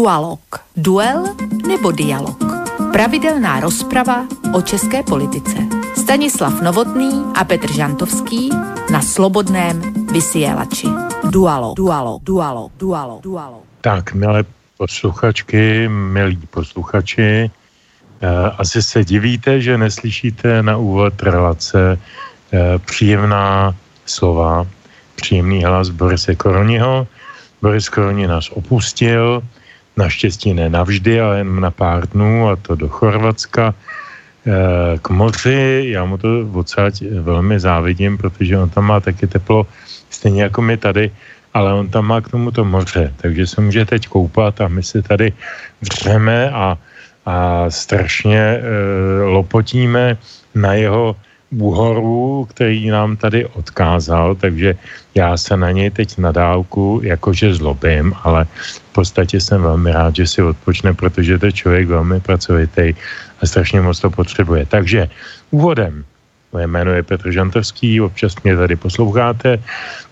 Dualog. Duel nebo dialog. Pravidelná rozprava o české politice. Stanislav Novotný a Petr Žantovský na Slobodném vysielači. Dualog, dualog, dualog, dualog, dualog. Tak, milé posluchačky, milí posluchači, eh, asi se divíte, že neslyšíte na úvod relace eh, příjemná slova, příjemný hlas Borise Koroniho. Boris Koroni nás opustil, naštěstí ne navždy, ale jen na pár dnů a to do Chorvatska eh, k moři. Já mu to odsaď velmi závidím, protože on tam má taky teplo, stejně jako my tady, ale on tam má k tomuto moře, takže se může teď koupat a my si tady dřeme a, a strašně e, lopotíme na jeho úhoru, který nám tady odkázal, takže já se na něj teď na dálku jakože zlobím, ale v podstatě jsem velmi rád, že si odpočne, protože to člověk velmi pracovitý a strašně moc to potřebuje. Takže úvodem, moje jméno je Petr Žantovský, občas mě tady posloucháte,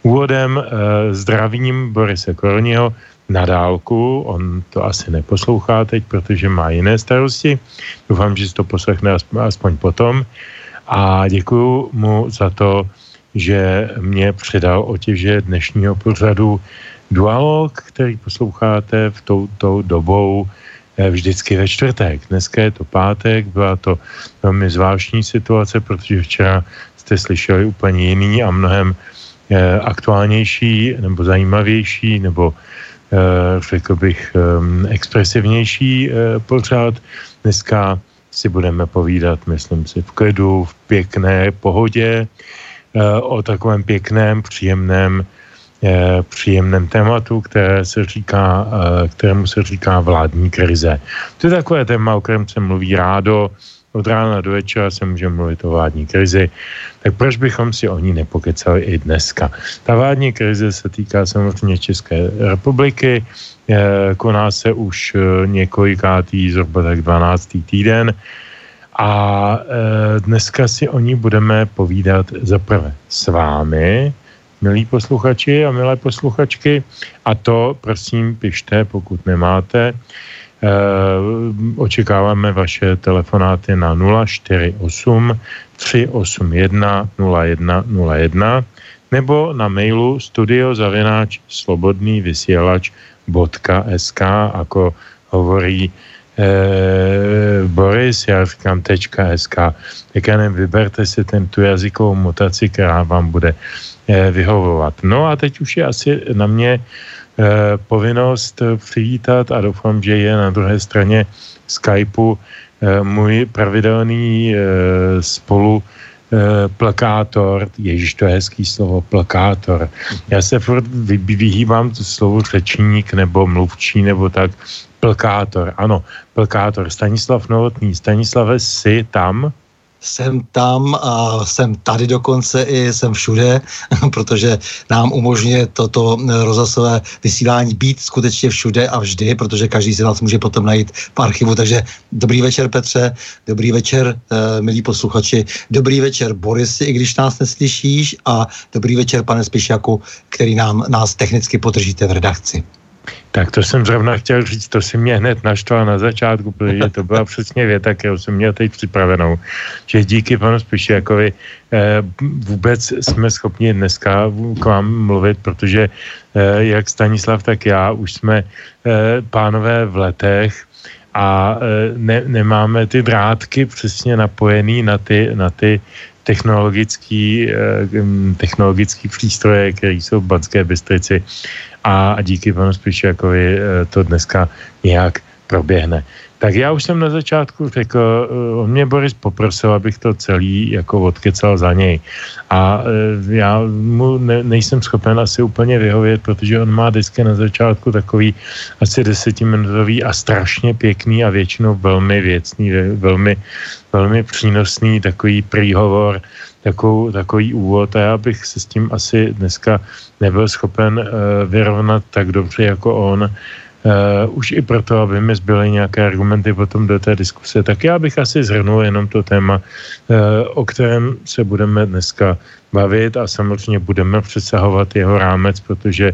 úvodem eh, zdravím Borise Korního na dálku, on to asi neposlouchá teď, protože má jiné starosti, doufám, že si to poslechne aspoň potom, a děkuji mu za to, že mě předal otěže dnešního pořadu Dualog, který posloucháte v touto dobou eh, vždycky ve čtvrtek. Dneska je to pátek, byla to velmi zvláštní situace, protože včera jste slyšeli úplně jiný a mnohem eh, aktuálnější nebo zajímavější nebo eh, řekl bych expresivnější pořád. Dneska si budeme povídat, myslím si, v klidu, v pěkné pohodě, eh, o takovém pěkném, příjemném, eh, příjemném tématu, které se říká, eh, kterému se říká vládní krize. To je takové téma, o kterém se mluví rádo, od rána do večera se může mluvit o vládní krizi, tak proč bychom si o ní nepokecali i dneska? Ta vládní krize se týká samozřejmě České republiky, koná se už eh, několikátý, zhruba tak 12. týden a eh, dneska si o ní budeme povídat zaprvé s vámi, milí posluchači a milé posluchačky a to prosím pište, pokud nemáte. očekáváme vaše telefonáty na 048 381 0101 nebo na mailu studiozavináč slobodný vysielač .sk, ako hovorí e, Boris, já říkám .sk. Tak já nevím, vyberte si ten, tu jazykovou mutaci, která vám bude e, vyhovovat. No a teď už je asi na mě e, povinnost přivítat a doufám, že je na druhé straně Skypeu e, můj pravidelný e, spolu Eh, plakátor, ježíš to je hezký slovo, plakátor. Já se furt vyhýbám to slovo řečník nebo mluvčí nebo tak, plkátor, ano, plkátor, Stanislav Novotný. Stanislave, jsi tam? Jsem tam a jsem tady dokonce i jsem všude, protože nám umožňuje toto rozhlasové vysílání být skutečně všude a vždy, protože každý si nás může potom najít v archivu. Takže dobrý večer Petře, dobrý večer eh, milí posluchači, dobrý večer Borisi, i když nás neslyšíš a dobrý večer pane Spišaku, který nám nás technicky podržíte v redakci. Tak to jsem zrovna chtěl říct, to si mě hned naštval na začátku, protože to byla přesně věta, kterou jsem měl teď připravenou, že díky panu Spišiakovi eh, vůbec jsme schopni dneska k vám mluvit, protože eh, jak Stanislav, tak já už jsme eh, pánové v letech a eh, ne, nemáme ty drátky přesně napojený na ty, na ty technologický, eh, technologický přístroje, které jsou v Banské Bystrici a díky panu Spišiakovi eh, to dneska nějak proběhne. Tak já už jsem na začátku řekl, eh, on mě Boris poprosil, abych to celý jako odkecal za něj. A eh, já mu ne, nejsem schopen asi úplně vyhovět, protože on má vždycky na začátku takový asi desetiminutový a strašně pěkný a většinou velmi věcný, velmi, velmi přínosný takový příhovor, takovou, takový úvod a já bych se s tím asi dneska nebyl schopen uh, vyrovnat tak dobře jako on. Uh, už i proto, aby mi zbyly nějaké argumenty potom do té diskuse, tak já bych asi zhrnul jenom to téma, o kterém se budeme dneska bavit a samozřejmě budeme přesahovat jeho rámec, protože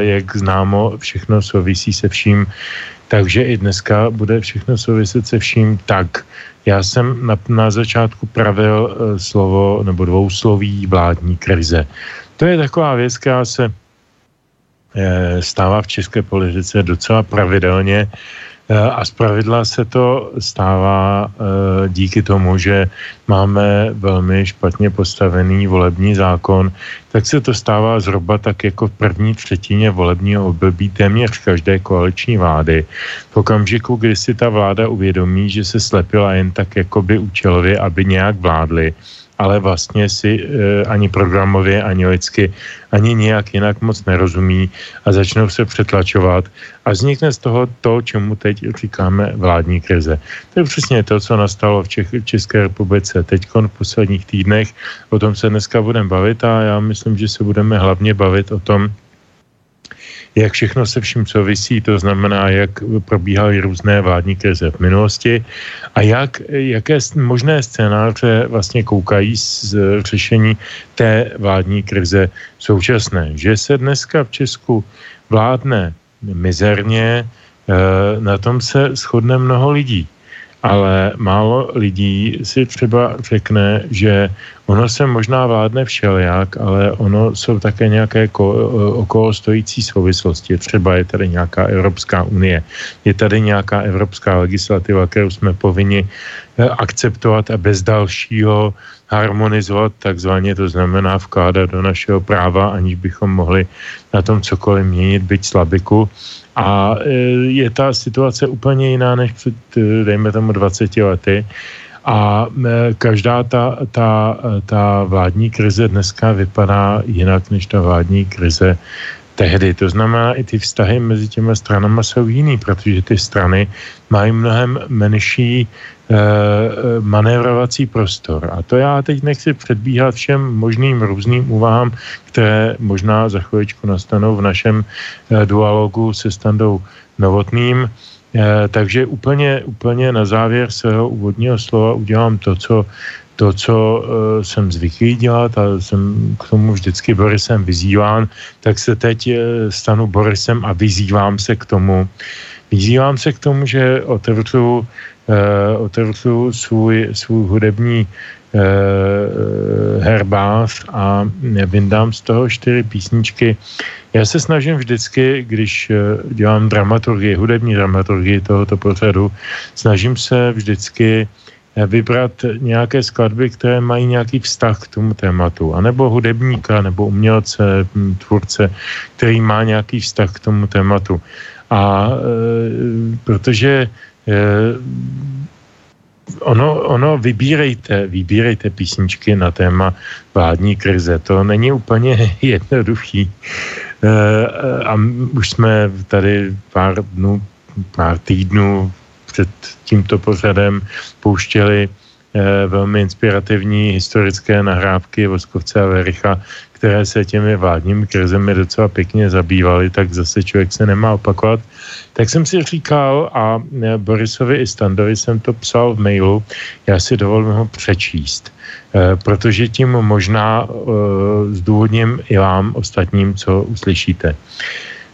jak známo, všechno souvisí se vším, takže i dneska bude všechno souviset se vším tak. Já jsem na, na začátku pravil uh, slovo nebo dvousloví vládní krize. To je taková věc, která se e, stává v české politice docela pravidelně. Eh, a zpravidla se to stává eh, díky tomu, že máme velmi špatně postavený volební zákon, tak se to stává zhruba tak jako v první třetině volebního období téměř každé koaliční vlády. V okamžiku, kdy si ta vláda uvědomí, že se slepila jen tak jakoby účelově, aby nějak vládli, ale vlastně si e, ani programově, ani lidsky, ani nějak jinak moc nerozumí a začnou se přetlačovat a vznikne z toho to, čemu teď říkáme vládní krize. To je přesně to, co nastalo v Čech, České republice teď v posledních týdnech. O tom se dneska budeme bavit a já myslím, že se budeme hlavně bavit o tom, jak všechno se vším souvisí, to znamená, jak probíhaly různé vládní krize v minulosti a jak, jaké možné scénáře vlastně koukají z řešení té vládní krize současné. Že se dneska v Česku vládne mizerně, eh, na tom se shodne mnoho lidí ale málo lidí si třeba řekne, že ono se možná vládne všelijak, ale ono jsou také nějaké okolo stojící souvislosti. Třeba je tady nějaká Evropská unie, je tady nějaká evropská legislativa, kterou jsme povinni eh, akceptovat a bez dalšího harmonizovat takzvaně, to znamená vkládat do našeho práva, aniž bychom mohli na tom cokoliv měnit, byť slabiku. A e, je ta situace úplně jiná než před, e, dejme tomu, 20 lety. A e, každá ta, ta, ta vládní krize dneska vypadá jinak než ta vládní krize tehdy. To znamená, i ty vztahy mezi těma stranama jsou jiný, protože ty strany mají mnohem menší Eh, manévrovací prostor. A to já teď nechci předbíhat všem možným různým úvahám, které možná za chviličku nastanou v našem eh, dualogu se standou novotným. Eh, takže úplně, úplně na závěr svého úvodního slova udělám to, co to, co uh, jsem zvyklý dělat a jsem k tomu vždycky Borisem vyzýván, tak se teď uh, stanu Borisem a vyzývám se k tomu. Vyzývám se k tomu, že otevřu uh, otevřu svůj, svůj hudební uh, herbář a vyndám z toho čtyři písničky. Já se snažím vždycky, když dělám dramaturgii, hudební dramaturgii tohoto pořadu, snažím se vždycky vybrat nějaké skladby, které mají nějaký vztah k tomu tématu, anebo hudebníka, nebo umělce, tvůrce, který má nějaký vztah k tomu tématu. A e, protože Eh, ono, ono vybírejte, vybírejte písničky na téma vládní krize. To není úplně jednoduchý. Eh, a už jsme tady pár dnů, pár týdnů před tímto pořadem pouštěli eh, velmi inspirativní historické nahrávky Voskovce a Vericha, které se těmi vládními krizemi docela pěkně zabývaly, tak zase člověk se nemá opakovat. Tak jsem si říkal a e, Borisovi i Standovi jsem to psal v mailu, já si dovolím ho přečíst, e, protože tím možná zdůvodním i vám ostatním, co uslyšíte.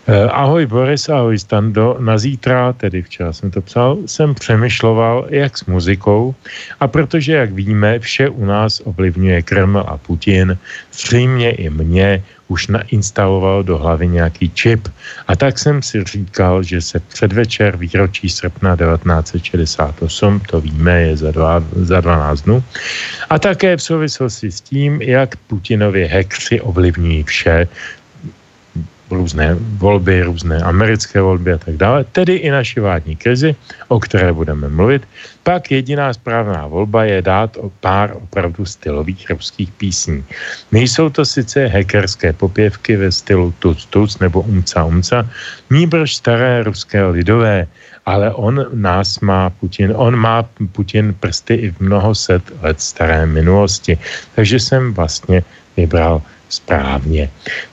Eh, ahoj Boris, ahoj Stando. Na zítra, tedy včera jsem to psal, jsem přemýšloval jak s muzikou a protože, jak víme, vše u nás ovlivňuje Kreml a Putin, zřejmě i mě už nainstaloval do hlavy nějaký čip. A tak jsem si říkal, že se předvečer výročí srpna 1968, to víme, je za, dva, za 12 dnů, a také v souvislosti s tím, jak Putinově hekři ovlivňují vše, různé volby, různé americké volby a tak dále, tedy i naši vládní krizi, o které budeme mluvit, pak jediná správná volba je dát pár opravdu stylových ruských písní. Nejsou to sice hackerské popěvky ve stylu tuc tuc nebo umca umca, nýbrž staré ruské lidové, ale on nás má Putin, on má Putin prsty i v mnoho set let staré minulosti. Takže jsem vlastně vybral správně.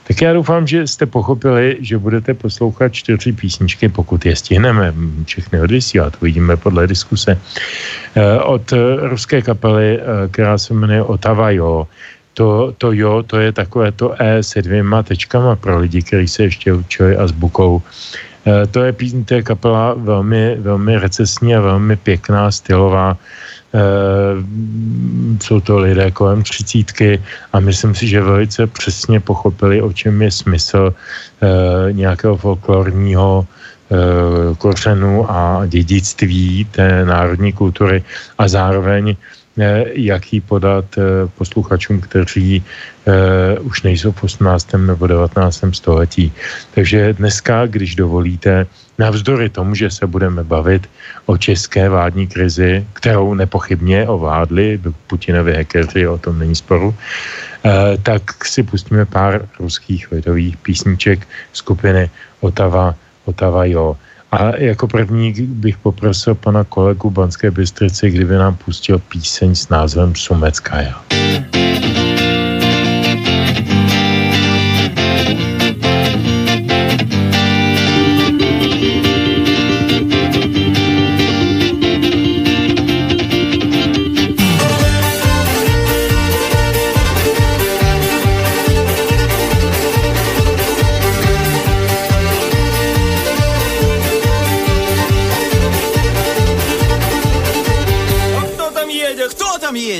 Tak já doufám, že jste pochopili, že budete poslouchat čtyři písničky, pokud je stihneme všechny odvysílat, uvidíme podle diskuse, eh, od ruské kapely, eh, která se jmenuje Otava Jo. To, to jo, to je takové to E se dvěma tečkama pro lidi, kteří se ještě učili azbukou. E, to je, to je kapela velmi, velmi recesní a velmi pěkná, stylová. E, jsou to lidé kolem třicítky a myslím si, že velice přesně pochopili, o čem je smysl e, nějakého folklorního kořenu a dědictví té národní kultury a zároveň jak ji podat eh, posluchačům, kteří už nejsou v 18. nebo 19. století. Takže dneska, když dovolíte, navzdory tomu, že se budeme bavit o české vládní krizi, kterou nepochybně ovládli Putinovi hackeři, o tom není sporu, uh, tak si pustíme pár ruských lidových písniček skupiny Otava, Otava Jo. A jako první bych poprosil pana kolegu Banské Bystrici, kdyby nám pustil píseň s názvem Sumeckaja.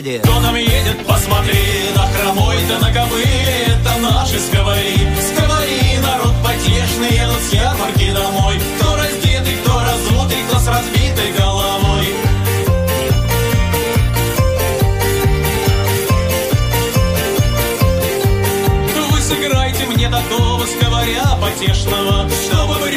Едет? Кто там едет? Посмотри, на хромой да на кобыле, это наши сковори. Сковори, народ потешный, едут с ярмарки домой. Кто раздетый, кто разутый, кто с разбитой головой. Вы сыграйте мне такого сковаря потешного, чтобы брюка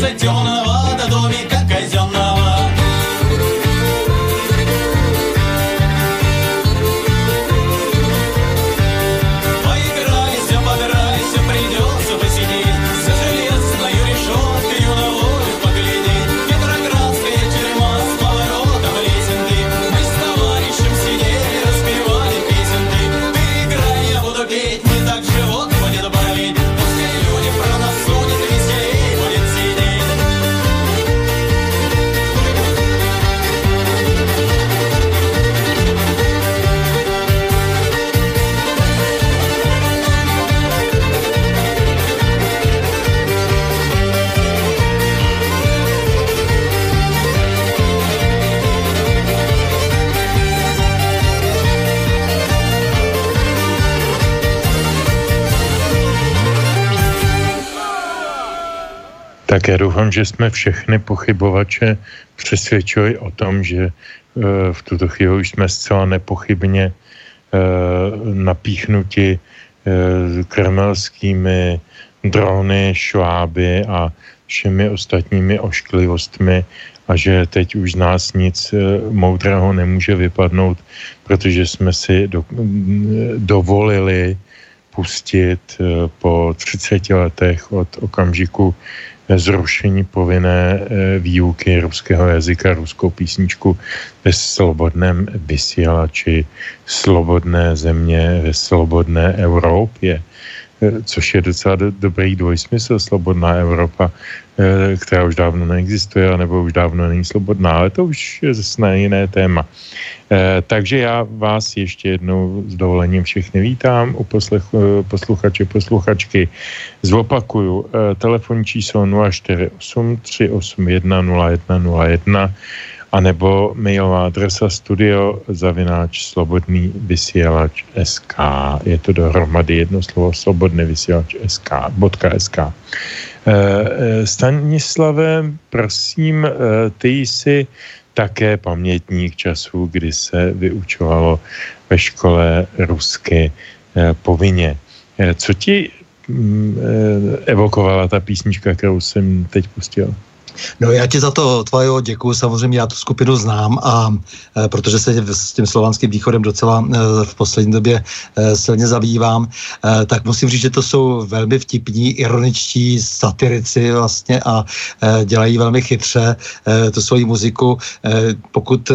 Saint-Yornin já doufám, že jsme všechny pochybovače přesvědčili o tom, že v tuto chvíli už jsme zcela nepochybně napíchnuti kremelskými drony, šváby a všemi ostatními ošklivostmi a že teď už z nás nic moudrého nemůže vypadnout, protože jsme si do, dovolili pustit eh, po 30 letech od okamžiku zrušení povinné eh, výuky ruského jazyka, ruskou písničku ve slobodném vysílači slobodné země ve slobodné Evropě. Eh, což je docela do, dobrý dvojsmysl, slobodná Evropa, eh, která už dávno neexistuje, nebo už dávno není slobodná, ale to už je zase na jiné téma. Eh, takže já vás ještě jednou s dovolením všechny vítám u posluchače, posluchačky. Zopakuju, telefonní číslo 048 381 0101 anebo mailová adresa studio zavináč slobodný vysílač SK. Je to dohromady jedno slovo slobodný vysílač SK, bodka SK. E, Stanislave, prosím, e, ty jsi také pamětník času, kdy se vyučovalo ve škole rusky povinně. Co ti mm, evokovala ta písnička, kterou jsem teď pustil? No já ti za to tvoje děkuji, samozřejmě já tu skupinu znám a e, protože se s tím slovanským východem docela e, v poslední době e, silně zabývám, e, tak musím říct, že to jsou velmi vtipní, ironičtí satirici vlastně a e, dělají velmi chytře e, tu svoji muziku. E, pokud e,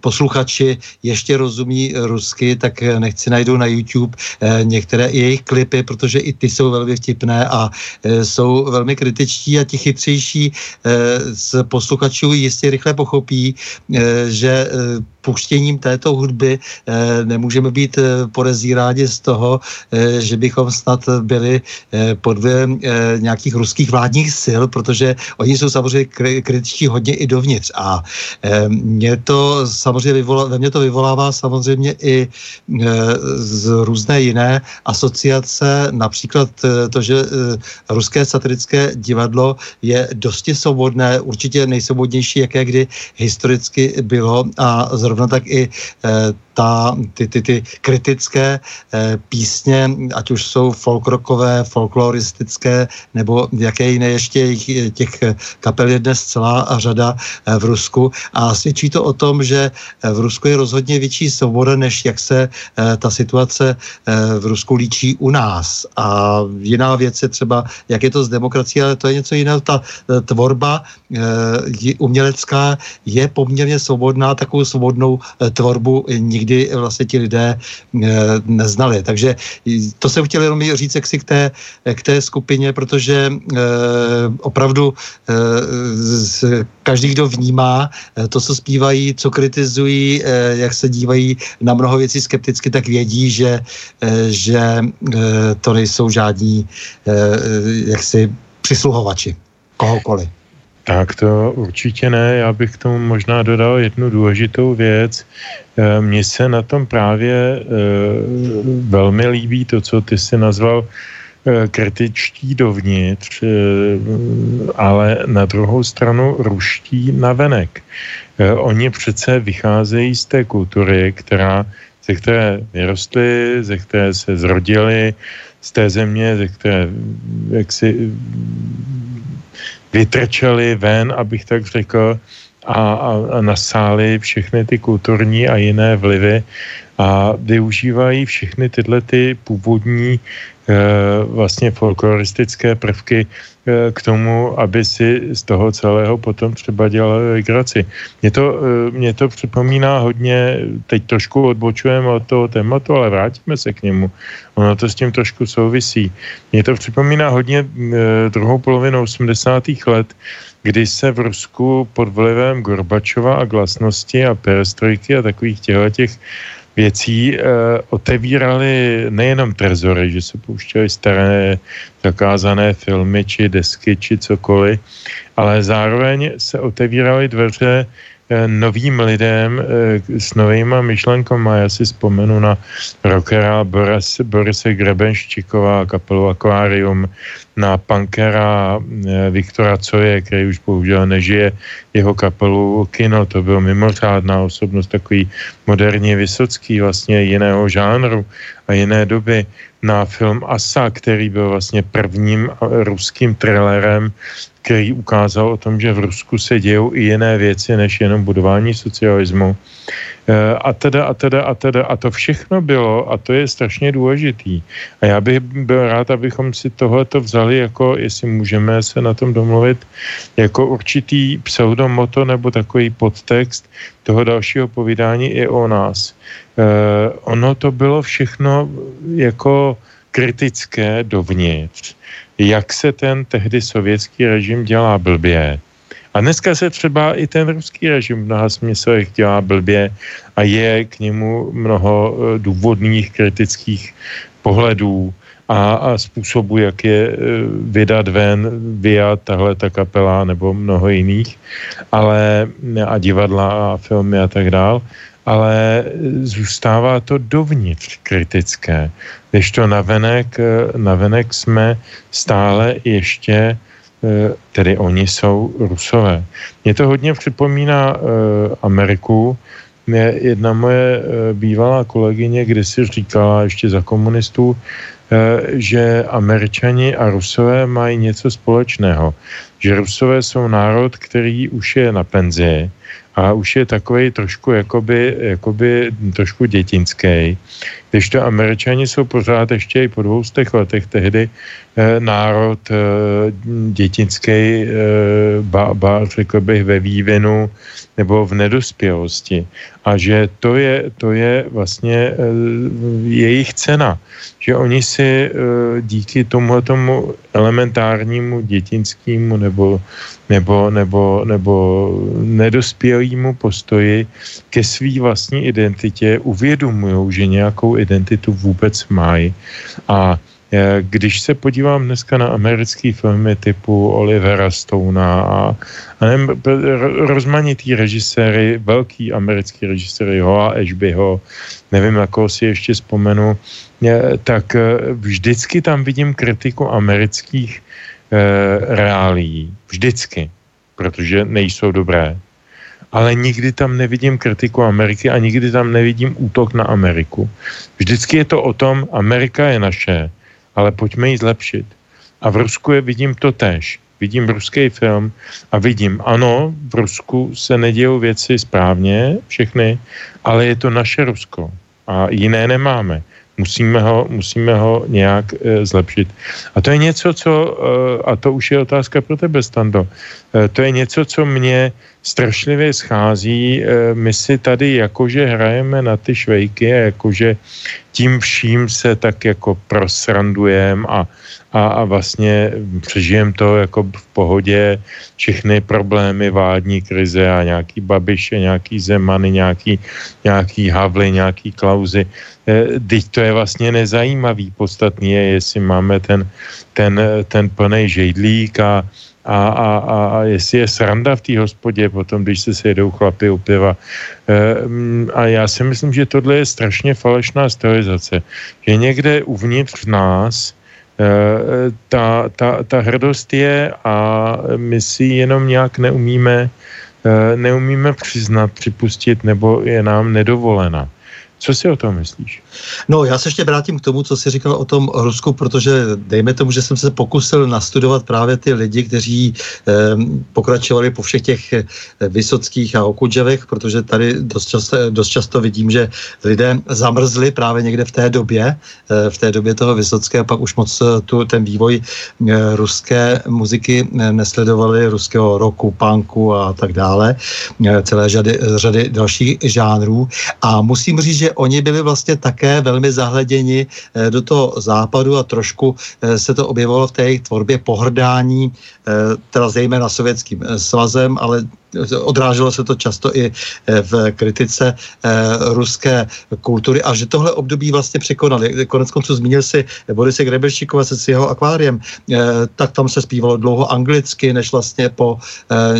posluchači ještě rozumí rusky, tak nechci najdu na YouTube e, některé jejich klipy, protože i ty jsou velmi vtipné a e, jsou velmi kritičtí a ti chytřejší z posluchačů jistě rychle pochopí, eh, že eh, puštěním této hudby eh, nemůžeme být podezíráni z toho, že bychom snad byli pod nějakých ruských vládních sil, protože oni jsou samozřejmě kritičtí hodně i dovnitř. A mě to samozřejmě vyvolá, ve mně to vyvolává samozřejmě i z různé jiné asociace, například to, že ruské satirické divadlo je dosti svobodné, určitě nejsvobodnější, jaké kdy historicky bylo a zrovna tak i eh, ta, ty, ty, ty kritické eh, písně, ať už jsou folkrokové, folkloristické, nebo jaké jiné ještě těch kapel je dnes celá řada eh, v Rusku. A svědčí to o tom, že eh, v Rusku je rozhodně větší svoboda, než jak se eh, ta situace eh, v Rusku líčí u nás. A jiná věc je třeba, jak je to s demokracií, ale to je něco jiného. Ta eh, tvorba eh, umělecká je poměrně svobodná, takovou svobodnou tvorbu nikdy nikdy vlastně ti lidé eh, neznali. Takže to jsem chtěl jenom říct jak si k té, k té skupině, protože eh, opravdu eh, každý, kdo vnímá to, co zpívají, co kritizují, jak se dívají na mnoho věcí skepticky, tak vědí, že, že to nejsou žádní jaksi přisluhovači kohokoliv. Tak to určitě ne. Já bych k tomu možná dodal jednu důležitou věc. Eh, mně se na tom právě eh, velmi líbí to, co ty si nazval eh, kritičtí dovnitř, ale na druhou stranu ruští navenek. Oni přece vycházejí z té kultury, která, ze které vyrostly, ze které se zrodili, z té země, ze které jak si vytrčeli ven, abych tak řekl, a, a, a nasáli všechny ty kulturní a jiné vlivy a využívají všechny tyhle ty původní e, vlastně folkloristické prvky k tomu, aby si z toho celého potom třeba dělali legraci. Mně to, e, mě to připomíná hodně, teď trošku odbočujeme od toho tématu, ale vrátíme se k němu. Ono to s tím trošku souvisí. Mně to připomíná hodně e, druhou polovinu 80. let, kdy se v Rusku pod vlivem Gorbačova a glasnosti a perestrojky a takových těch věcí e, otevíraly nejenom trezory, že se pouštěly staré zakázané filmy či desky či cokoliv, ale zároveň se otevíraly dveře novým lidem s novýma myšlenkama. Já si vzpomenu na rockera Boris, Borise Grebenščíková, kapelu Aquarium, na punkera Viktora Coje, který už bohužel nežije, jeho kapelu Kino, to byl mimořádná osobnost, takový moderně vysocký, vlastně jiného žánru a jiné doby na film Asa, který byl vlastně prvním ruským thrillerem, který ukázal o tom, že v Rusku se dějou i jiné věci, než jenom budování socialismu. Eh, a teda, a teda, a teda, a to všechno bylo, a to je strašně důležitý. A já bych byl rád, abychom si tohleto vzali jako, jestli můžeme se na tom domluvit, jako určitý pseudomoto nebo takový podtext toho dalšího povídání i o nás. Uh, ono to bylo všechno jako kritické dovnitř, jak se ten tehdy sovětský režim dělá blbě, a dneska se třeba i ten ruský režim v mnoha smyslech dělá blbě a je k němu mnoho eh, důvodných kritických pohledů a, a způsobu, jak je eh, vydat ven, vyjat tahle ta kapela nebo mnoho jiných, ale a divadla a filmy a tak dál, ale zůstává to dovnitř kritické, když to navenek, eh, navenek jsme stále ještě Eh, tedy oni jsou rusové. Mě to hodně připomíná eh, Ameriku. Jedna moje bývalá kolegyně kdysi říkala ještě za komunistů, že američani a rusové mají něco společného. Že rusové jsou národ, který už je na penzi a už je takový trošku jakoby, jakoby trošku dětinský. Když to američani jsou pořád ještě i po dvoustech letech tehdy eh, národ eh, dětinský, eh, ba, ba, řekl bych, ve vývinu nebo v nedospělosti. A že to je, to je vlastně eh, jejich cena. Že oni si eh, díky tomu tomu elementárnímu dětinskému nebo, nebo, nebo, nebo nedospělému postoji ke své vlastní identitě uvědomují, že nějakou identitu vůbec mají. A Eh, když se podívám dneska na americké filmy typu Olivera Stona a, a nevím, rozmanitý režiséry, velký americký režiséry Hoa Ashbyho, nevím, jako si ještě vzpomenu, eh, tak eh, vždycky tam vidím kritiku amerických eh, reálí. Vždycky. Protože nejsou dobré. Ale nikdy tam nevidím kritiku Ameriky a nikdy tam nevidím útok na Ameriku. Vždycky je to o tom, Amerika je naše, ale pojďme ji zlepšit. A v Rusku je vidím to tež. Vidím ruský film a vidím, ano, v Rusku se nedějou věci správně, všechny, ale je to naše Rusko a jiné nemáme. Musíme ho, musíme ho nějak e, zlepšit. A to je něco, co, e, a to už je otázka pro tebe, Stando, to je něco, co mě strašlivě schází. E, my si tady jakože hrajeme na ty švejky a jakože tím vším se tak jako prosrandujeme a, a, a vlastně přežijem to jako v pohodě všechny problémy vládní krize a nějaký babiše, nějaký zemany, nějaký, nějaký havly, nějaký klauzy. Teď to je vlastně nezajímavý. Podstatný je, jestli máme ten, ten, ten plný žejdlík a, a, a, a, jestli je sranda v té hospodě potom, když se sejdou chlapy u piva. E, a já si myslím, že tohle je strašně falešná stylizace. Že někde uvnitř nás e, ta, ta, ta hrdost je a my si jenom nějak neumíme, e, neumíme přiznat, připustit, nebo je nám nedovolena. Co si o tom myslíš? No, já se ještě vrátím k tomu, co jsi říkal o tom Rusku, protože dejme tomu, že jsem se pokusil nastudovat právě ty lidi, kteří eh, pokračovali po všech těch eh, Vysockých a Okudževech, protože tady dost často, dost často vidím, že lidé zamrzli právě někde v té době, eh, v té době toho Vysocké, a pak už moc eh, tu, ten vývoj eh, ruské muziky eh, nesledovali, ruského roku, punku a tak dále, eh, celé řady, řady dalších žánrů. A musím říct, že oni byli vlastně také velmi zahleděni eh, do toho západu a trošku eh, se to objevovalo v té jejich tvorbě pohrdání, eh, teda zejména sovětským svazem, ale odráželo se to často i v kritice ruské kultury a že tohle období vlastně překonali. Konec konců zmínil si Borise Greberšikova se s jeho akváriem, tak tam se zpívalo dlouho anglicky, než vlastně po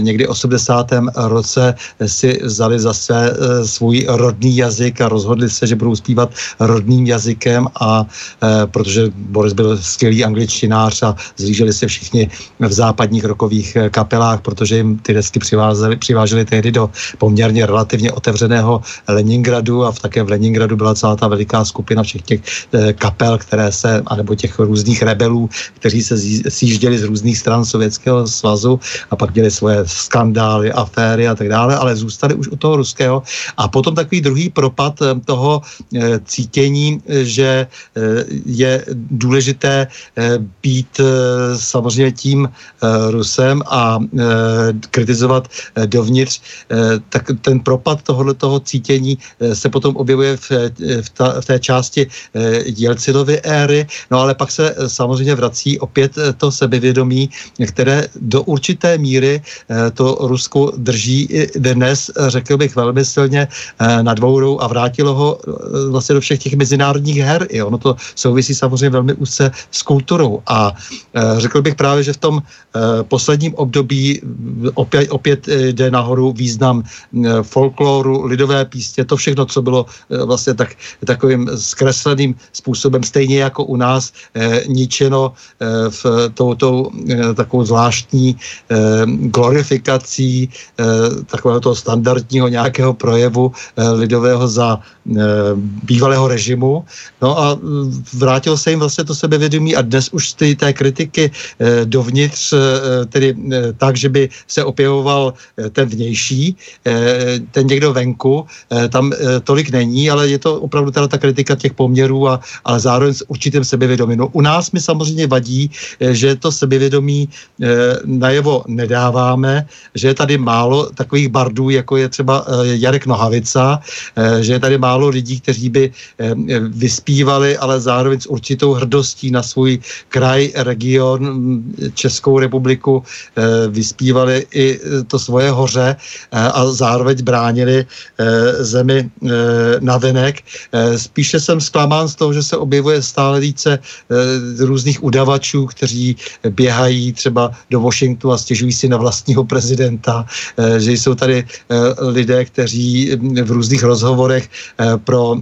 někdy 80. roce si vzali za své svůj rodný jazyk a rozhodli se, že budou zpívat rodným jazykem a protože Boris byl skvělý angličtinář a zlíželi se všichni v západních rokových eh, kapelách, protože jim ty desky přivázeli, přiváželi tehdy do poměrně relativně otevřeného Leningradu a v také v Leningradu byla celá ta veliká skupina všech těch eh, kapel, které se, anebo těch různých rebelů, kteří se sjížděli z různých stran Sovětského svazu a pak měli svoje skandály, aféry a tak dále, ale zůstali už u toho ruského. A potom takový druhý propad eh, toho cítění, že je důležité být samozřejmě tím Rusem a kritizovat dovnitř, tak ten propad tohoto toho cítění se potom objevuje v, v, ta, v té části Jelcinovy éry, no ale pak se samozřejmě vrací opět to sebevědomí, které do určité míry to Rusko drží i dnes, řekl bych velmi silně na dvourou a vrátilo ho vlastně do všech těch mezinárodních her. I ono to souvisí samozřejmě velmi úzce s kulturou a řekl bych právě, že v tom Eh, posledním období opět, opět eh, jde nahoru význam folkloru, lidové písně, to všechno, co bylo vlastně tak, takovým zkresleným způsobem, stejně jako u nás, ničeno v touto takovou zvláštní glorifikací takového toho standardního nějakého projevu lidového za bývalého režimu. No a vrátil se jim vlastně to sebevědomí a dnes už z té kritiky dovnitř tedy tak, že by se opěvoval ten vnější, ten někdo venku, tam tolik není, ale je to opravdu teda ta kritika těch poměrů, a, ale zároveň s určitým sebevědomím. No, u nás mi samozřejmě vadí, že to sebevědomí najevo nedáváme, že je tady málo takových bardů, jako je třeba Jarek Nohavica, že je tady málo lidí, kteří by vyspívali, ale zároveň s určitou hrdostí na svůj kraj, region, Českou republiku eh, vyspívali i eh, to svoje hoře eh, a zároveň bránili zemi na venek. Spíše jsem zklamán z toho, že se objevuje stále více různých udavačů, kteří běhají třeba do Washingtonu a stěžují si na vlastního prezidenta, že jsou tady lidé, kteří v různých rozhovorech pro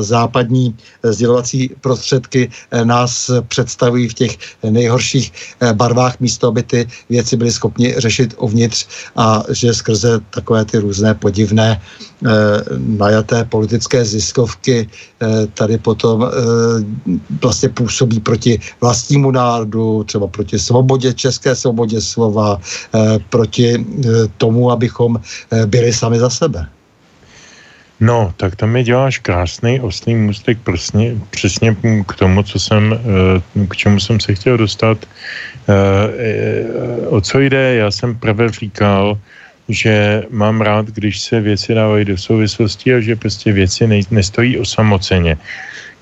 západní sdělovací prostředky nás představují v těch nejhorších barvách místo, aby ty věci byly schopni řešit uvnitř a že skrze takové ty různé podivné eh, najaté politické ziskovky eh, tady potom eh, vlastně působí proti vlastnímu národu, třeba proti svobodě, české svobodě slova, eh, proti eh, tomu, abychom eh, byli sami za sebe. No, tak tam mi děláš krásný oslý můstek přesně, přesně k tomu, co jsem, eh, k čemu jsem se chtěl dostat. Eh, eh, o co jde? Já jsem prvé říkal, že mám rád, když se věci dávají do souvislosti a že prostě věci nej, nestojí osamoceně.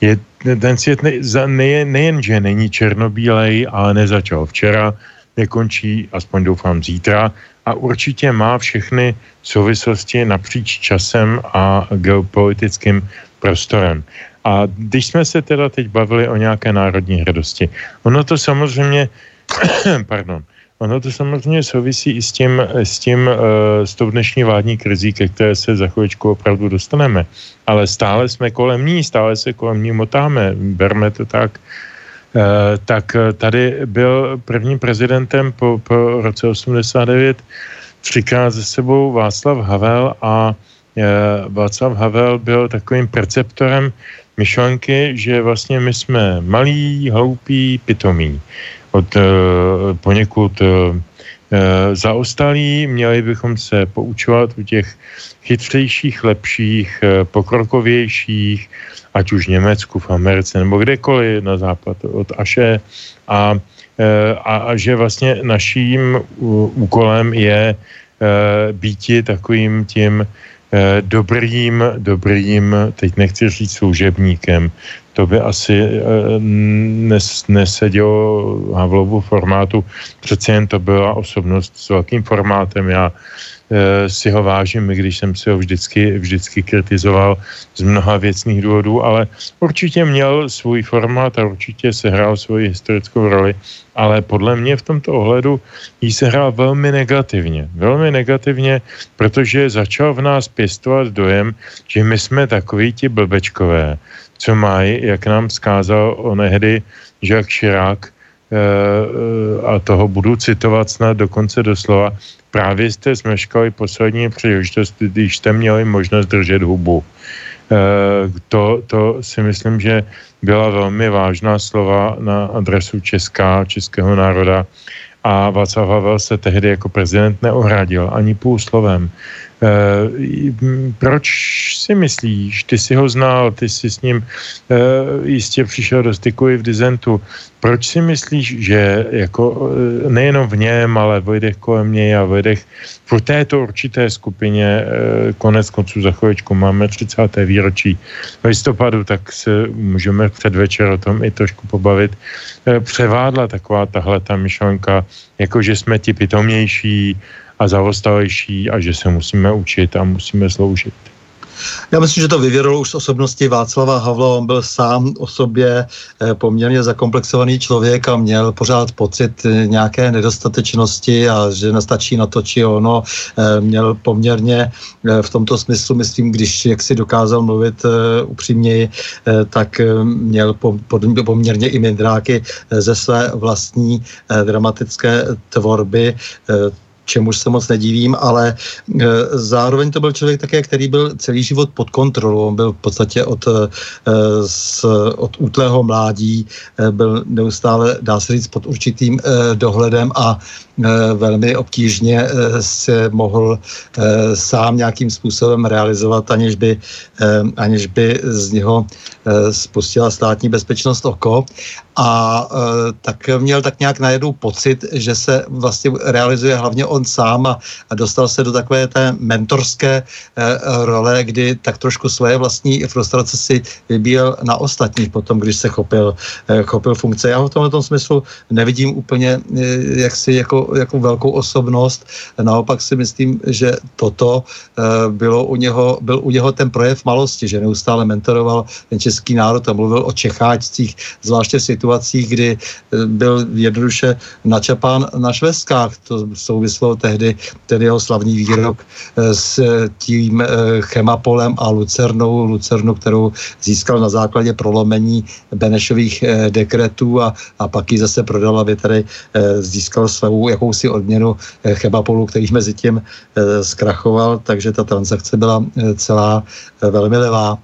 Je, ten svět ne, ne, nejen, že není černobílej, ale nezačal včera, nekončí, aspoň doufám, zítra a určitě má všechny souvislosti napříč časem a geopolitickým prostorem. A když jsme se teda teď bavili o nějaké národní hrdosti, ono to samozřejmě, pardon, ono to samozřejmě souvisí i s tím, s tím, uh, s tou dnešní vládní krizí, ke které se za chvíličku opravdu dostaneme. Ale stále jsme kolem ní, stále se kolem ní motáme, berme to tak, Eh, tak eh, tady byl prvním prezidentem po, po roce 89 třikrát ze sebou Václav Havel a eh, Václav Havel byl takovým perceptorem myšlenky, že vlastně my jsme malí, hloupí, pitomí. Od poněkud zaostalí, měli bychom se poučovat u těch chytřejších, lepších, pokrokovějších, ať už v Německu, v Americe nebo kdekoliv na západ od Aše. A, a, a že vlastně naším úkolem je býti takovým tím dobrým, dobrým, teď nechci říct služebníkem, to by asi nes, nesedělo Havlovu formátu, přece jen to byla osobnost s velkým formátem, já Eh, si ho vážím, i když jsem si ho vždycky, vždycky kritizoval z mnoha věcných důvodů, ale určitě měl svůj formát a určitě se hrál svoji historickou roli, ale podle mě v tomto ohledu jí se hrál velmi negativně. Velmi negativně, protože začal v nás pěstovat dojem, že my jsme takový ti blbečkové, co mají, jak nám zkázal onehdy Jacques Chirac, eh, a toho budu citovat snad dokonce doslova, právě jste zmeškali poslední příležitost, když jste měli možnost držet hubu. E, to, to si myslím, že byla velmi vážná slova na adresu Česká, českého národa a Václav Havel se tehdy jako prezident neohradil ani půl slovem. Eh, proč si myslíš, ty si ho znal, ty jsi s ním eh, jistě přišel do styku i v dizentu, proč si myslíš, že jako eh, nejenom v něm, ale v lidech kolem něj a v lidech v této určité skupině konec konců za chvíličku máme 30. výročí listopadu, tak se můžeme předvečer o tom i trošku pobavit. Převádla taková tahle ta myšlenka, jako že jsme ti pitomnější, a zaostalejší a že se musíme učit a musíme sloužit. Já myslím, že to vyvěralo už z osobnosti Václava Havla. On byl sám o sobě eh, poměrně zakomplexovaný člověk a měl pořád pocit eh, nějaké nedostatečnosti a že nestačí na to, či ono. Eh, měl poměrně v tomto smyslu, myslím, když jak si dokázal mluvit upřímněji, tak měl poměrně i mindráky ze své vlastní dramatické tvorby čemuž se moc nedivím, ale e, zároveň to byl člověk také, který byl celý život pod kontrolou. On byl v podstatě od, e, z, od útlého mládí, e, byl neustále, dá se říct, pod určitým dohledem a velmi obtížně se mohl sám nějakým způsobem realizovat, aniž by, aniž by z něho spustila státní bezpečnost oko a e, tak měl tak nějak najednou pocit, že se vlastně realizuje hlavně on sám a, a dostal se do takové té mentorské e, role, kdy tak trošku svoje vlastní frustrace si vybíjel na ostatních potom, když se chopil, e, chopil funkce. Já ho v tomto smyslu nevidím úplně e, jaksi jako, jako velkou osobnost. Naopak si myslím, že toto e, bylo u něho, byl u něho ten projev malosti, že neustále mentoroval ten český národ a mluvil o Čecháčcích, zvláště v situaci, situacích, kdy eh, byl jednoduše načapán na švestkách. To souvislo tehdy, tedy jeho slavný výrok eh, s tím eh, chemapolem a lucernou, lucernu, kterou získal na základě prolomení Benešových dekretů a, a pak ji zase prodal, aby tady získal svou jakousi odměnu chemapolu, který mezi tím zkrachoval, takže ta transakce byla celá velmi levá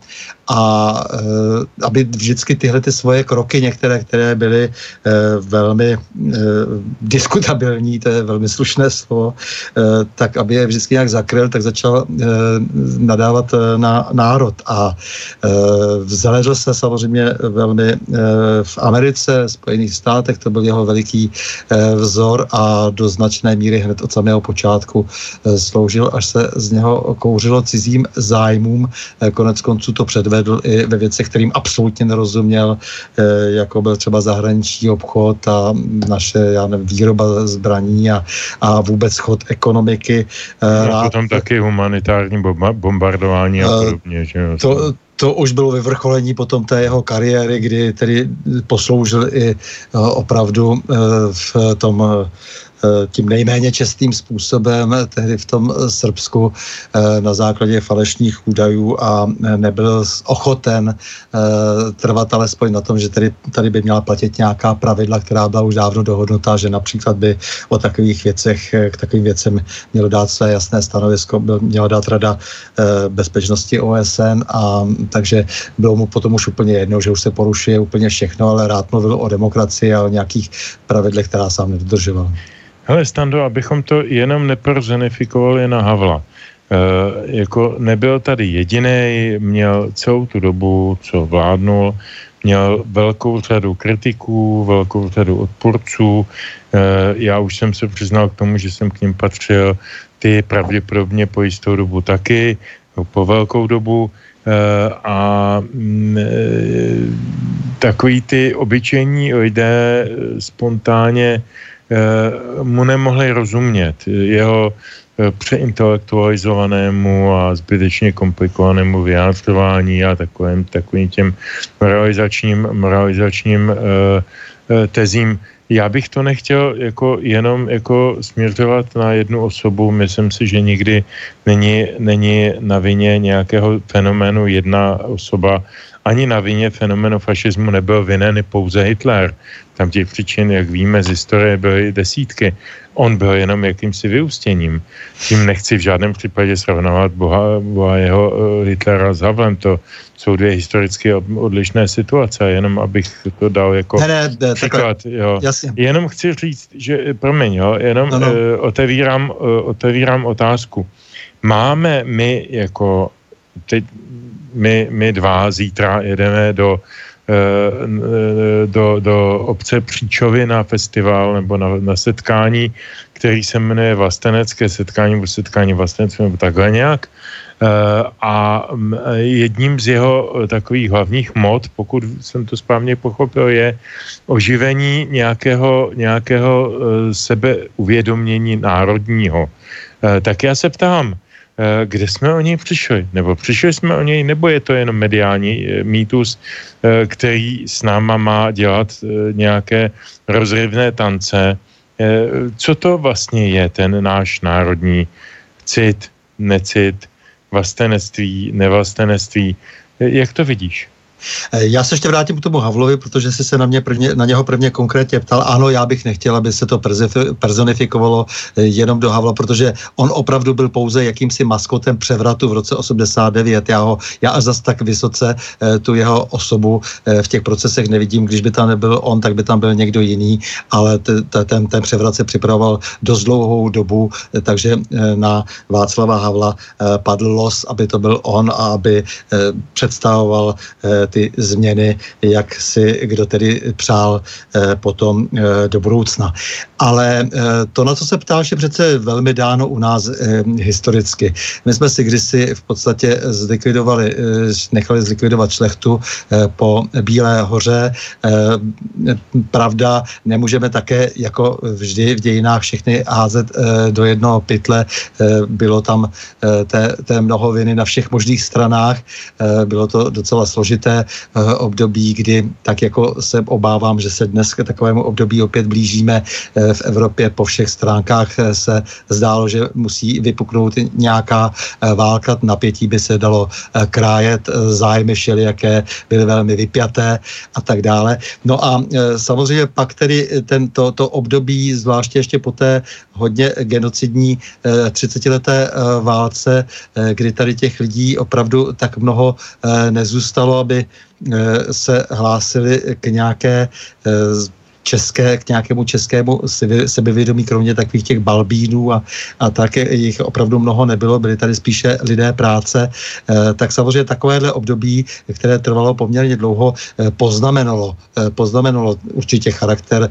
a e, aby vždycky tyhle ty svoje kroky, některé, které byly e, velmi e, diskutabilní, to je velmi slušné slovo, tak aby je vždycky nějak zakryl, tak začal nadávat na národ a zalezl se samozřejmě velmi v Americe, Spojených státech, to byl jeho veliký vzor a do značné míry hned od samého počátku sloužil, až se z něho kouřilo cizím zájmům. Konec konců to předvedl vedl i ve věcech, kterým absolutně nerozuměl, eh, jako byl třeba zahraniční obchod a naše já nevím, výroba zbraní a, a vůbec chod ekonomiky. Eh, no, potom taky humanitární bombardování a eh, podobně. Že jo? To, to už bylo vyvrcholení potom té jeho kariéry, kdy tedy posloužil i opravdu v tom Eh, tím nejméně čestým způsobem tehdy v tom eh, Srbsku eh, na základě falešných údajů a nebyl ochoten trvat alespoň na tom, že tady, tady by měla platit nějaká pravidla, která byla už dávno dohodnutá, že například by o takových věcech, k takovým věcem mělo dát své jasné stanovisko, měla dát rada bezpečnosti OSN a takže bylo mu potom už úplně jedno, že už se porušuje úplně všechno, ale rád mluvil o demokracii a o nějakých pravidlech, která sám nedodržoval. Hele, Stando, abychom to jenom neperzonifikovali na Havla. E, jako nebyl tady jediný, měl celou tu dobu, co vládnul, měl velkou řadu kritiků, velkou řadu odpůrců. E, já už jsem se přiznal k tomu, že jsem k ním patřil, ty pravděpodobně po jistou dobu taky, po velkou dobu. E, a mm, takový ty obyčejní lidé spontánně mu nemohli rozumět. Jeho přeintelektualizovanému a zbytečně komplikovanému vyjádřování a takovým, takovým těm moralizačním, moralizačním uh, tezím. Já bych to nechtěl jako jenom jako směřovat na jednu osobu. Myslím si, že nikdy není, není na vině nějakého fenoménu jedna osoba. Ani na vině fenomenu fašismu nebyl vinen pouze Hitler. Tam těch příčin, jak víme z historie, byly desítky. On byl jenom jakýmsi vyústěním. Tím nechci v žádném případě srovnávat Boha, Boha jeho uh, Hitlera s Havlem. To jsou dvě historicky odlišné situace, jenom abych to dal jako ne, ne, ne, příklad. Takhle, jo. Jasně. Jenom chci říct, že, promiň, jo, jenom no, no. Uh, otevírám, uh, otevírám otázku. Máme my jako, teď my, my dva zítra jedeme do Eh, do, do obce Příčovy na festival nebo na, na setkání, který se jmenuje Vlastenecké setkání nebo setkání Vlastenec nebo takhle nějak. Eh, a jedním z jeho takových hlavních mod, pokud jsem to správně pochopil, je oživení nějakého, nějakého eh, sebeuvědomění národního. Tak já se ptám, Eh, kde jsme o něj přišli? Nebo přišli jsme o něj, nebo je to jenom mediální eh, mýtus, eh, který s náma má dělat nějaké rozrivné tance? Co to vlastně je ten náš národní cit, necit, vlastenectví, nevlastenectví? Jak to vidíš? Eh, já se ještě vrátím k tomu Havlovi, protože jsi se na, mě prvně, na něho prvně konkrétně ptal. Ano, já bych nechtěl, aby se to personifikovalo eh, jenom do Havla, protože on opravdu byl pouze jakýmsi maskotem převratu v roce 89. Já, ho, já až zas tak vysoce eh, tu jeho osobu v těch procesech nevidím. Když by tam nebyl on, tak by tam byl někdo jiný, ale ten, ten převrat se připravoval dost dlouhou dobu, takže na Václava Havla padl los, aby to byl on a aby představoval ty změny, jak si kdo tedy přál eh, potom eh, do budoucna. Ale eh, to, na co se ptáš, je přece velmi dáno u nás historicky. My jsme si kdysi v podstatě zlikvidovali, nechali zlikvidovat šlechtu po Bílé hoře. Pravda, nemůžeme také jako vždy v dějinách všechny házet do jednoho pytle. Bylo tam té, té mnoho viny na všech možných stranách. Bylo to docela složité Eh, období, kdy tak jako se obávám, že se dnes k takovému období opět blížíme eh, v Evropě po všech stránkách eh, se zdálo, že musí vypuknout nějaká válka, napětí by se dalo krájet, zájmy všelijaké byly velmi vypjaté a tak dále. No a samozřejmě pak tedy tento to období, zvláště ještě po té hodně genocidní 30-leté válce, kdy tady těch lidí opravdu tak mnoho nezůstalo, aby se hlásili k nějaké eh, české, k nějakému českému sebevědomí, kromě takových těch balbínů a, a tak jich opravdu mnoho nebylo, byli tady spíše lidé práce, e, tak samozřejmě takovéhle období, které trvalo poměrně dlouho, e, poznamenalo, e, poznamenalo určitě charakter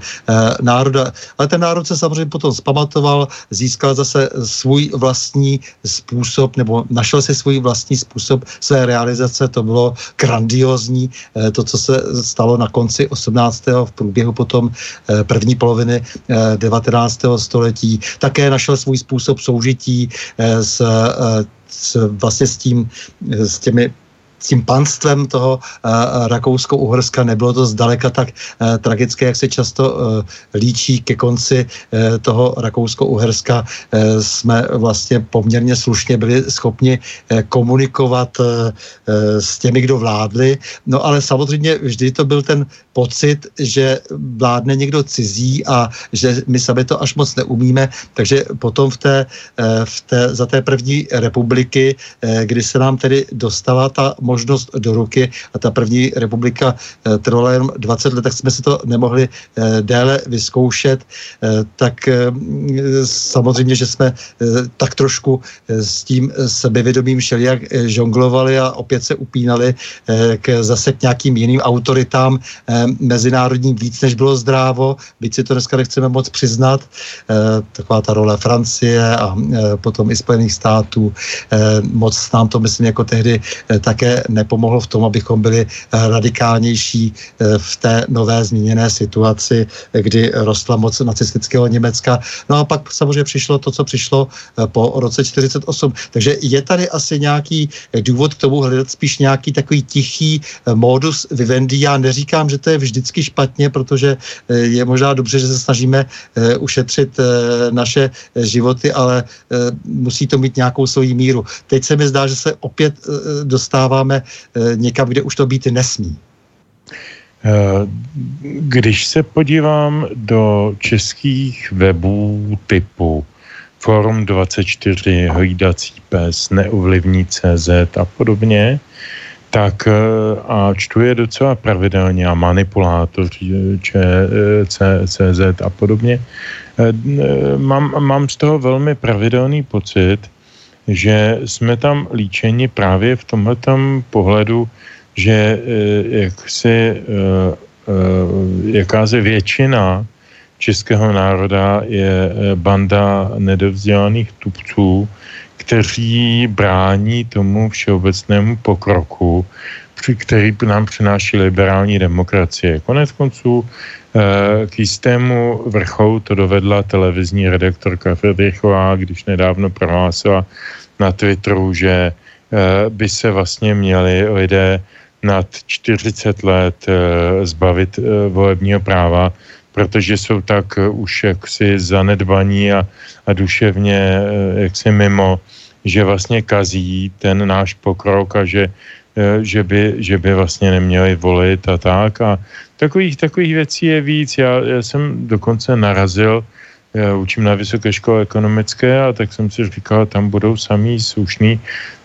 národa, ale ten národ se samozřejmě potom zpamatoval, získal zase svůj vlastní způsob, nebo našel si svůj vlastní způsob své realizace, to bylo grandiozní, to, co se stalo na konci 18. v průběhu potom potom eh, první poloviny 19. Eh, století. Také našel svůj způsob soužití eh, s s, vlastně s tím, s těmi s tím panstvem toho uh, Rakousko-Uherska nebylo to zdaleka tak uh, tragické, jak se často uh, líčí ke konci uh, toho Rakousko-Uherska. Uh, jsme vlastně poměrně slušně byli schopni uh, komunikovat uh, uh, s těmi, kdo vládli. No ale samozřejmě vždy to byl ten pocit, že vládne někdo cizí a že my sami to až moc neumíme, takže potom v té, v té, za té první republiky, kdy se nám tedy dostala ta možnost do ruky a ta první republika eh, trvala jenom 20 let, tak jsme si to nemohli eh, déle vyzkoušet, eh, tak samozřejmě, že jsme tak trošku s tím sebevědomím všelijak žonglovali a opět se upínali k zase k nějakým jiným autoritám mezinárodním víc, než bylo zdrávo, byť si to dneska nechceme moc přiznat. Taková ta role Francie a potom i Spojených států. Moc nám to, myslím, jako tehdy také nepomohlo v tom, abychom byli radikálnější v té nové změněné situaci, kdy rostla moc nacistického Německa. No a pak samozřejmě přišlo to, co přišlo po roce 48. Takže je tady asi nějaký důvod k tomu hledat spíš nějaký takový tichý modus vivendi. Já neříkám, že to je vždycky špatně, protože je možná dobře, že se snažíme ušetřit naše životy, ale musí to mít nějakou svoji míru. Teď se mi zdá, že se opět dostáváme někam, kde už to být nesmí. Když se podívám do českých webů typu Forum 24, Hlídací pes, Neovlivní CZ a podobně, tak a čtu je docela pravidelně a manipulátor CZ a podobně, mám, mám z toho velmi pravidelný pocit, že jsme tam líčeni právě v tomhle pohledu, že jaksi jakási většina českého národa je banda nedovzdělaných tupců, kteří brání tomu všeobecnému pokroku, který nám přináší liberální demokracie. Konec konců eh, k jistému vrcholu to dovedla televizní redaktorka Friedrichová, když nedávno prohlásila na Twitteru, že eh, by se vlastně měli lidé nad 40 let eh, zbavit volebního práva, protože jsou tak už jaksi zanedbaní a, a duševně jaksi mimo, že vlastně kazí ten náš pokrok a že, eh, že, by, že by vlastně neměli volit a tak. A takových, takových věcí je víc. Já, já jsem dokonce narazil, já učím na vysoké škole ekonomické a tak jsem si říkal, tam budou samý slušný,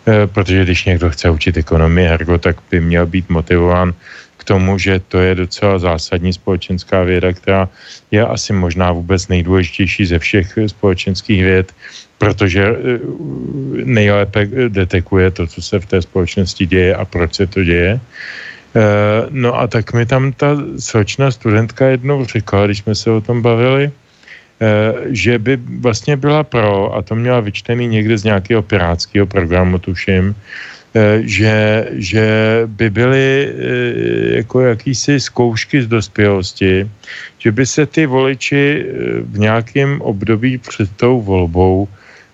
eh, protože když někdo chce učit ekonomii, ergo, tak by měl být motivován tomu, že to je docela zásadní společenská věda, která je asi možná vůbec nejdůležitější ze všech společenských věd, protože eh, nejlépe detekuje to, co se v té společnosti děje a proč se to děje. Eh, no a tak mi tam ta slečná studentka jednou řekla, když jsme se o tom bavili, eh, že by vlastně byla pro, a to měla vyčtený někde z nějakého pirátského programu, tuším, že, že by byly jako jakýsi zkoušky z dospělosti, že by se ty voliči v nějakém období před tou volbou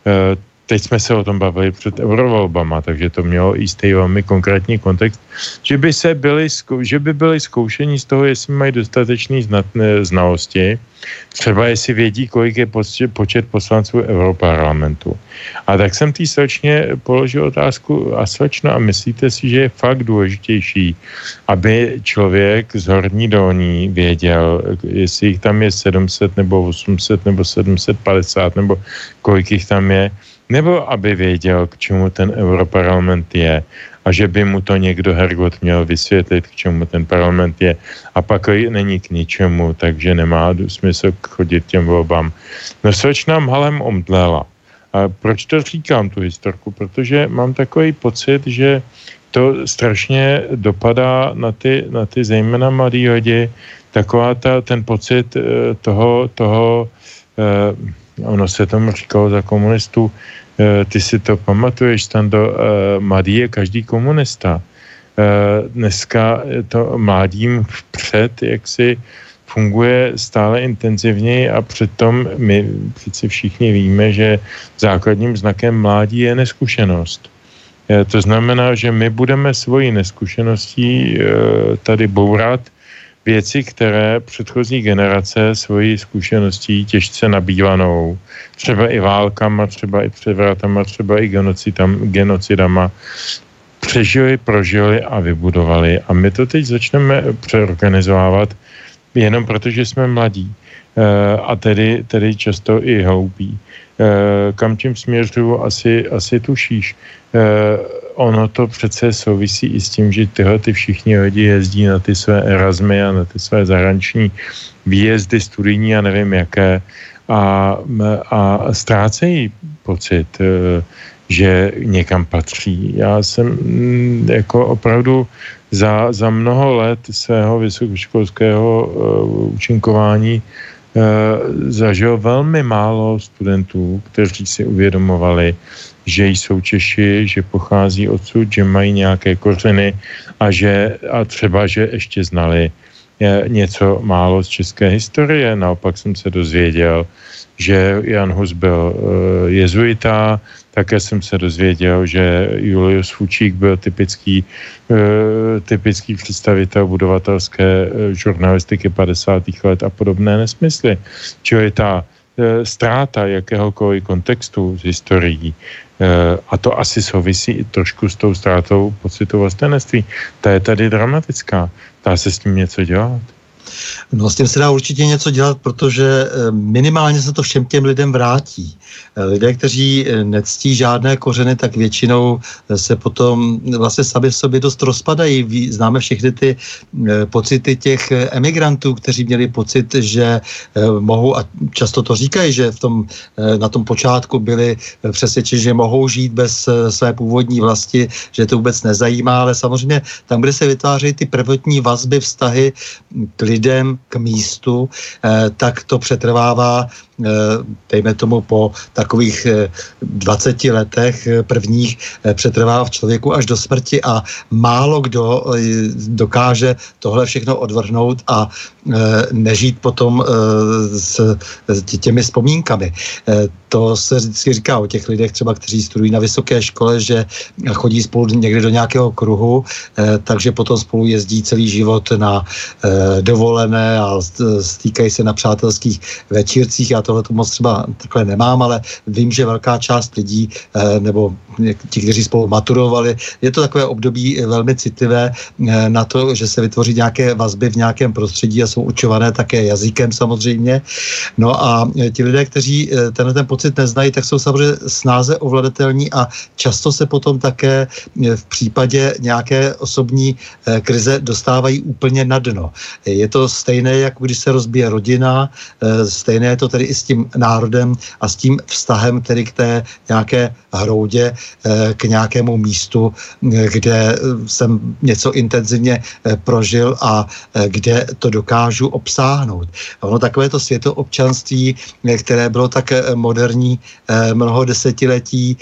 Eh, teď jsme se o tom bavili před eurovolbama, takže to mělo jistý velmi konkrétní kontext, že by, se byli, že by byli zkoušení z toho, jestli mají dostatečný znalosti, třeba jestli vědí, kolik je počet poslanců Europarlamentu. A tak jsem tý slečně položil otázku, a slečno, a myslíte si, že je fakt důležitější, aby člověk z horní dolní věděl, jestli jich tam je 700 nebo 800 nebo 750 nebo kolik jich tam je, nebo aby věděl, k čemu ten Europarlament je a že by mu to někdo Hergot měl vysvětlit, k čemu ten parlament je a pak není k ničemu, takže nemá smysl chodit těm volbám. No seč nám halem omdlela. A proč to říkám, tu historku? Protože mám takový pocit, že to strašně dopadá na ty, na ty zejména mladý lidi, taková ta, ten pocit eh, toho, toho eh, ono se tomu říkalo za komunistů, eh, ty si to pamatuješ, tam do mladý je každý komunista. Dneska to mládím vpřed, jak si funguje stále intenzivněji a přitom my přeci všichni víme, že základním znakem mládí je neskušenost. To znamená, že my budeme svoji neskušeností tady bourat věci, které předchozí generace svojí zkušeností těžce nabývanou, třeba i válkama, třeba i převratama, třeba i genocidama, genocidama, přežili, prožili a vybudovali. A my to teď začneme přeorganizovávat jenom protože jsme mladí e, a tedy, tedy často i hloupí. E, kam tím směřuju, asi, asi tušíš. Ono to přece souvisí i s tím, že tyhle ty všichni lidi jezdí na ty své Erasmy a na ty své zahraniční výjezdy studijní a nevím jaké a, a ztrácejí pocit, e, že někam patří. Já jsem mm, jako opravdu za, za mnoho let svého vysokoškolského uh, účinkování zažil velmi málo studentů, kteří si uvědomovali, že jsou Češi, že pochází odsud, že mají nějaké kořeny a že a třeba, že ještě znali něco málo z české historie. Naopak jsem se dozvěděl, že Jan Hus byl uh, jezuita, také jsem se dozvěděl, že Julius Fučík byl typický, uh, typický představitel budovatelské uh, žurnalistiky 50. let a podobné nesmysly. Čili ta ztráta jakéhokoliv kontextu z historií, a to asi souvisí i trošku s tou ztrátou pocitu vlastenectví, ta je tady dramatická. Dá se s tím něco dělat? No s tím se dá určitě něco dělat, protože eh, minimálně se to všem těm lidem vrátí. Eh, lidé, kteří eh, nectí žádné kořeny, tak většinou se potom vlastně sami v sobě dost rozpadají. Známe všechny ty pocity těch emigrantů, kteří měli pocit, že mohou, a často to říkají, že v tom, na tom počátku byli přesvědčeni, že mohou žít bez své původní vlasti, že to vůbec nezajímá, ale samozřejmě tam, kde se vytvářejí ty prvotní vazby, vztahy k lidem, k místu, eh, tak to přetrvává dejme tomu po takových 20 eh, letech eh, prvních přetrvá v člověku až do smrti a málo kdo dokáže tohle všechno odvrhnout a nežít potom s těmi vzpomínkami. To se vždycky říká o těch lidech třeba, kteří studují na vysoké škole, že chodí spolu někde do nějakého kruhu, takže potom spolu jezdí celý život na dovolené a stýkají se na přátelských večírcích a tohle to moc třeba takhle nemám, ale vím, že velká část lidí, eh, nebo ti, kteří spolu maturovali, je to takové období velmi citlivé eh, na to, že se vytvoří nějaké vazby v nějakém prostředí a jsou učované také jazykem samozřejmě. No a eh, ti lidé, kteří tenhle ten pocit neznají, tak jsou samozřejmě snáze ovladatelní a často se potom také v případě nějaké osobní krize dostávají úplně na dno. Je to stejné, jako když se rozbije rodina, stejné je to tedy i s tím národem a s tím vztahem tedy k té nějaké hroudě, eh, k nějakému místu, eh, kde jsem něco intenzivně eh, prožil a kde to dokážu obsáhnout. Ono takové to světoobčanství, které bylo tak moderní mnoho desetiletí,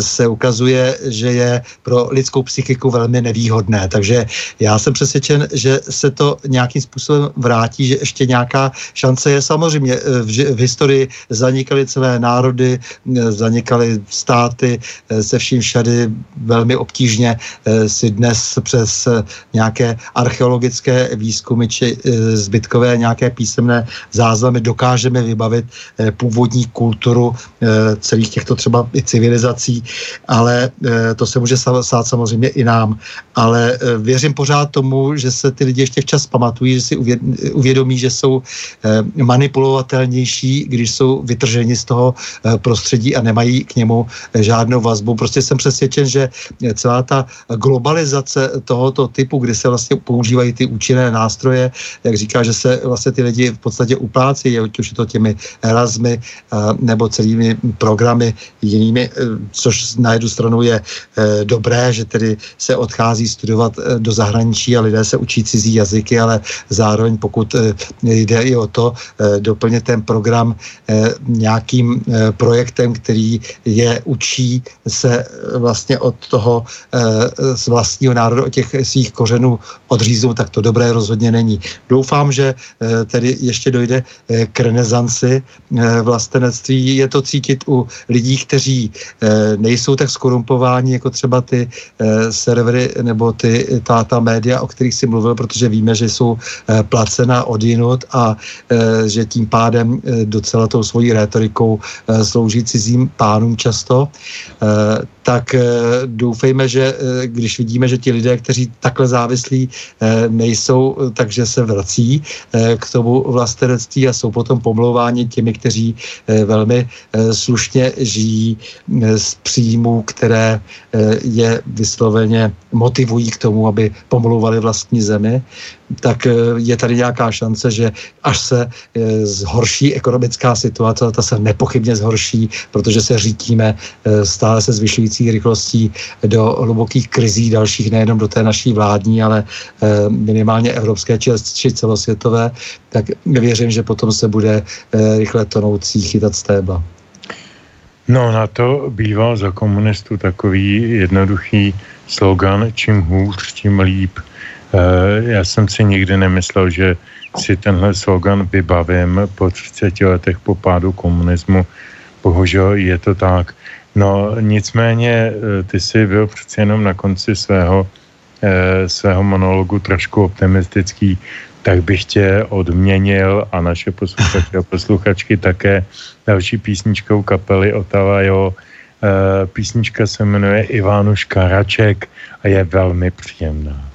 se ukazuje, že je pro lidskou psychiku velmi nevýhodné. Takže já jsem přesvědčen, že se to nějakým způsobem vrátí, že ještě nějaká šance je samozřejmě v, v historii zanikaly celé národy, zanikaly státy eh, se vším všady velmi obtížně eh, si dnes přes eh, nějaké archeologické výzkumy či zbytkové nějaké písemné záznamy dokážeme vybavit původní kulturu celých těchto třeba i civilizací, ale to se může stát samozřejmě i nám. Ale věřím pořád tomu, že se ty lidi ještě včas pamatují, že si uvědomí, že jsou manipulovatelnější, když jsou vytrženi z toho eh, prostředí a nemají k němu eh, žádnou vazbu. Prostě jsem přesvědčen, že celá ta globalizace tohoto typu, kdy se vlastně používají ty účinné nástroje, jak říká, že se vlastně ty lidi v podstatě uplácí, ať už je to těmi Erasmy eh, nebo celými programy jinými, což na jednu stranu je dobré, že tedy se odchází studovat do zahraničí a lidé se učí cizí jazyky, ale zároveň pokud jde i o to doplnit ten program nějakým eh, projektem, který je učí se eh, vlastně od toho eh, z vlastního národa, od těch svých kořenů odříznout, tak to dobré rozhodně není. Doufám, že tedy ještě dojde k renesanci vlastenectví. Je to cítit u lidí, kteří nejsou tak skorumpováni jako třeba ty servery nebo ty, ta, ta média, o kterých si mluvil, protože víme, že jsou placena od jinut a že tím pádem docela tou svojí rétorikou eh, slouží cizím pánům často, eh, tak eh, doufejme, že když vidíme, že ti lidé, kteří takhle závislí nejsou, takže se vrací k tomu vlastenectví a jsou potom pomlouváni těmi, kteří velmi slušně žijí z příjmů, které je vysloveně motivují k tomu, aby pomlouvali vlastní zemi. Tak eh, je tady nějaká šance, že až se eh, zhorší ekonomická situace, ta se nepochybně zhorší, protože se řítíme eh, stále se zvyšující vynikající rychlostí do hlubokých krizí dalších, nejenom do té naší vládní, ale minimálně evropské či celosvětové, tak věřím, že potom se bude rychle tonoucí chytat stébla. No na to býval za komunistů takový jednoduchý slogan, čím hůř, tím líp. Já jsem si nikdy nemyslel, že si tenhle slogan vybavím po 30 letech po pádu komunismu. Bohužel je to tak. No nicméně eh, ty jsi byl přece jenom na konci svého, eh, svého monologu trošku optimistický, tak bych tě odměnil a naše posluchače a posluchačky také další písničkou kapely Otava, jo. Eh, písnička se jmenuje Ivánuš Karaček a je velmi příjemná.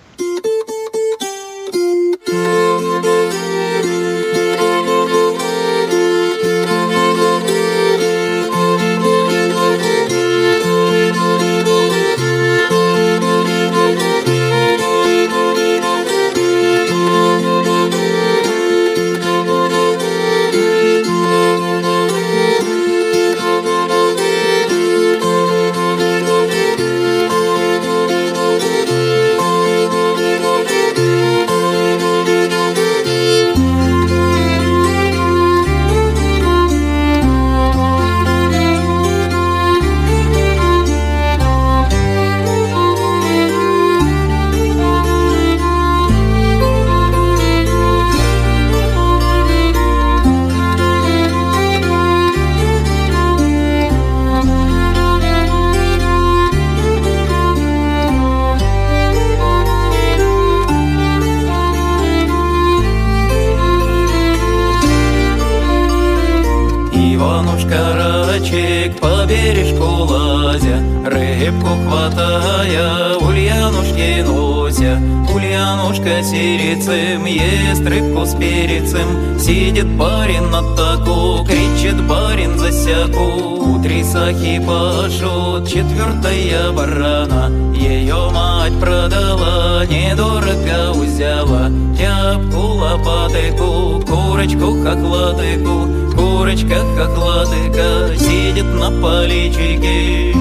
ест рыбку с перецем Сидит парень на таку, кричит барин за засяку Три сахи пашут, четвертая барана. Ее мать продала, недорого узяла Тяпку, лопатыку, курочку, хохлатыку. Курочка, хохлатыка, сидит на поличике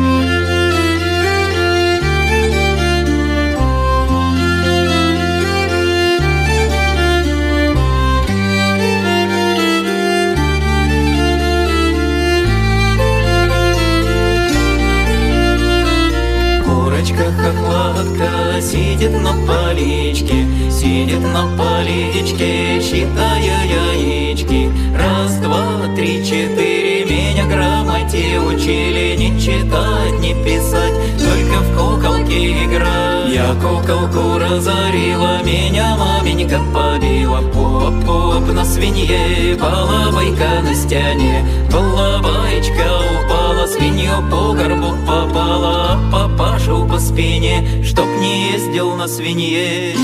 Сидит на поличке, сидит на поличке, считая яички. Раз, два, три, четыре, меня грамоте учили не читать, не писать, только в куколки играть. Я куколку разорила, меня маменька побила, поп-поп на свинье, балабайка на стене, балабайчка упала, свинью по горбу попала, попала пошел по спине, чтоб не ездил на свинье.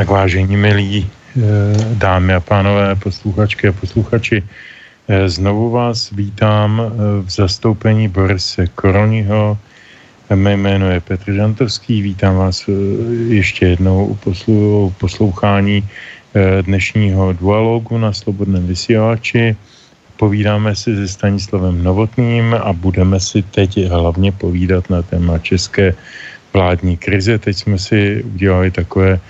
Tak vážení milí eh, dámy a pánové, posluchačky a posluchači, eh, znovu vás vítám eh, v zastoupení Borise Koroniho. Mé jméno je Petr Žantovský, vítám vás ještě jednou u poslouchání dnešního dualogu na Slobodném vysílači. Povídáme si se Stanislavem Novotným a budeme si teď hlavně povídat na téma české vládní krize. Teď jsme si udělali takové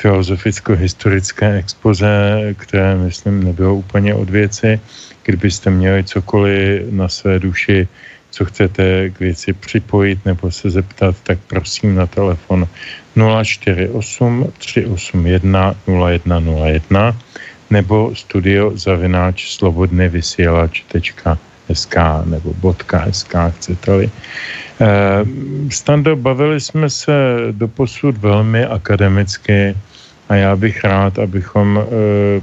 filozoficko-historické expoze, které, myslím, nebylo úplně od věci. Kdybyste měli cokoliv na své duši, co chcete k věci připojit nebo se zeptat, tak prosím na telefon 048 381 0101 nebo studio zavináč slobodný vysielač.sk nebo .sk chcete-li. Eh, Stando, bavili jsme se doposud velmi akademicky a já bych rád, abychom e,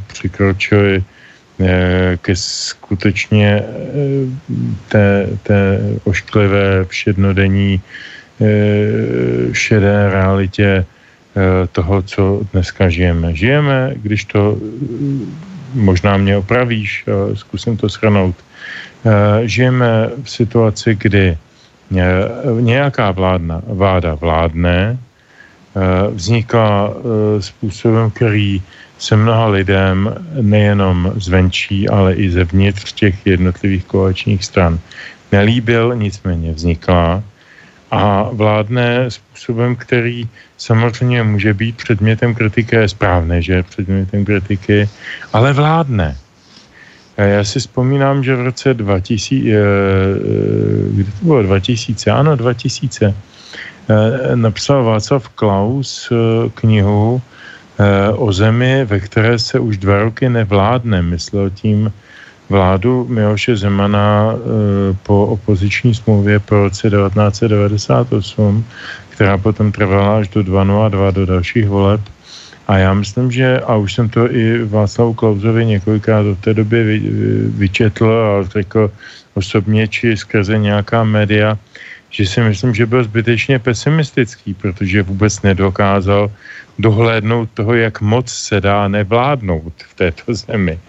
přikročili e, ke skutečně e, té, té ošklivé všednodenní e, šedé realitě e, toho, co dneska žijeme. Žijeme, když to možná mě opravíš, zkusím to shrnout. Žijeme v situaci, kdy nějaká vládna, vláda vládne, vzniká eh, způsobem, který se mnoha lidem nejenom zvenčí, ale i zevnitř těch jednotlivých koaličních stran nelíbil, nicméně vznikla a vládne způsobem, který samozřejmě může být předmětem kritiky, je správné, že je předmětem kritiky, ale vládne. Já si vzpomínám, že v roce 2000, eh, kdy to bylo? 2000, ano 2000, Eh, napsal Václav Klaus eh, knihu eh, o zemi, ve které se už dva roky nevládne. Myslel tím vládu Miloše Zemana po opoziční smlouvě po roce 1998, která potom trvala až do 2002 do dalších voleb. A já myslím, že, a už jsem to i Václavu Klausovi několikrát do té doby vyčetl a řekl osobně či skrze nějaká média, že si myslím, že byl zbytečně pesimistický, protože vůbec nedokázal dohlédnout toho, jak moc se dá nevládnout v této zemi.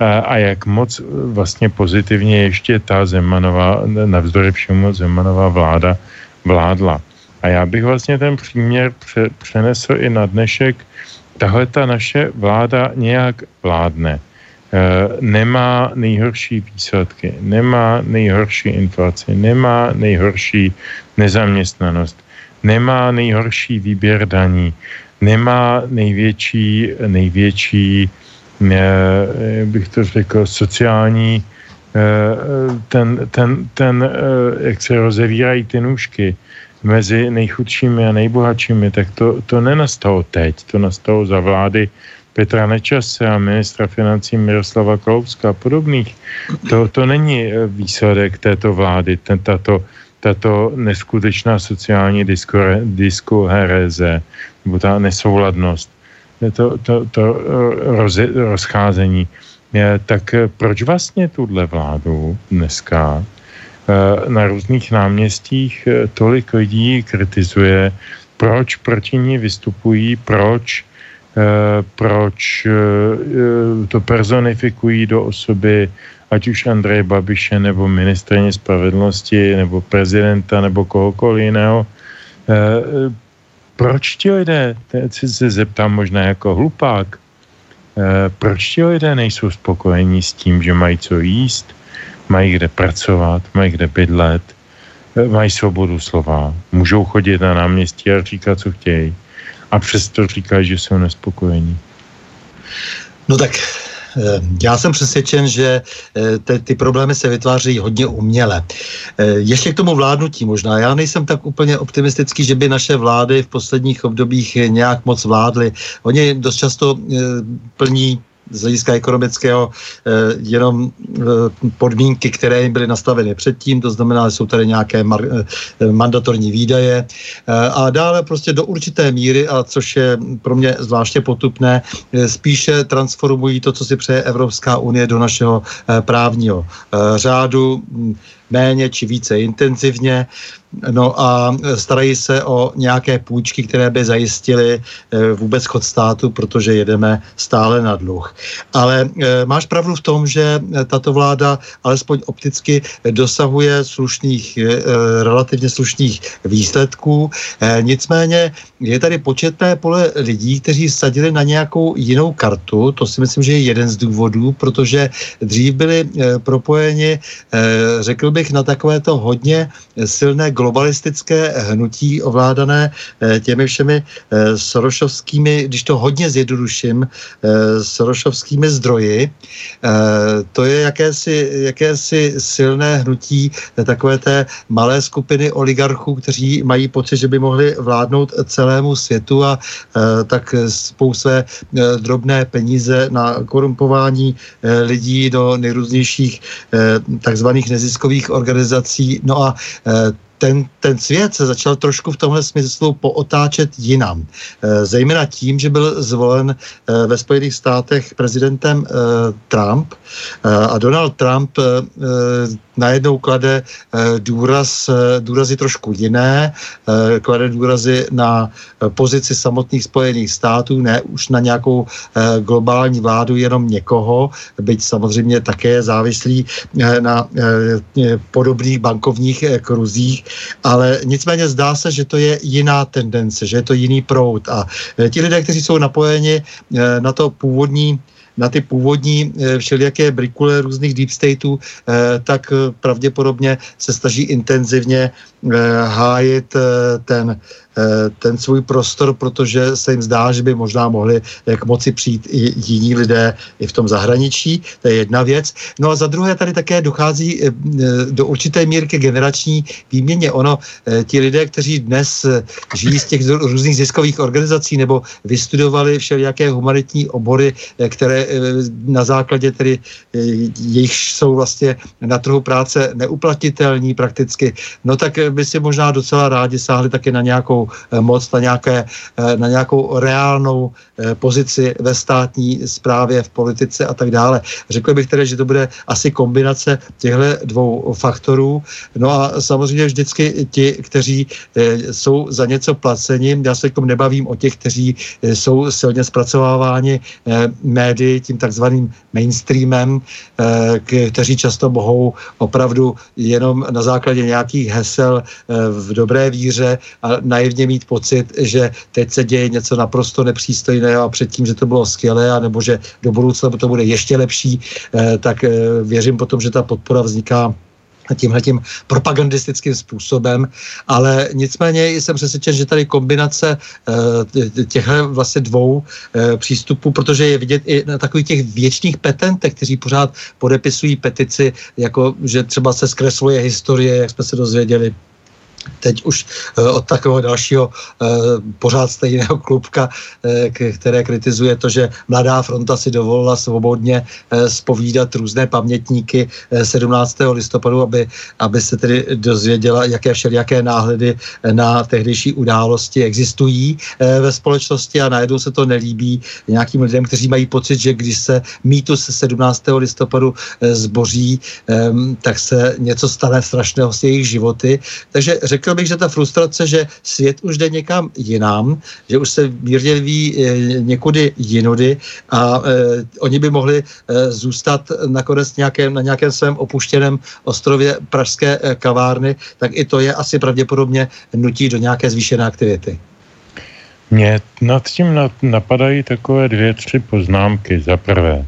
A, a jak moc vlastně pozitivně ještě ta Zemanová, navzdory všemu Zemanová vláda vládla. A já bych vlastně ten příměr pře, přenesl i na dnešek. Tahle ta naše vláda nějak vládne. Eh, nemá nejhorší výsledky, nemá nejhorší inflaci, nemá nejhorší nezaměstnanost, nemá nejhorší výběr daní, nemá největší, největší, eh, bych to řekl, sociální, eh, ten, ten, ten, jak se rozevírají ty nůžky mezi nejchudšími a nejbohatšími, tak to, to nenastalo teď, to nastalo za vlády Petra Nečase a ministra financí Miroslava Kalouska a podobných. To, to není eh, výsledek této vlády, ten, tato, tato neskutečná sociální diskohereze, nebo ta nesouladnost, to, to, to eh, roz, rozcházení. Tak eh, proč vlastně tuhle vládu dneska na různých náměstích tolik lidí kritizuje, proč proti ní vystupují, proč Eh, proč eh, eh, to personifikují do osoby ať už Andreje Babiše nebo ministrině spravedlnosti nebo prezidenta nebo kohokoliv jiného. Proč ti lidé, teď se zeptám možná jako hlupák, proč ti lidé nejsou spokojení s tím, že mají co jíst, mají kde pracovat, mají kde bydlet, mají svobodu slova, můžou chodit na náměstí a říkat, co chtějí a přesto říkají, že jsou nespokojení. No tak eh, já jsem přesvědčen, že eh, te, ty problémy se vytváří hodně uměle. Eh, ještě k tomu vládnutí možná. Já nejsem tak úplně optimistický, že by naše vlády v posledních obdobích nějak moc vládly. Oni dost často plní z hlediska ekonomického eh, jenom eh, podmínky, které jim byly nastaveny předtím, to znamená, že jsou tady nějaké mar, eh, mandatorní výdaje a dále prostě do určité míry, a což je pro mě zvláště potupné, spíše transformují to, co si přeje Evropská unie do našeho právního řádu méně či více intenzivně. No a starají se o nějaké půjčky, které by zajistily eh, vůbec chod státu, protože jedeme stále na dluh. Ale eh, máš pravdu v tom, že tato vláda alespoň opticky dosahuje slušných, eh, relativně slušných výsledků. Nicméně je tady početné pole lidí, kteří sadili na nějakou jinou kartu. To si myslím, že je jeden z důvodů, protože dřív byli propojeni, řekl bych, na takovéto hodně silné globalistické hnutí ovládané eh, těmi všemi eh, sorošovskými, když to hodně zjednoduším, eh, sorošovskými zdroji. To je jakési, jakési silné hnutí takové té malé skupiny oligarchů, kteří mají pocit, že by mohli vládnout celému světu a tak spou své drobné peníze na korumpování lidí do nejrůznějších takzvaných neziskových organizací. No a ten, ten svět se začal trošku v tomhle smyslu pootáčet jinam. E, zejména tím, že byl zvolen e, ve Spojených státech prezidentem e, Trump a Donald Trump najednou klade důraz, důrazy trošku jiné, klade důrazy na pozici samotných Spojených států, ne už na nějakou globální vládu jenom někoho, byť samozřejmě také závislí na podobných bankovních kruzích, ale nicméně zdá se, že to je jiná tendence, že je to jiný proud. A eh, ti lidé, kteří jsou napojeni eh, na to původní na ty původní eh, všelijaké brikule různých deep stateů, tak pravděpodobně se snaží intenzivně hájit ten ten svůj prostor, protože se jim zdá, že by možná mohli jak moci přijít i jiní lidé i v tom zahraničí. To je jedna věc. No a za druhé tady také dochází eh, do určité míry ke generační výměně. Ono, eh, ti lidé, kteří dnes žijí z těch různých ziskových organizací nebo vystudovali všelijaké humanitní obory, které na základě tedy jejich jsou vlastně na trhu práce neuplatitelní prakticky, no tak by si možná docela rádi sáhli také na nějakou Eh, moc, na, nějaké, eh, na nějakou reálnou eh, pozici ve státní správě, v politice a tak dále. Řekl bych tedy, že to bude asi kombinace těchto dvou faktorů. No a samozřejmě vždycky ti, kteří jsou za něco placeni, já se jako nebavím o těch, kteří jsou silně zpracováváni médii, tím takzvaným mainstreamem, kteří často mohou opravdu jenom na základě nějakých hesel v dobré víře a naivně klidně mít pocit, že teď se děje něco naprosto nepřístojného a předtím, že to bylo skvělé, anebo že do budoucna to bude ještě lepší, eh, tak eh, věřím potom, že ta podpora vzniká tímhle tím propagandistickým způsobem, ale nicméně jsem přesvědčen, že tady kombinace eh, těchto vlastně dvou přístupů, protože je vidět i na takových těch věčných petentech, kteří pořád podepisují petici, jako že třeba se zkresluje historie, jak jsme se dozvěděli teď už eh, od takového dalšího eh, pořád stejného klubka, eh, které kritizuje to, že Mladá fronta si dovolila svobodně spovídat různé pamětníky 17. listopadu, aby, aby se tedy dozvěděla, jaké všelijaké náhledy na tehdejší události existují ve společnosti a najednou se to nelíbí nějakým lidem, kteří mají pocit, že když se mýtus 17. listopadu zboří, tak se něco stane strašného s jejich životy. Takže řekl bych, že ta frustrace, že svět už jde někam jinam, že už se mírně ví e, někudy jinudy a e, oni by mohli e, zůstat nakonec nějakém, na nějakém svém opuštěném ostrově pražské e, kavárny, tak i to je asi pravděpodobně nutí do nějaké zvýšené aktivity. Mě nad tím napadají takové dvě, tři poznámky. Za prvé,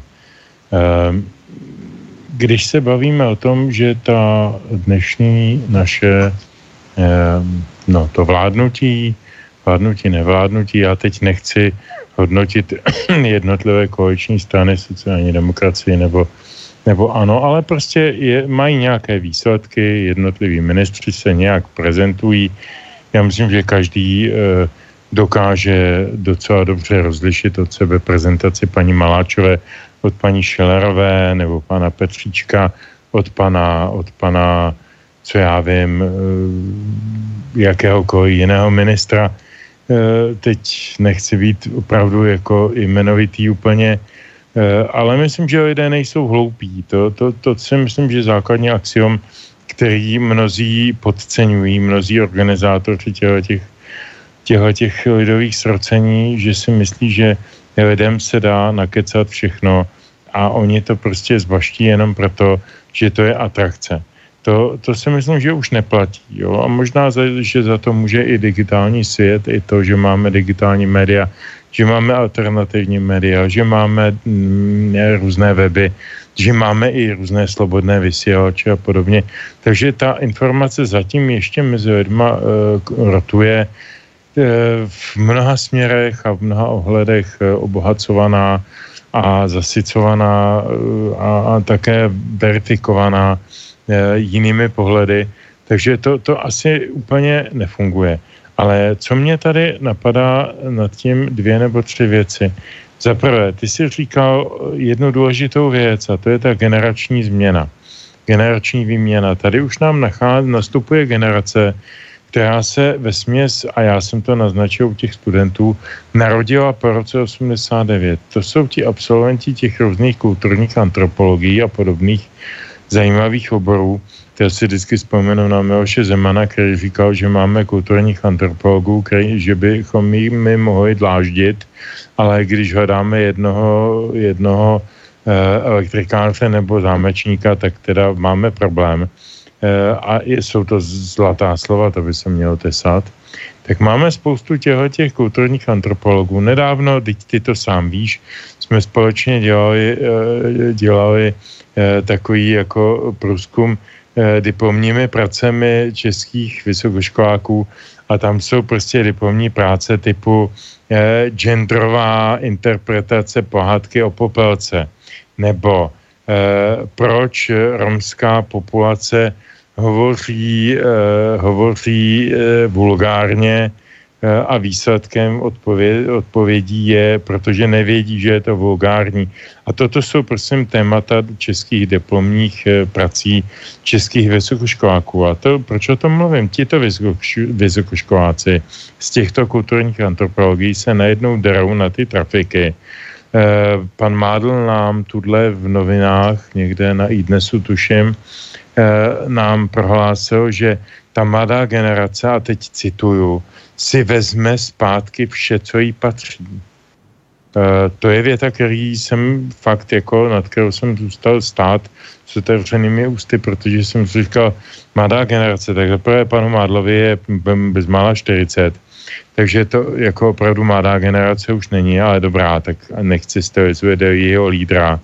když se bavíme o tom, že ta dnešní naše Ehm, no, to vládnutí, vládnutí, nevládnutí. Já teď nechci hodnotit jednotlivé koaliční strany sociální demokracie nebo, nebo ano, ale prostě je, mají nějaké výsledky, jednotliví ministři se nějak prezentují. Já myslím, že každý e, dokáže docela dobře rozlišit od sebe prezentaci paní Maláčové od paní Šelerové nebo pana Petříčka od pana, od pana co já vím, eh, jakéhokoliv jiného ministra. Eh, teď nechci být opravdu jako jmenovitý úplně, eh, ale myslím, že lidé nejsou hloupí. To, to, to si myslím, že základní axiom, který mnozí podceňují, mnozí organizátoři těch, těchto těch lidových srocení, že si myslí, že lidem se dá nakecat všechno a oni to prostě zbaští jenom proto, že to je atrakce. To, to si myslím, že už neplatí. Jo? A možná, za, že za to může i digitální svět, i to, že máme digitální média, že máme alternativní média, že máme mm, různé weby, že máme i různé slobodné vysílače a podobně. Takže ta informace zatím ještě mezi lidma uh, rotuje uh, v mnoha směrech a v mnoha ohledech uh, obohacovaná a zasycovaná uh, a, a také verifikovaná uh, jinými pohledy. Takže to, to asi úplně nefunguje. Ale co mě tady napadá nad tím dvě nebo tři věci. Za prvé, ty jsi říkal jednu důležitou věc a to je ta generační změna. Generační výměna. Tady už nám nachází, nastupuje generace, která se ve směs, a já jsem to naznačil u těch studentů, narodila po roce 89. To jsou ti absolventi těch různých kulturních antropologií a podobných zajímavých oborů, já si vždycky vzpomenu na Miloše Zemana, který říkal, že máme kulturních antropologů, který, že bychom jim mohli dláždit, ale když hledáme jednoho, jednoho eh, elektrikáře nebo zámečníka, tak teda máme problém. Eh, a jsou to zlatá slova, to by se mělo tesat. Tak máme spoustu těchto těch kulturních antropologů. Nedávno, teď ty to sám víš, jsme společně dělali, eh, dělali takový jako průzkum Eh, diplomními pracemi českých vysokoškoláků. A tam jsou prostě diplomní práce typu eh, genderová interpretace pohádky o popelce. Nebo eh, proč romská populace hovoří, eh, hovoří eh, vulgárně Eh, a výsledkem odpověd, odpovědí je, protože nevědí, že je to vulgární. A toto jsou prosím témata českých diplomních eh, prací českých vysokoškoláků. A to, proč o tom mluvím? Tito vysokoškoláci z těchto kulturních antropologií se najednou derou na ty trafiky. Eh, pan Mádl nám tudle v novinách, někde na iDnesu tuším, nám prohlásil, že ta mladá generace, a teď cituju, si vezme zpátky vše, co jí patří. Uh, to je věta, který jsem fakt jako, nad kterou jsem zůstal stát s otevřenými ústy, protože jsem si říkal, mladá generace, tak zaprvé panu Mádlovi je bezmála 40, takže to jako opravdu mladá generace už není, ale dobrá, tak nechci sterilizovat jeho lídra.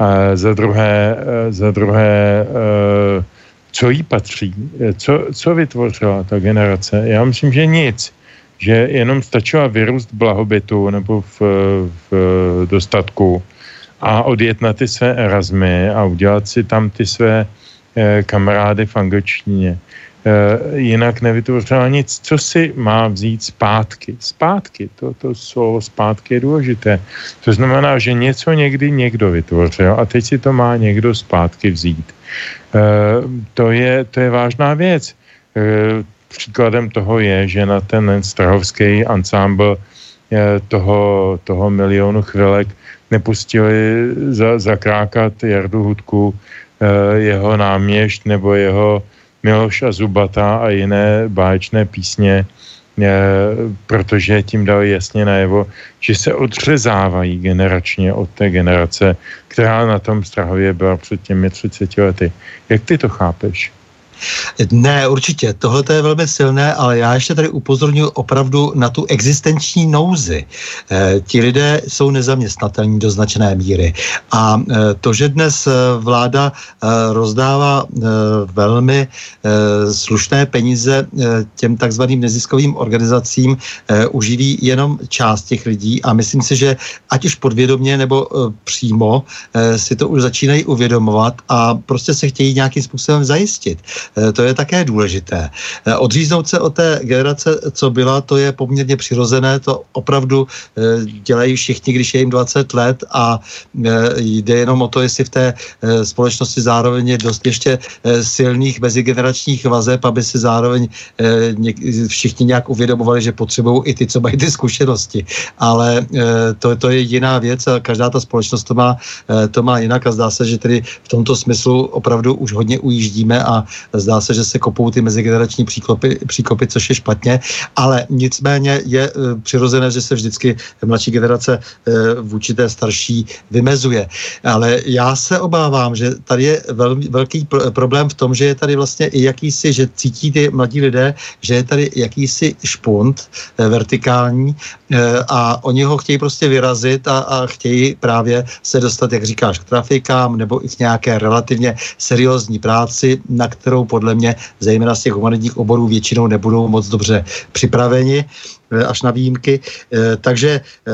Uh, za druhé, uh, za druhé uh, co jí patří, co, co vytvořila ta generace. Já myslím, že nic. Že jenom stačila vyrůst blahobytu nebo v, v dostatku a odjet na ty své Erasmy a udělat si tam ty své eh, kamarády v angličtině. Uh, jinak nevytvořila nic, co si má vzít zpátky. Zpátky, to, to slovo zpátky je důležité. To znamená, že něco někdy někdo vytvořil a teď si to má někdo zpátky vzít. Uh, to, je, to je vážná věc. Uh, příkladem toho je, že na ten strahovský ansámbl toho, toho milionu chvilek nepustili za, zakrákat Jardu Hudku, jeho náměšť nebo jeho Miloša Zubata a jiné báječné písně, eh, protože tím dali jasně najevo, že se odřezávají generačně od té generace, která na tom Strahově byla před těmi 30 lety. Jak ty to chápeš? Ne, určitě, tohle je velmi silné, ale já ještě tady upozorňuji opravdu na tu existenční nouzi. E, ti lidé jsou nezaměstnatelní do značné míry. A e, to, že dnes eh, vláda e, rozdává e, velmi e, slušné peníze e, těm takzvaným neziskovým organizacím, e, uživí jenom část těch lidí a myslím si, že ať už podvědomě nebo e, přímo e, si to už začínají uvědomovat a prostě se chtějí nějakým způsobem zajistit. Eh, to je také důležité. Eh, odříznout se od té generace, co byla, to je poměrně přirozené, to opravdu eh, dělají všichni, když je jim 20 let a jde jenom o to, jestli v té společnosti zároveň je dost ještě silných mezigeneračních vazeb, aby si zároveň všichni nějak uvědomovali, že potřebují i ty, co mají ty zkušenosti. Ale to, to je jiná věc a každá ta společnost to má, to má jinak a zdá se, že tedy v tomto smyslu opravdu už hodně ujíždíme a Zdá se, že se kopou ty mezigenerační příkopy, příkopy což je špatně, ale nicméně je přirozené, že se vždycky mladší generace vůči té starší vymezuje. Ale já se obávám, že tady je velmi, velký problém v tom, že je tady vlastně i jakýsi, že cítí ty mladí lidé, že je tady jakýsi špunt vertikální a oni ho chtějí prostě vyrazit a, a chtějí právě se dostat, jak říkáš, k trafikám nebo i k nějaké relativně seriózní práci, na kterou podle mě, zejména z těch humanitních oborů, většinou nebudou moc dobře připraveni. Eh, až na výjimky. Eh, takže eh,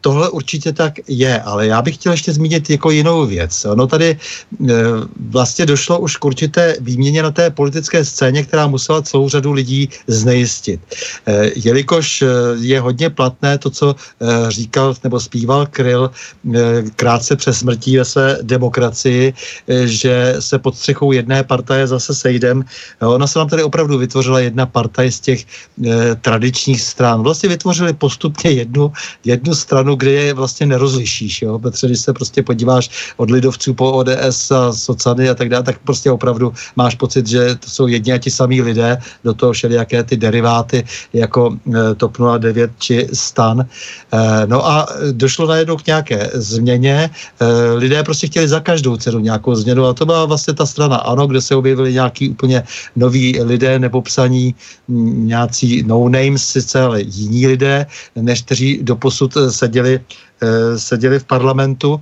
tohle určitě tak je, ale já bych chtěl ještě zmínit jako jinou věc. No tady vlastně došlo už k určité výměně na té politické scéně, která musela celou řadu lidí znejistit. Jelikož je hodně platné to, co říkal nebo zpíval Kryl krátce přes smrtí ve své demokracii, že se pod střechou jedné partaje zase sejdem. Ona se nám tady opravdu vytvořila jedna partaj z těch tradičních stran stran. Vlastně vytvořili postupně jednu, jednu stranu, kde je vlastně nerozlišíš. Jo? Protože když se prostě podíváš od lidovců po ODS a socany a tak dále, tak prostě opravdu máš pocit, že to jsou jedni a ti samí lidé, do toho všelijaké ty deriváty jako e, TOP 09 či STAN. E, no a došlo najednou k nějaké změně. E, lidé prostě chtěli za každou cenu nějakou změnu a to byla vlastně ta strana ANO, kde se objevili nějaký úplně noví lidé nepopsaní, nějací no-names sice, ale jiní lidé, než kteří doposud eh, seděli, eh, seděli v parlamentu.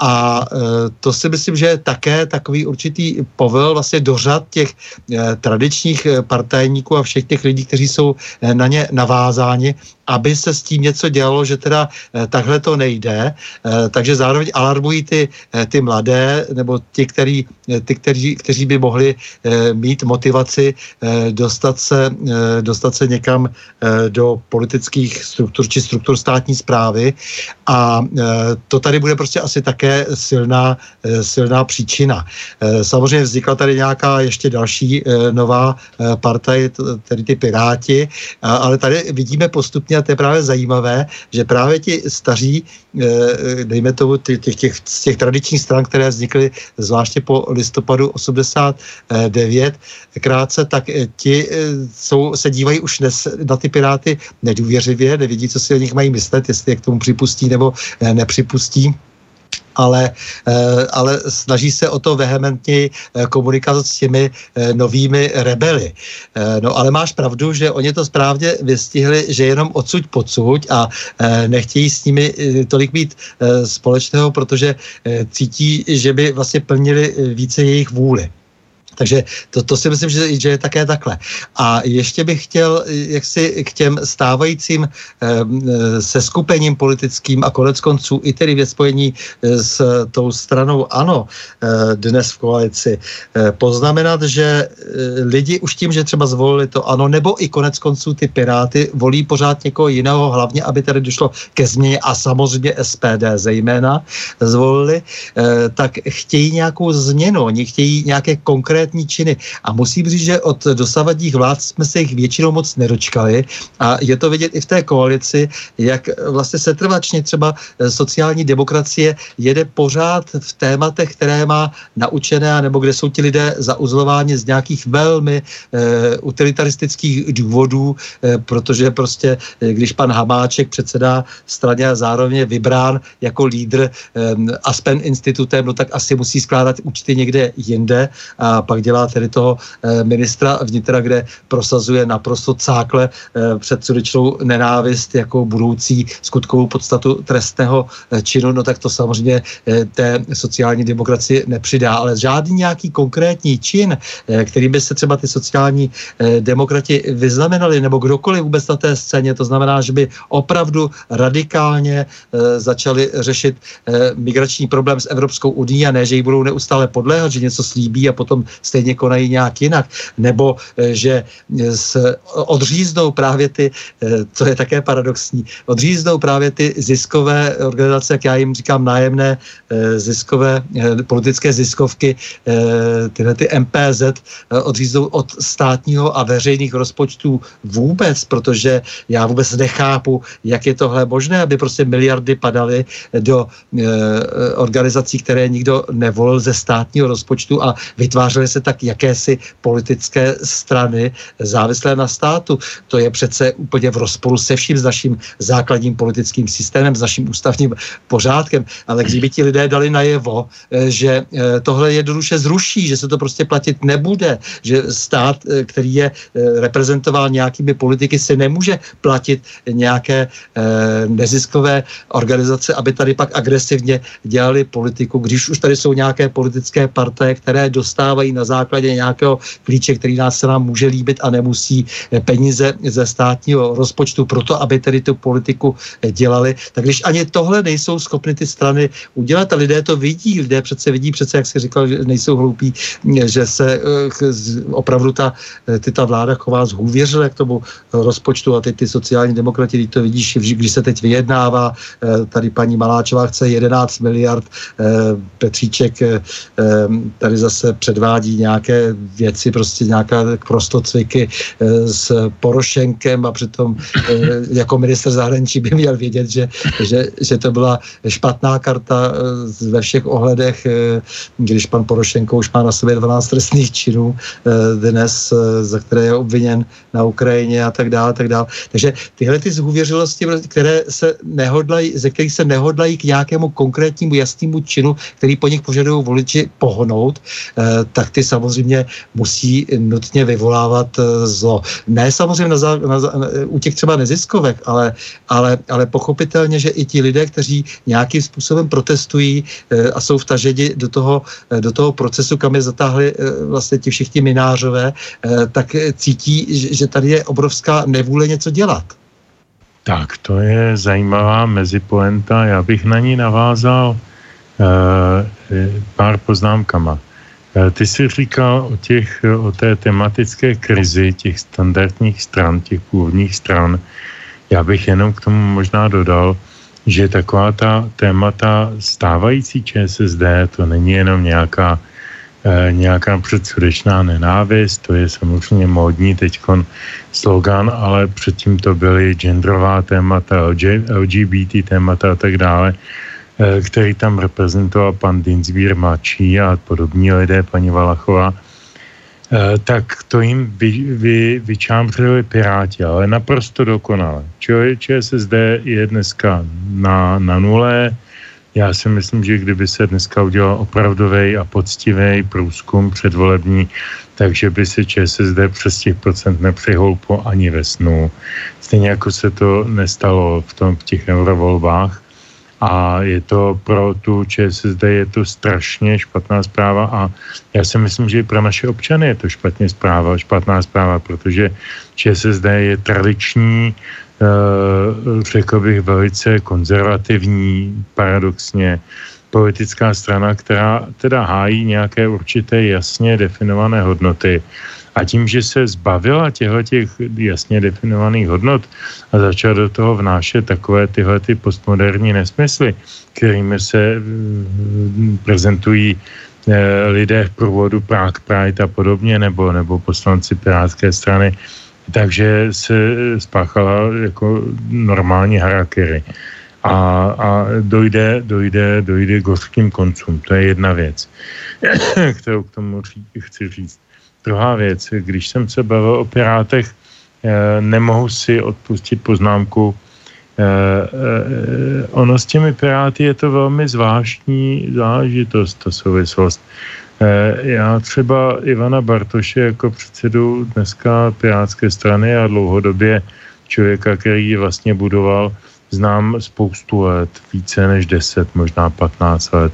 A e, to si myslím, že je také takový určitý povel vlastně dořad těch e, tradičních partajníků a všech těch lidí, kteří jsou na ně navázáni, aby se s tím něco dělalo, že teda eh, takhle to nejde, eh, takže zároveň alarmují ty, eh, ty mladé nebo ti, který, ty kteří, kteří by mohli mít motivaci dostat se, dostat se někam do politických struktur či struktur státní zprávy a to tady bude prostě asi také silná, silná příčina. Samozřejmě vznikla tady nějaká ještě další nová partaj, tedy ty Piráti, ale tady vidíme postupně a to je právě zajímavé, že právě ti staří, eh, dejme tomu těch, těch, z těch tradičních stran, které vznikly zvláště po listopadu 89 krátce, tak eh, ti eh, jsou, se dívají už nes, na ty piráty nedůvěřivě, nevidí, co si o nich mají myslet, jestli je k tomu připustí nebo nepřipustí ale, eh, ale snaží se o to vehementně eh, komunikovat s těmi eh, novými rebely. No ale máš pravdu, že oni to správně vystihli, že jenom odsud pocud a nechtějí s nimi tolik mít společného, protože cítí, že by vlastně plnili více jejich vůli. Takže to, to si myslím, že, že je také takhle. A ještě bych chtěl jak si k těm stávajícím eh, se skupením politickým a konec konců i tedy ve spojení eh, s tou stranou ANO eh, dnes v koalici eh, poznamenat, že eh, lidi už tím, že třeba zvolili to ANO, nebo i konec konců ty Piráty volí pořád někoho jiného, hlavně, aby tady došlo ke změně a samozřejmě SPD zejména zvolili, eh, tak chtějí nějakou změnu, oni chtějí nějaké konkrétní konkrétní činy. A musím říct, že od dosavadních vlád jsme se jich většinou moc nedočkali a je to vidět i v té koalici, jak vlastně setrvačně třeba eh, sociální demokracie jede pořád v tématech, které má naučené, nebo kde jsou ti lidé zauzlováni z nějakých velmi e, utilitaristických důvodů, e, protože prostě, když pan Hamáček předsedá straně a zároveň je vybrán jako lídr e, Aspen institutem, no tak asi musí skládat účty někde jinde a pak dělá tedy toho eh, ministra vnitra, kde prosazuje naprosto cákle eh, před sudečnou nenávist jako budoucí skutkovou podstatu trestného eh, činu, no tak to samozřejmě té sociální demokracii nepřidá, ale žádný nějaký konkrétní čin, který by se třeba ty sociální demokrati vyznamenali, nebo kdokoliv vůbec na té scéně, to znamená, že by opravdu radikálně začali řešit migrační problém s Evropskou unii a ne, že jí budou neustále podléhat, že něco slíbí a potom stejně konají nějak jinak, nebo eh, že eh, s, odříznou právě ty, co eh, je také paradoxní, odříznou právě ty ziskové organizace, jak já jim říkám, nájemné ziskové, politické ziskovky, tyhle ty MPZ, odříznou od státního a veřejných rozpočtů vůbec, protože já vůbec nechápu, jak je tohle možné, aby prostě miliardy padaly do organizací, které nikdo nevolil ze státního rozpočtu a vytvářely se tak jakési politické strany závislé na státu. To je přece úplně v rozporu se vším, s naším základním politickým systémem, s naším ústavním pořádkem. Ale kdyby ti lidé dali najevo, eh, že eh, tohle jednoduše zruší, že se to prostě platit nebude, že stát, eh, který je reprezentován nějakými politiky, se nemůže platit nějaké neziskové organizace, aby tady pak agresivně dělali politiku, když už tady jsou nějaké politické partaje, které dostávají na základě nějakého klíče, který nás se nám může líbit a nemusí peníze ze státního rozpočtu proto, aby tedy tu politiku dělali, tak když ani tohle nejsou schopny ty strany udělat a lidé to vidí, lidé přece vidí, přece jak si říkal, že nejsou hloupí, že se eh, opravdu ta, eh, ty ta vláda chová zhůvěřile k tomu rozpočtu a ty, ty sociální demokrati, když to vidíš, když se teď vyjednává, eh, tady paní Maláčová chce 11 miliard, Petříček tady zase předvádí nějaké věci, prostě nějaká prostocviky s Porošenkem a přitom jako minister zahraničí by měl vědět, že, že, že to byla špatná karta eh, ve všech ohledech, eh, když pan Porošenko už má na sobě 12 trestných činů eh, dnes, za které je obviněn na Ukrajině a tak dále, tak dále. Takže tyhle ty zhůvěřilosti, které se nehodlají, ze kterých se nehodlají k nějakému konkrétnímu jasnému činu, který po nich požadují voliči pohnout, tak ty samozřejmě musí nutně vyvolávat zlo. Ne samozřejmě na, na, na, u těch třeba neziskovek, ale, ale, ale pochopitelně, že i ti lidé, kteří nějakým způsobem protestují eh, a jsou vtaženi do toho, eh, do toho procesu, kam je zatáhli eh, vlastně ti všichni minářové, tak cítí, že tady je obrovská nevůle něco dělat. Tak, to je zajímavá mezipoenta. Já bych na ní navázal pár poznámkama. Ty jsi říkal o, těch, o té tematické krizi těch standardních stran, těch původních stran. Já bych jenom k tomu možná dodal, že taková ta témata stávající ČSSD, to není jenom nějaká, e, nějaká předsudečná nenávist, to je samozřejmě módní teď slogan, ale předtím to byly genderová témata, LGBT témata a tak dále, který tam reprezentoval pan Dinsbír mladší a podobní lidé, paní Valachová. Eh, tak to jim vy, vy, vyčámřili Piráti, ale naprosto dokonale. ČSSD je dneska na, na nule. Já si myslím, že kdyby se dneska udělal opravdový a poctivý průzkum předvolební, takže by se ČSSD přes těch procent nepřihouplo ani ve snu. Stejně jako se to nestalo v, tom, v těch eurovolbách a je to pro tu ČSSD je to strašně špatná zpráva a já si myslím, že i pro naše občany je to špatně zpráva, špatná zpráva, protože ČSSD je tradiční, eh, řekl bych velice konzervativní, paradoxně, politická strana, která teda hájí nějaké určité jasně definované hodnoty a tím, že se zbavila těchto těch jasně definovaných hodnot a začala do toho vnášet takové tyhle ty postmoderní nesmysly, kterými se mm, prezentují eh, lidé v průvodu Prague Pride a podobně, nebo, nebo poslanci Pirátské strany, takže se spáchala jako normální harakiri. A, a dojde, dojde, dojde k hořkým koncům. To je jedna věc, kterou k tomu chci říct. Druhá věc, když jsem se bavil o Pirátech, eh, nemohu si odpustit poznámku. Eh, eh, ono s těmi Piráty je to velmi zvláštní záležitost, ta souvislost. Já třeba Ivana Bartoše jako předsedu dneska Pirátské strany a dlouhodobě člověka, který ji vlastně budoval, znám spoustu let, více než 10, možná 15 let.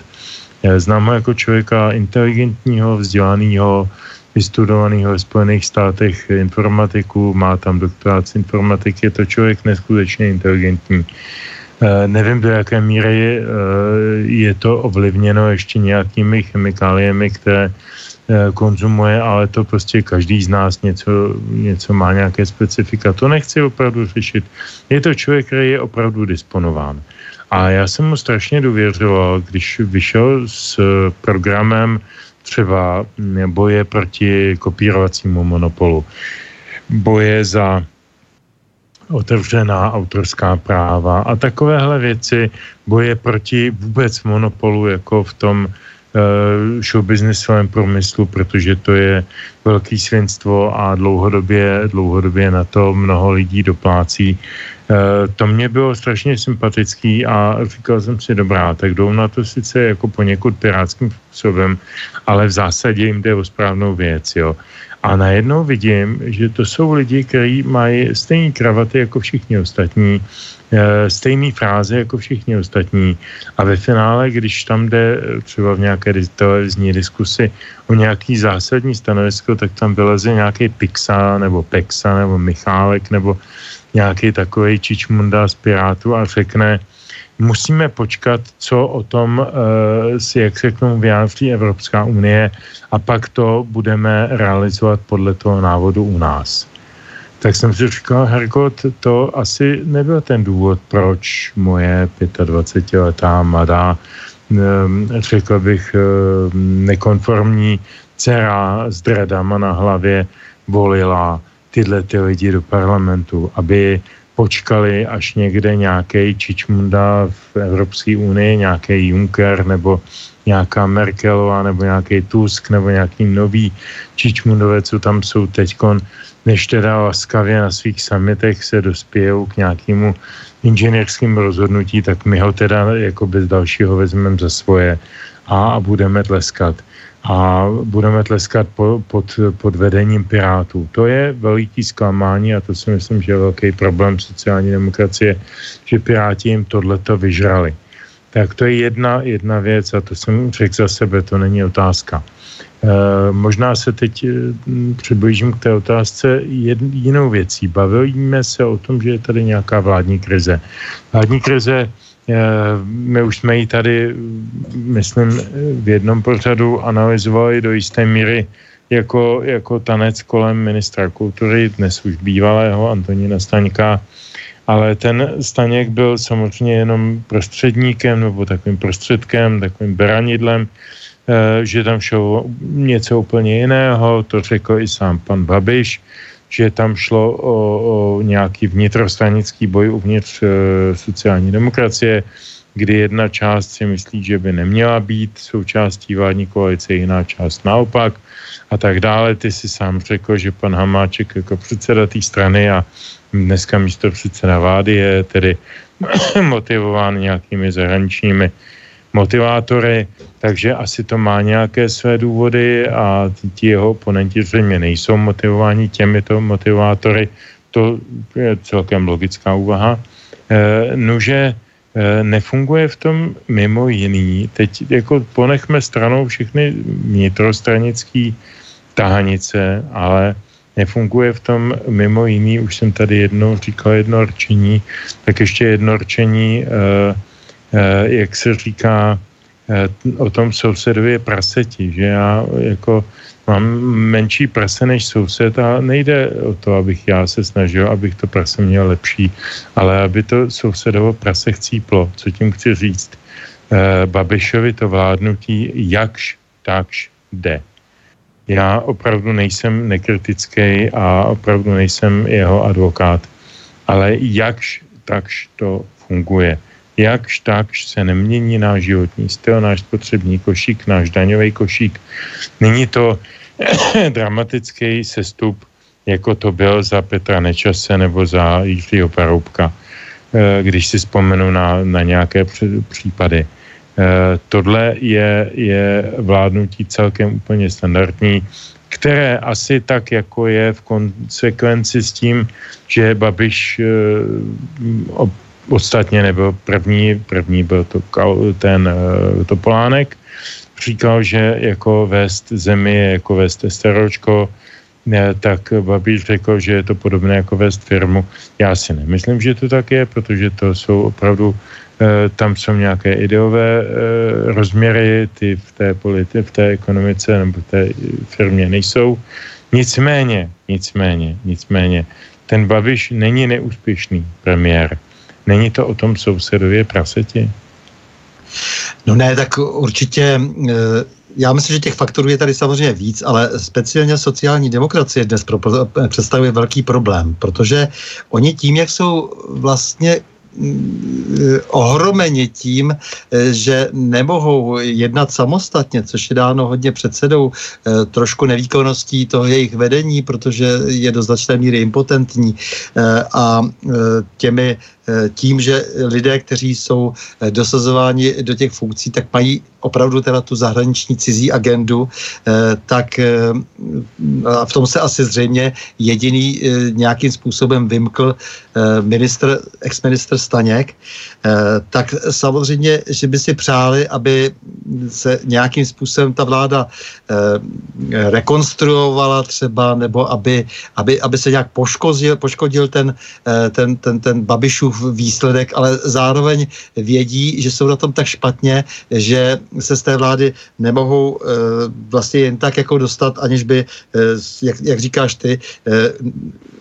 Znám ho jako člověka inteligentního, vzdělaného, vystudovaného ve Spojených státech informatiku, má tam doktorát z informatiky, je to člověk neskutečně inteligentní. E, nevím, do jaké míry je, je to ovlivněno ještě nějakými chemikáliemi, které e, konzumuje, ale to prostě každý z nás něco, něco má nějaké specifika. To nechci opravdu řešit. Je to člověk, který je opravdu disponován. A já jsem mu strašně důvěřoval, když vyšel s programem třeba boje proti kopírovacímu monopolu, boje za otevřená autorská práva a takovéhle věci, boje proti vůbec monopolu jako v tom showbiznisovém průmyslu, protože to je velký svinstvo a dlouhodobě, dlouhodobě na to mnoho lidí doplácí. To mě bylo strašně sympatický a říkal jsem si, dobrá, tak jdou na to sice jako poněkud pirátským způsobem, ale v zásadě jim jde o správnou věc, jo. A najednou vidím, že to jsou lidi, kteří mají stejné kravaty jako všichni ostatní, eh, stejné fráze jako všichni ostatní. A ve finále, když tam jde eh, třeba v nějaké televizní diskusi o nějaký zásadní stanovisko, tak tam vyleze nějaký Pixa nebo Pexa nebo Michálek nebo nějaký takový čičmunda z Pirátu a řekne, musíme počkat, co o tom, si, jak se k tomu vyjádří Evropská unie a pak to budeme realizovat podle toho návodu u nás. Tak jsem si říkal, Herko, to asi nebyl ten důvod, proč moje 25-letá mladá, ehm, řekl bych, ehm, nekonformní dcera s dredama na hlavě volila tyhle ty lidi do parlamentu, aby počkali, až někde nějaký Čičmunda v Evropské unii, nějaký Juncker nebo nějaká Merkelová nebo nějaký Tusk nebo nějaký nový Čičmundové, co tam jsou teďkon, než teda laskavě na svých samitech se dospějou k nějakému inženýrskému rozhodnutí, tak my ho teda jako bez dalšího vezmeme za svoje a, a budeme tleskat a budeme tleskat po, pod, pod vedením Pirátů. To je veliký zklamání a to si myslím, že je velký problém sociální demokracie, že Piráti jim tohleto vyžrali. Tak to je jedna, jedna věc a to jsem řekl za sebe, to není otázka. E, možná se teď e, přiblížím k té otázce jed, jinou věcí. Bavíme se o tom, že je tady nějaká vládní krize. Vládní krize my už jsme ji tady, myslím, v jednom pořadu analyzovali do jisté míry jako, jako tanec kolem ministra kultury, dnes už bývalého Antonína Staňka, ale ten Staněk byl samozřejmě jenom prostředníkem nebo takovým prostředkem, takovým beranidlem, eh, že tam šlo něco úplně jiného, to řekl i sám pan Babiš, že tam šlo o, o nějaký vnitrostranický boj uvnitř e, sociální demokracie, kdy jedna část si myslí, že by neměla být součástí vládní koalice, jiná část naopak a tak dále. Ty si sám řekl, že pan Hamáček jako předseda té strany a dneska místo předseda vlády je tedy motivován nějakými zahraničními motivátory, takže asi to má nějaké své důvody a ti jeho oponenti zřejmě nejsou motivováni těmito motivátory. To je celkem logická úvaha. E, nuže e, nefunguje v tom mimo jiný. Teď jako ponechme stranou všechny vnitrostranické tahanice, ale nefunguje v tom mimo jiný, už jsem tady jednou říkal jedno rčení, tak ještě jedno rčení e, jak se říká, eh, o tom sousedovi je praseti, že já jako mám menší prase než soused a nejde o to, abych já se snažil, abych to prase měl lepší, ale aby to sousedovo prase chcíplo. Co tím chci říct? Eh, Babišovi to vládnutí jakž takž jde. Já opravdu nejsem nekritický a opravdu nejsem jeho advokát, ale jakž takž to funguje jakž takž se nemění náš životní styl, náš spotřební košík, náš daňový košík. Není to dramatický sestup, jako to byl za Petra Nečase nebo za Jiřího Paroubka, eh, když si vzpomenu na, na nějaké případy. Eh, tohle je, je vládnutí celkem úplně standardní, které asi tak, jako je v konsekvenci s tím, že Babiš eh, Ostatně nebyl první, první byl to ten uh, Topolánek. Říkal, že jako vést zemi je jako vést steročko, ne, tak Babiš řekl, že je to podobné jako vést firmu. Já si nemyslím, že to tak je, protože to jsou opravdu, e, tam jsou nějaké ideové e, rozměry, ty v té, politi- v té ekonomice nebo v té firmě nejsou. Nicméně, nicméně, nicméně, ten Babiš není neúspěšný premiér. Není to o tom sousedově praseti? No ne, tak určitě eh, já myslím, že těch faktorů je tady samozřejmě víc, ale speciálně sociální demokracie dnes pro, představuje velký problém, protože oni tím, jak jsou vlastně ohromeni tím, že nemohou jednat samostatně, což je dáno hodně předsedou trošku nevýkonností toho jejich vedení, protože je do značné míry impotentní. A těmi tím, že lidé, kteří jsou dosazováni do těch funkcí, tak mají opravdu teda tu zahraniční cizí agendu, eh, tak eh, a v tom se asi zřejmě jediný eh, nějakým způsobem vymkl ministr, ex-ministr Staněk, tak samozřejmě, že by si přáli, aby se nějakým způsobem ta vláda rekonstruovala třeba, nebo aby, aby, aby se nějak poškodil, poškodil ten, ten, ten, ten Babišův výsledek, ale zároveň vědí, že jsou na tom tak špatně, že se z té vlády nemohou vlastně jen tak jako dostat, aniž by, jak, jak říkáš ty,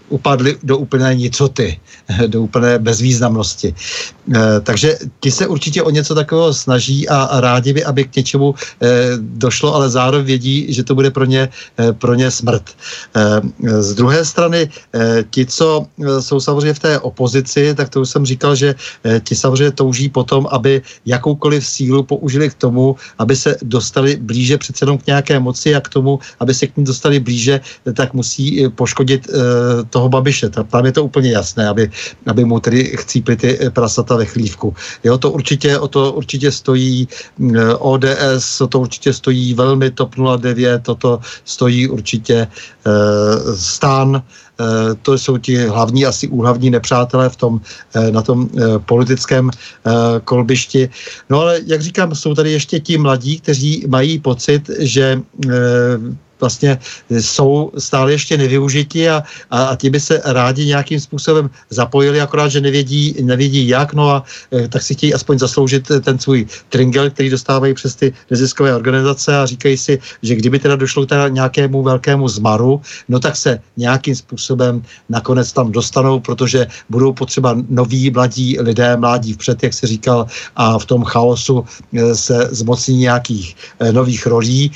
upadli do úplné nicoty, do úplné bezvýznamnosti. E, takže ti se určitě o něco takového snaží a, rádi by, aby k něčemu e, došlo, ale zároveň vědí, že to bude pro ně, e, pro ně smrt. Z druhé strany, ti, co jsou samozřejmě v té opozici, tak to už jsem říkal, že ti samozřejmě touží potom, aby jakoukoliv sílu použili k tomu, aby se dostali blíže přece jenom k nějaké moci a k tomu, aby se k ní dostali blíže, tak musí poškodit to toho Babiše. Tam je to úplně jasné, aby, aby mu tedy chcípli ty prasata ve chlívku. Jo, to určitě, o to určitě stojí mm, ODS, o to určitě stojí velmi TOP 09, toto stojí určitě e, stán, eh, to jsou ti hlavní, asi úhlavní nepřátelé v tom, eh, na tom politickém kolbišti. No ale, jak říkám, jsou tady ještě ti mladí, kteří mají pocit, že vlastně jsou stále ještě nevyužiti a, a, a ti by se rádi nějakým způsobem zapojili, akorát, že nevědí, nevědí jak, no a e, tak si chtějí aspoň zasloužit ten svůj tringel, který dostávají přes ty neziskové organizace a říkají si, že kdyby teda došlo teda nějakému velkému zmaru, no tak se nějakým způsobem nakonec tam dostanou, protože budou potřeba noví mladí lidé, mládí vpřed, jak se říkal, a v tom chaosu e, se zmocní nějakých nových rolí.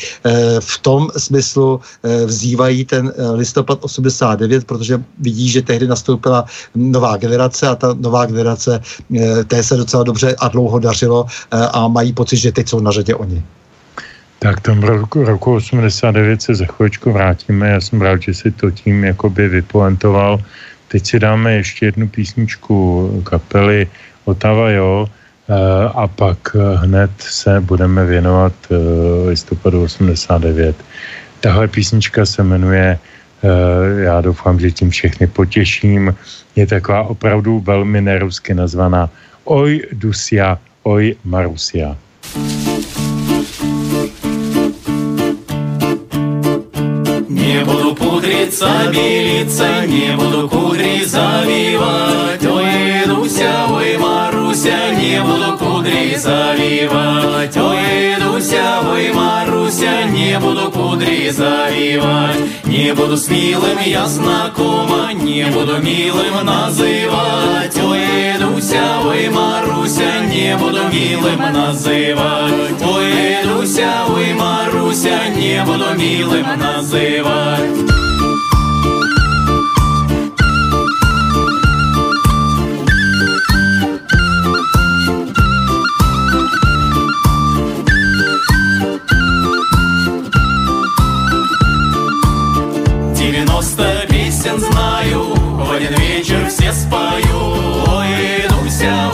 V tom smyslu smyslu eh, vzývají ten eh, listopad 89, protože vidí, že tehdy nastoupila nová generace a ta nová generace eh, té se docela dobře a dlouho dařilo a mají pocit, že teď jsou na řadě oni. Tak tomu roku, roku 89 se za chvíličku vrátíme. Já jsem rád, že si to tím jakoby vypoentoval. Teď si dáme ještě jednu písničku kapely Otava Jo a pak hned se budeme věnovat listopadu 89. Tahle písnička se jmenuje, uh, já doufám, že tím všechny potěším, je taková opravdu velmi nerusky nazvaná Oj Dusia, Oj Marusia. Не буду пудриться, белиться, не буду кудри завивать. Ой, Дуся, ой, Маруся, не буду кудри завивать. Ой, Дуся, ой, Маруся, не буду кудри завивать. Не буду с милым я знакома, не буду милым называть. Ой, Дуся, ой, Маруся, не буду милым называть. Ой, Дуся, ой, Маруся, не буду милым называть. песен знаю. В один вечер все спою. Ой, ну, Дуся,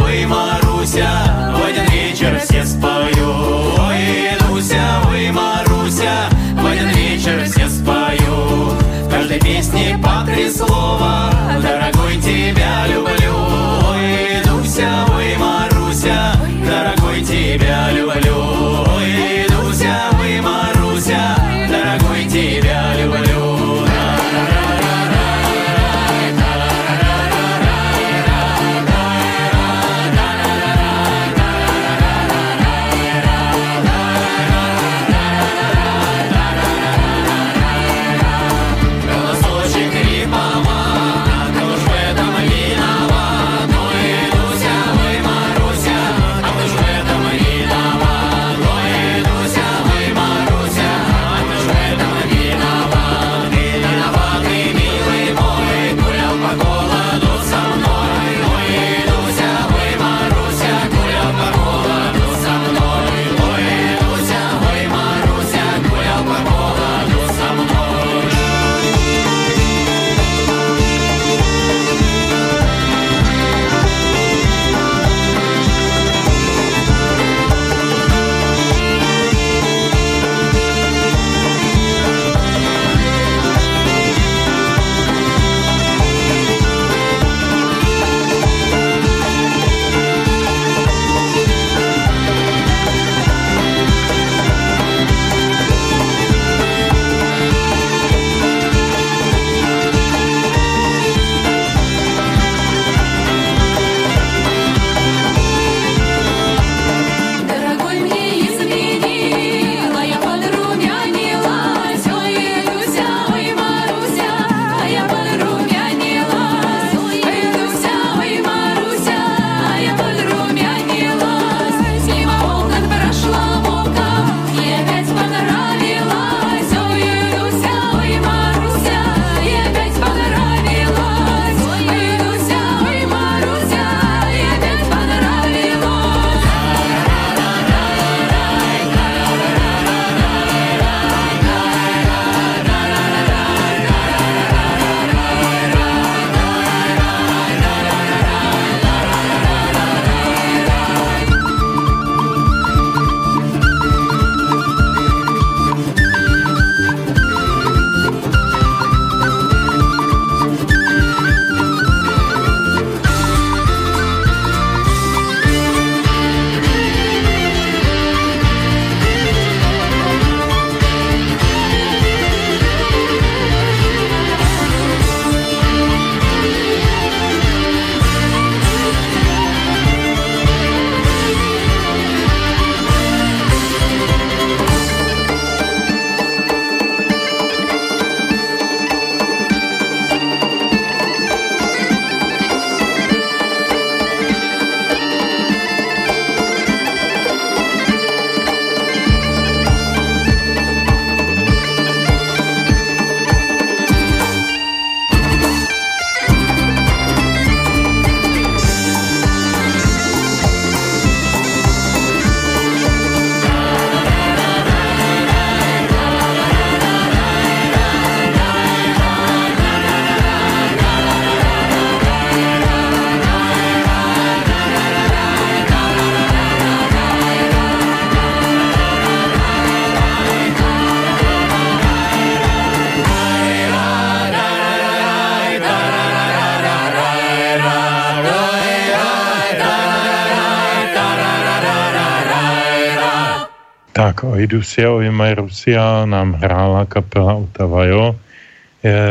Tak, Oidusia, Ojmaj Rusia nám hrála kapela Otavajo.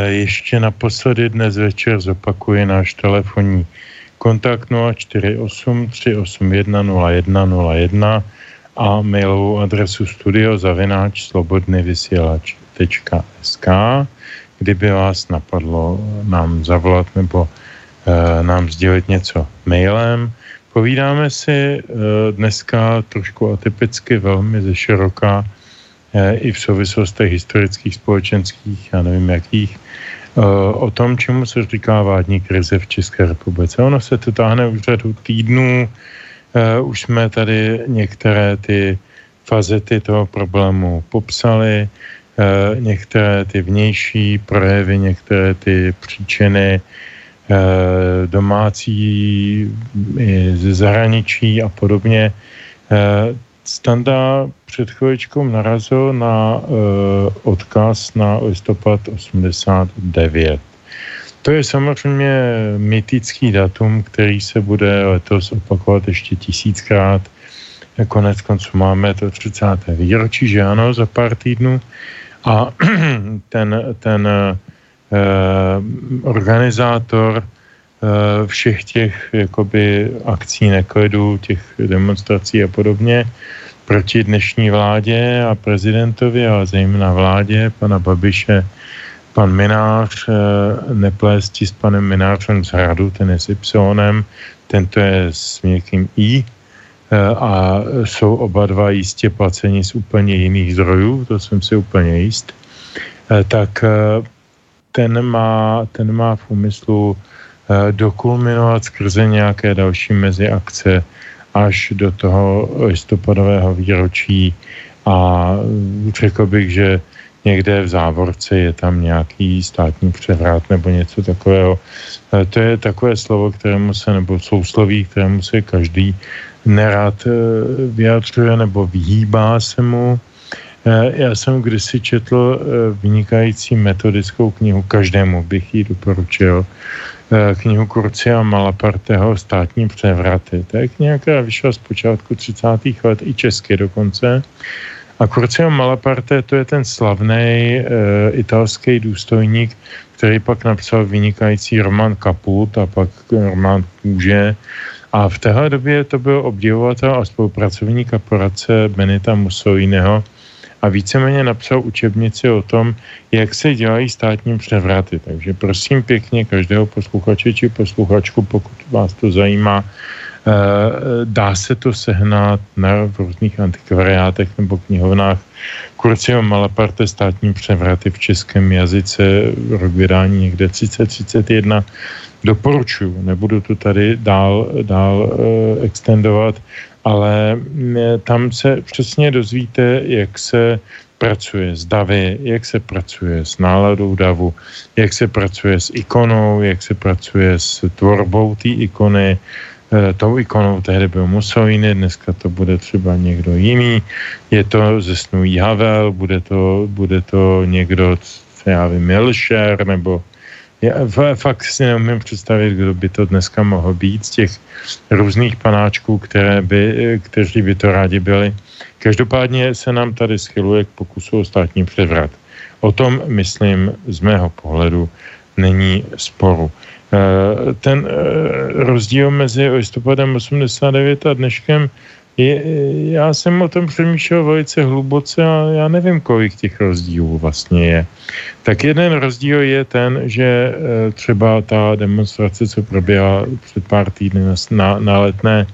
Ještě naposledy dnes večer zopakuje náš telefonní kontakt 048 381 0101 a mailovou adresu studio zavináč slobodný vysielač.sk kdyby vás napadlo nám zavolat nebo e, nám sdělit něco mailem. Povídáme si e, dneska trošku atypicky, velmi ze široka, e, i v souvislostech historických, společenských, já nevím jakých, e, o tom, čemu se říká vládní krize v České republice. Ono se to táhne už řadu týdnů, už jsme tady některé ty fazety toho problému popsali, Eh, některé ty vnější projevy, některé ty příčiny eh, domácí i ze zahraničí a podobně. Eh, Standa před chvíličkou narazil na odkaz na listopad 89. To je samozřejmě mytický datum, který se bude letos opakovat ještě tisíckrát. Konec konců máme to 30. výročí, že ano, za pár týdnů. A ten, ten organizátor uh, všech těch jakoby akcí neklidu, těch demonstrací a podobně proti dnešní vládě a prezidentovi, ale zejména vládě pana Babiše, pan Minář, uh, neplésti s panem Minářem z Hradu, ten je s Y, tento je s měkkým I, Eh, a jsou oba dva jistě placeni z úplně jiných zdrojů, to jsem si úplně jist, eh, tak eh, ten má, ten má v úmyslu dokulminovat skrze nějaké další meziakce až do toho listopadového výročí a řekl bych, že někde v závorce je tam nějaký státní převrat nebo něco takového. To je takové slovo, kterému se, nebo sousloví, kterému se každý nerad eh, vyjadřuje nebo vyhýbá se mu. Eh, já jsem kdysi četl eh, vynikající metodickou knihu, každému bych ji doporučil, knihu Kurcia Malaparteho Státní převraty. To je kniha, která vyšla z počátku 30. let i česky dokonce. A Curcio Malaparte to je ten slavný e, italský důstojník, který pak napsal vynikající román Kaput a pak román Kůže a v téhle době to byl obdivovatel a spolupracovník korporace Benita Mussoliniho a víceméně napsal učebnici o tom, jak se dělají státní převraty. Takže prosím pěkně každého posluchače či posluchačku, pokud vás to zajímá, eh, dá se to sehnat na v různých antikvariátech nebo knihovnách. Kurcio Malaparte státní převraty v českém jazyce, rok vydání někde 3031 doporučuju. Nebudu to tady dál, dál uh, extendovat, ale uh, tam se přesně dozvíte, jak se pracuje s davy, jak se pracuje s náladou davu, jak se pracuje s ikonou, jak se pracuje s tvorbou té ikony, e, tou ikonou tehdy byl Mussolini, dneska to bude třeba někdo jiný, je to ze snů Havel, bude to, bude to někdo, já vím, Milšer, nebo já fakt si neumím představit, kdo by to dneska mohl být z těch různých panáčků, které by, kteří by to rádi byli. Každopádně se nám tady schyluje k pokusu o státní převrat. O tom, myslím, z mého pohledu není sporu. Eh, ten eh, rozdíl mezi listopadem 89 a dneškem je, já jsem o tom přemýšlel velice hluboce a já nevím, kolik těch rozdílů vlastně je. Tak jeden rozdíl je ten, že e, třeba ta demonstrace, co proběhla před pár týdny na, na letné,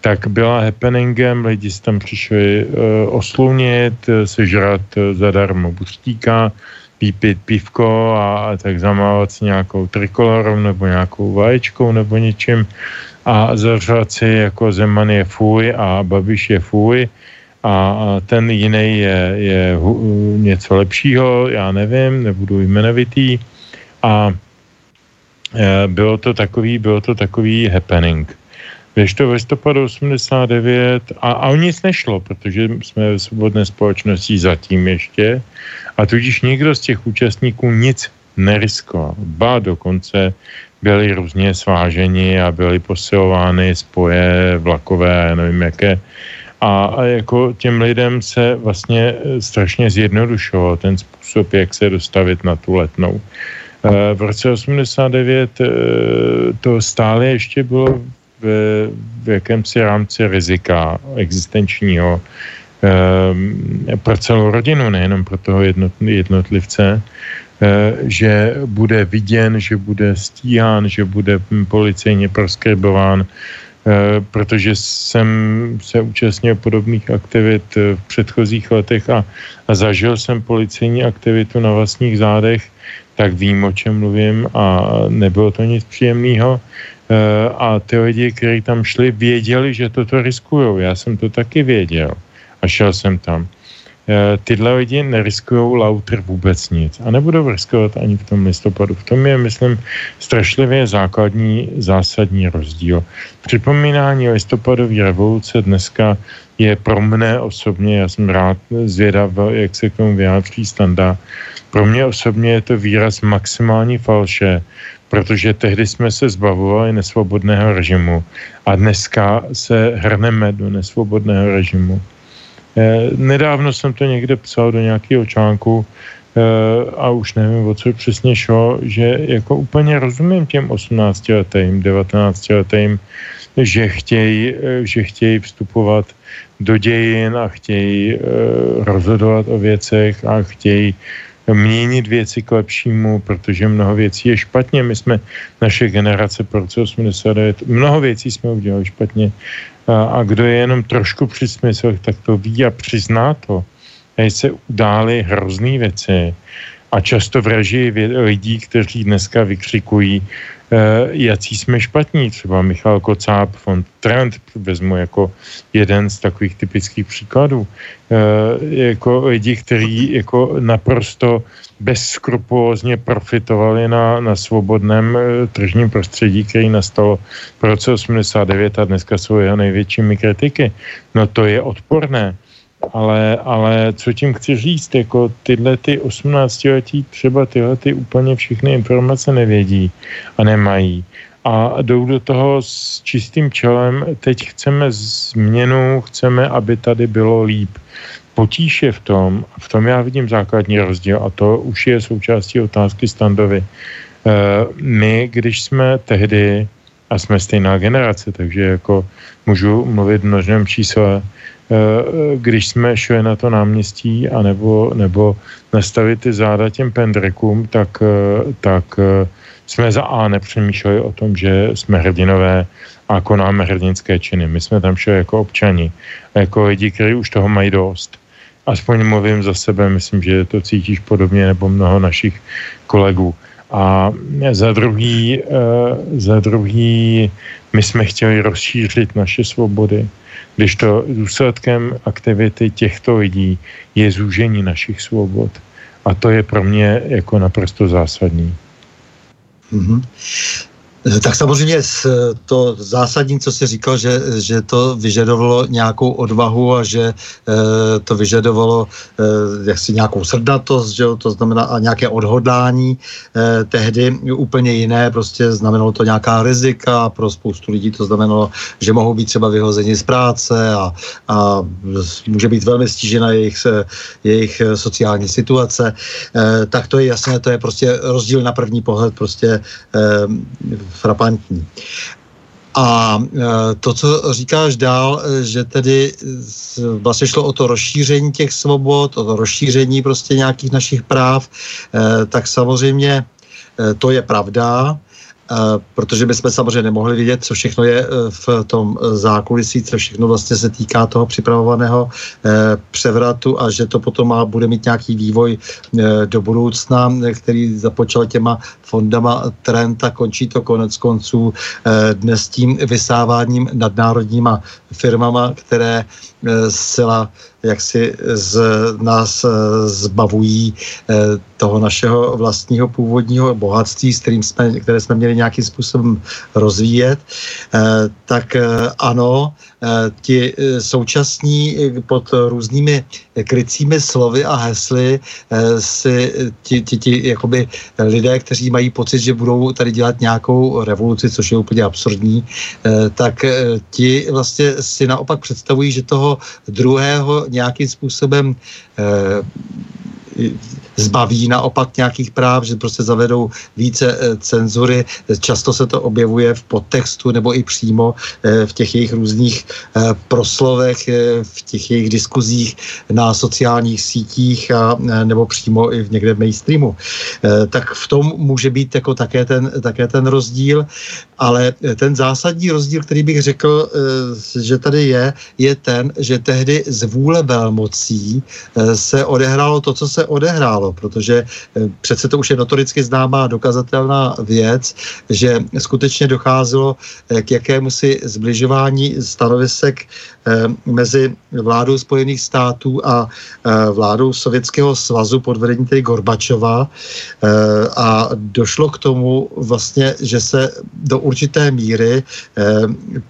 tak byla happeningem, lidi si tam přišli uh, oslunit, sežrat zadarmo buřtíka, pípit pivko a, a tak zamávat si nějakou trikolorou nebo nějakou vaječkou nebo něčím a zařvat si jako Zeman je fuj a Babiš je fuj a, ten jiný je, je něco lepšího, já nevím, nebudu jmenovitý a e, bylo to takový, bylo to takový happening. Když to v listopadu 89 a, a o nic nešlo, protože jsme v svobodné společnosti zatím ještě a tudíž nikdo z těch účastníků nic neriskoval. Ba dokonce byli různě sváženi a byly posilovány spoje vlakové, já nevím jaké. A, a jako těm lidem se vlastně strašně zjednodušoval ten způsob, jak se dostavit na tu letnou. V roce 89 to stále ještě bylo v, v jakémsi rámci rizika existenčního pro celou rodinu, nejenom pro toho jednotlivce, Eh, že bude viděn, že bude stíhán, že bude policejně proskribován, eh, protože jsem se účastnil podobných aktivit v předchozích letech a, a zažil jsem policejní aktivitu na vlastních zádech, tak vím, o čem mluvím a nebylo to nic příjemného. Eh, a ty lidi, kteří tam šli, věděli, že toto riskují. Já jsem to taky věděl a šel jsem tam. Eh, tyhle lidi neriskují lauter vůbec nic a nebudou riskovat ani v tom listopadu. V tom je, myslím, strašlivě základní, zásadní rozdíl. Připomínání listopadové revoluce dneska je pro mne osobně, já jsem rád zvědav, jak se k tomu vyjádří standa, pro mě osobně je to výraz maximální falše, protože tehdy jsme se zbavovali nesvobodného režimu a dneska se hrneme do nesvobodného režimu. Eh, nedávno jsem to někde psal do nějakého článku eh, a už nevím, o co přesně šlo, že jako úplně rozumím těm 18 letým, 19 letým, že chtějí, eh, že chtějí vstupovat do dějin a chtějí rozhodovat o věcech a chtějí měnit věci k lepšímu, protože mnoho věcí je špatně. My jsme, naše generace po roce 89, mnoho věcí jsme udělali špatně a, kdo je jenom trošku při smyslech, tak to ví a přizná to. A se udály hrozný věci a často v režii lidí, kteří dneska vykřikují, uh, jací jsme špatní. Třeba Michal Kocáb, von Trend vezmu jako jeden z takových typických příkladů. Uh, jako lidi, kteří jako naprosto bezskrupulózně profitovali na, na svobodném uh, tržním prostředí, který nastalo v roce 89 a dneska jsou jeho největšími kritiky. No to je odporné ale, ale co tím chci říct, jako tyhle ty 18 letí třeba tyhle ty úplně všechny informace nevědí a nemají. A jdou do toho s čistým čelem, teď chceme změnu, chceme, aby tady bylo líp. Potíž je v tom, v tom já vidím základní rozdíl a to už je součástí otázky standovy. Eh, my, když jsme tehdy, a jsme stejná generace, takže jako můžu mluvit v množném čísle, když jsme šli na to náměstí a nebo, nebo nastavit ty záda těm pendrekům, tak, eh, tak eh, jsme za A nepřemýšleli o tom, že jsme hrdinové a konáme hrdinské činy. My jsme tam šli jako občani, jako lidi, kteří už toho mají dost. Aspoň mluvím za sebe, myslím, že to cítíš podobně, nebo mnoho našich kolegů. A za druhý, za druhý my jsme chtěli rozšířit naše svobody když to důsledkem aktivity těchto lidí je zúžení našich svobod. A to je pro mě jako naprosto zásadní. Mm-hmm. Tak samozřejmě to zásadní, co jsi říkal, že, že to vyžadovalo nějakou odvahu a že e, to vyžadovalo e, jaksi nějakou srdnatost, že to znamená a nějaké odhodlání. E, tehdy úplně jiné, prostě znamenalo to nějaká rizika pro spoustu lidí, to znamenalo, že mohou být třeba vyhozeni z práce a, a může být velmi stížena jejich, jejich sociální situace. E, tak to je jasné, to je prostě rozdíl na první pohled prostě e, frapantní. A e, to, co říkáš dál, e, že tedy vlastně šlo o to rozšíření těch svobod, o to rozšíření prostě nějakých našich práv, e, tak samozřejmě to je pravda. Protože bychom samozřejmě nemohli vidět, co všechno je eh, v tom eh, zákulisí, co všechno vlastně se týká toho připravovaného převratu a že to potom má, bude mít nějaký vývoj do budoucna, který započal těma fondama trend a končí to konec konců dnes tím vysáváním nadnárodníma firmama, které zcela jak si z nás eh, zbavují eh, toho našeho vlastního původního bohatství, s kterým jsme, které jsme měli nějakým způsobem rozvíjet, eh, tak ano, ti současní pod různými krycími slovy a hesly si ti, ti, ti jakoby lidé, kteří mají pocit, že budou tady dělat nějakou revoluci, což je úplně absurdní, tak ti vlastně si naopak představují, že toho druhého nějakým způsobem zbaví naopak nějakých práv, že prostě zavedou více eh, cenzury. Často se to objevuje v podtextu nebo i přímo eh, v těch jejich různých eh, proslovech, v těch jejich diskuzích na sociálních sítích a nebo přímo i v někde v mainstreamu. Tak v tom může být jako také ten, také ten rozdíl, ale ten zásadní rozdíl, který bych řekl, že tady je, je ten, že tehdy z vůle velmocí se odehrálo to, co se odehrálo stalo, protože eh, přece to už je notoricky známá dokazatelná věc, že skutečně docházelo eh, k jakému si zbližování stanovisek eh, mezi vládou Spojených států a vládou Sovětského svazu pod vedením tedy Gorbačova a došlo k tomu vlastně, že se do určité míry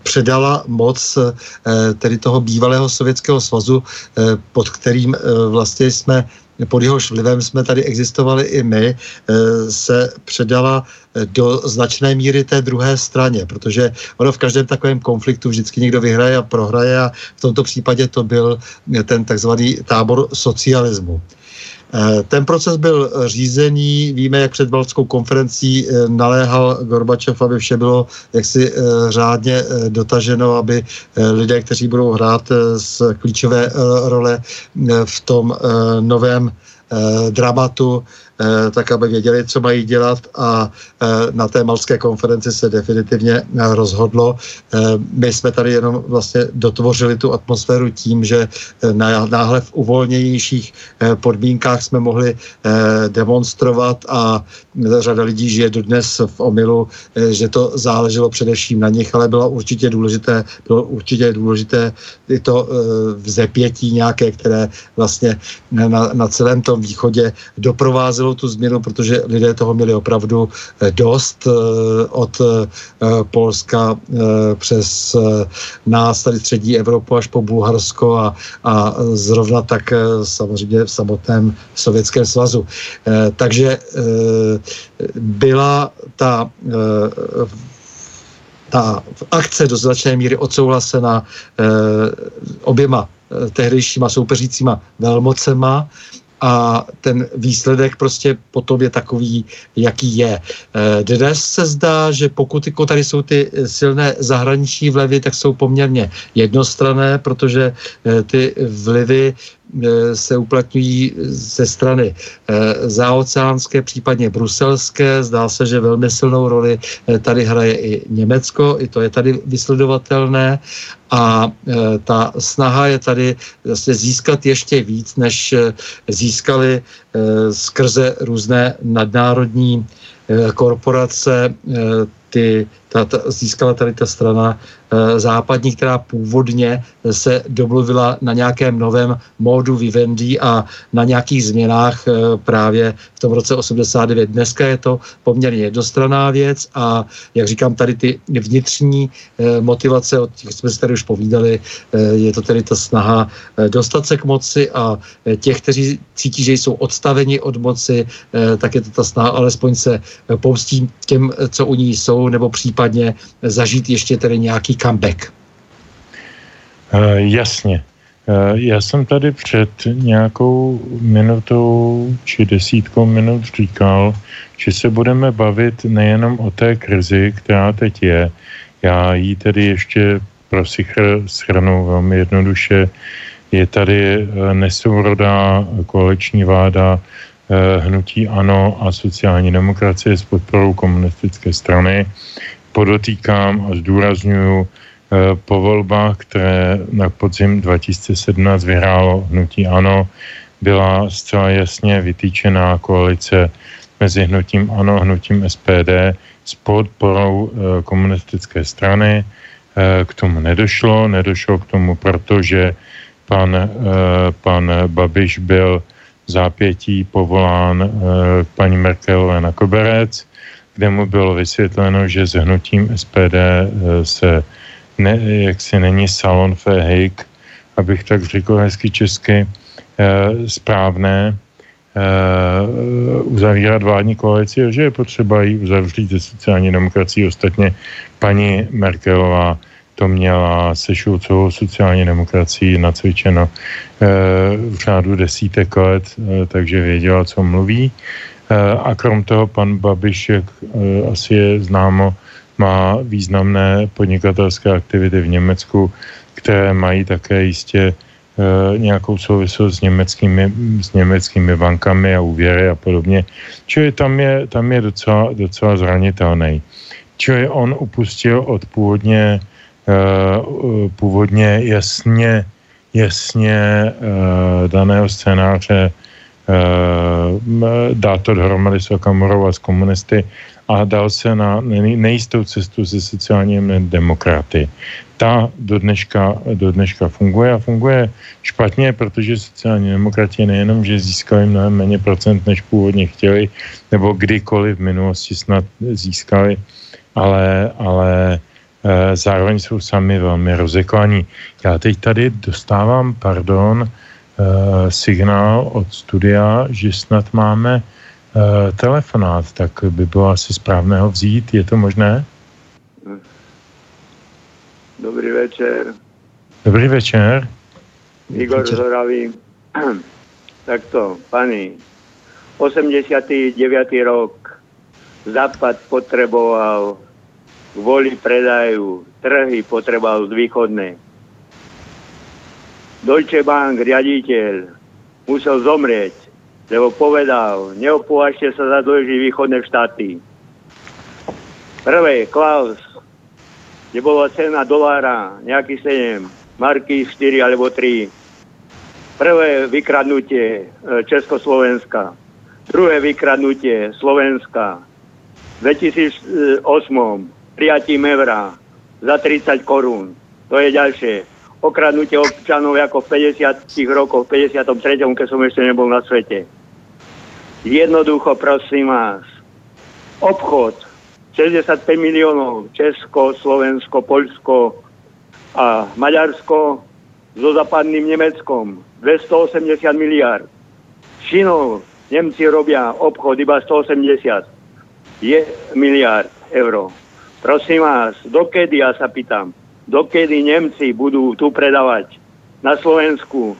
předala moc tedy toho bývalého Sovětského svazu, pod kterým vlastně jsme pod jehož vlivem jsme tady existovali i my, eh, se předala eh, do značné míry té druhé straně, protože ono v každém takovém konfliktu vždycky někdo vyhraje a prohraje a v tomto případě to byl ten takzvaný tábor socialismu. Eh, ten proces byl řízený, víme, jak před Baltskou konferencí naléhal Gorbačov, aby vše bylo jaksi řádně dotaženo, aby lidé, kteří budou hrát z klíčové role v tom novém dramatu, Eh, tak aby věděli, co mají dělat a eh, na té malské konferenci se definitivně eh, rozhodlo. My jsme tady jenom vlastně dotvořili tu atmosféru tím, že náhle v uvolněnějších podmínkách jsme mohli demonstrovat a řada lidí žije dodnes v omilu, že to záleželo především na nich, ale bylo určitě důležité, bylo určitě důležité i to vzepětí nějaké, které vlastně na, na celém tom východě doprovázelo celou tu změnu, protože lidé toho měli opravdu eh, dost eh, od eh, Polska přes nás, tady střední Evropu až po Bulharsko a, a zrovna tak samozřejmě v samotném Sovětském svazu. Takže byla ta ta akce do značné míry odsouhlasena eh, oběma eh, tehdejšíma soupeřícíma velmocema a ten výsledek prostě potom je takový, jaký je. Eh, dnes se zdá, že pokud jako tady jsou ty silné zahraniční vlivy, tak jsou poměrně jednostrané, protože eh, ty vlivy se uplatňují ze strany eh, záoceánské, případně bruselské. Zdá se, že velmi silnou roli eh, tady hraje i Německo, i to je tady vysledovatelné a ta snaha je tady vlastně získat ještě víc, než získali skrze různé nadnárodní korporace ty, ta, ta, získala tady ta strana západní, která původně se domluvila na nějakém novém módu Vivendi a na nějakých změnách e, právě v tom roce 89. Dneska je to poměrně jednostranná věc a jak říkám, tady ty vnitřní e, motivace, od těch jsme si tady už povídali, je to tedy ta snaha dostat se k moci a těch, kteří cítí, že jsou odstaveni od moci, tak je to ta snaha alespoň se pomstí těm, co u ní jsou, nebo případně zažít ještě tedy nějaký comeback? Uh, jasně. Uh, já jsem tady před nějakou minutou či desítkou minut říkal, že se budeme bavit nejenom o té krizi, která teď je. Já ji tedy ještě pro sichr shrnu velmi jednoduše. Je tady eh, nesourodá koaliční vláda Eh, hnutí ANO a sociální demokracie s podporou komunistické strany. Podotýkám a zdůraznuju eh, po volbách, které na podzim 2017 vyhrálo hnutí ANO, byla zcela jasně vytýčená koalice mezi hnutím ANO a hnutím SPD s podporou eh, komunistické strany. K tomu nedošlo, nedošlo k tomu, protože pan, pan Babiš byl zápětí povolán paní Merkelové na koberec, kde mu bylo vysvětleno, že s hnutím SPD eh, se ne, jaksi není salon fehejk, abych tak řekl hezky česky, e, správné, uzavírat vládní koalici, že je potřeba ji uzavřít ze sociální demokracii. Ostatně paní Merkelová to měla se Šulcovou sociální demokracií nacvičeno v řádu desítek let, takže věděla, co mluví. A krom toho pan Babiš, jak asi je známo, má významné podnikatelské aktivity v Německu, které mají také jistě e, nějakou souvislost s německými, s německými bankami a úvěry a podobně. Čili tam je, tam je docela, docela zranitelný. Čili on upustil od původně, původně jasně, jasně daného scénáře dát to dohromady s Okamorou a s komunisty a dal se na nejistou cestu se sociálními demokraty. Ta do dneška, do dneška funguje a funguje špatně, protože sociální demokrati nejenom, že získali mnohem méně procent, než původně chtěli, nebo kdykoliv v minulosti snad získali, ale, ale e, zároveň jsou sami velmi rozeklaní. Já teď tady dostávám, pardon, signál od studia, že snad máme Eh, telefonát, tak by bylo asi správné ho vzít. Je to možné? Dobrý večer. Dobrý večer. Igor Zoravý. Takto, pani, 89. rok Západ potreboval kvôli predaju trhy potreboval z východnej. Deutsche Bank, riaditeľ, musel zomrieť lebo povedal, neopúvažte sa za dlží východné štáty. Prvé, Klaus, kde bola cena dolára nejaký 7, marky 4 alebo 3. Prvé vykradnutie e, Československa. Druhé vykradnutie Slovenska. V 2008 prijatím evra za 30 korún. To je ďalšie. Okradnutie občanov ako v 50 rokoch, v 53. keď som ešte nebol na svete. Jednoducho, prosím vás, obchod 65 miliónov Česko, Slovensko, Polsko a Maďarsko so západným Nemeckom 280 miliard. Čínou Nemci robia obchod iba 180 je miliard eur. Prosím vás, dokedy, ja sa pýtam, dokedy Nemci budú tu predávať na Slovensku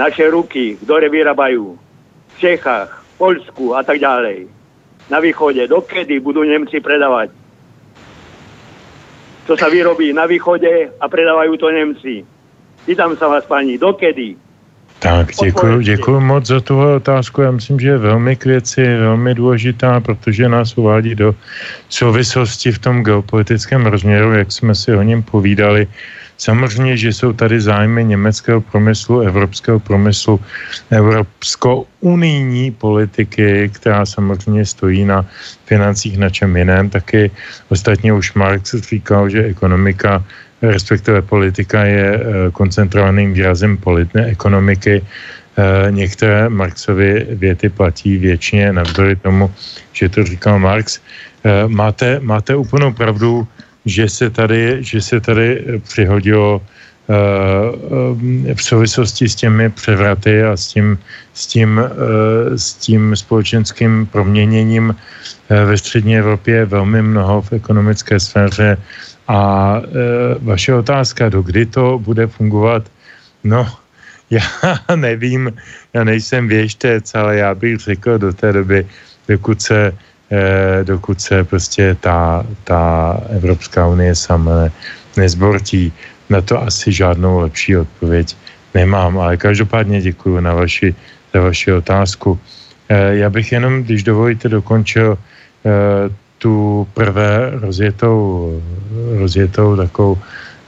naše ruky, ktoré vyrábajú v Čechách, Polsku a tak ďalej. Na východe. Dokedy budú Nemci predávať? Co sa vyrobí na východe a predávajú to Nemci. Pýtam sa vás, paní, dokedy? Tak, děkuji, děkuji moc za tuhle otázku. Já myslím, že je velmi k věci, velmi důležitá, protože nás uvádí do souvislosti v tom geopolitickém rozměru, jak jsme si o něm povídali. Samozřejmě, že jsou tady zájmy německého promyslu, evropského promyslu, evropsko-unijní politiky, která samozřejmě stojí na financích na čem jiném. Taky ostatně už Marx říkal, že ekonomika respektive politika je eh, koncentrovaným výrazem politné ekonomiky. Eh, některé Marxovy věty platí většině navzdory tomu, že to říkal Marx. Eh, máte, máte úplnou pravdu, že se tady, že se tady přihodilo v souvislosti s těmi převraty a s tím, s tím, s tím společenským proměněním ve střední Evropě velmi mnoho v ekonomické sféře a e, vaše otázka, do kdy to bude fungovat, no, já nevím, já nejsem věštec, ale já bych řekl do té doby, dokud se, e, dokud se prostě ta, ta Evropská unie sama ne, nezbortí. Na to asi žádnou lepší odpověď nemám, ale každopádně děkuji na vaši, za vaši otázku. E, já bych jenom, když dovolíte, dokončil e, tu prvé rozjetou, rozjetou takovou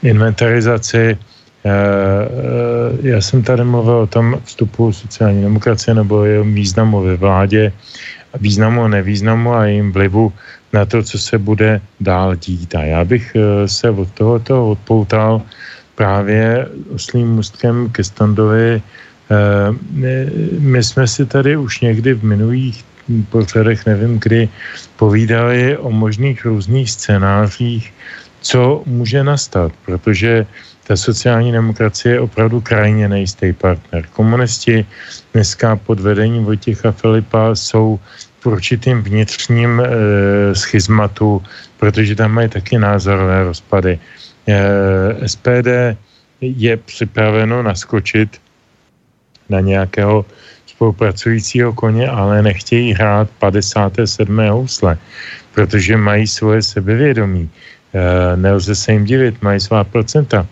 inventarizaci. Eh, eh, já jsem tady mluvil o tom vstupu sociální demokracie nebo jeho významu ve vládě, významu a nevýznamu a jejím vlivu na to, co se bude dál dít. A já bych eh, se od tohoto odpoutal právě oslým můstkem ke Standovi. My jsme si tady už někdy v minulých pořadech, nevím kdy, povídali o možných různých scénářích, co může nastat, protože ta sociální demokracie je opravdu krajně nejistý partner. Komunisti dneska pod vedením Vojtěcha Filipa jsou v určitým vnitřním e, schizmatu, protože tam mají taky názorové rozpady. E, SPD je připraveno naskočit na nějakého spolupracujícího koně, ale nechtějí hrát 57. housle, protože mají svoje sebevědomí. E, nelze se jim divit, mají svá procenta.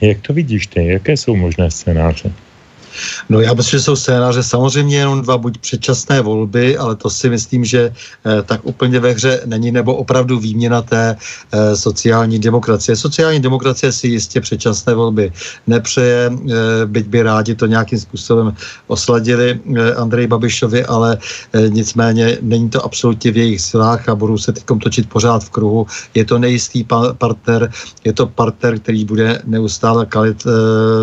Jak to vidíš ty? Jaké jsou možné scénáře? No já myslím, že jsou scénáře samozřejmě jenom dva, buď předčasné volby, ale to si myslím, že eh, tak úplně ve hře není, nebo opravdu výměna té eh, sociální demokracie. Sociální demokracie si jistě předčasné volby nepřeje, eh, byť by rádi to nějakým způsobem osladili eh, Andrej Babišovi, ale eh, nicméně není to absolutně v jejich silách a budou se teď točit pořád v kruhu. Je to nejistý pa- partner, je to partner, který bude neustále kalit eh,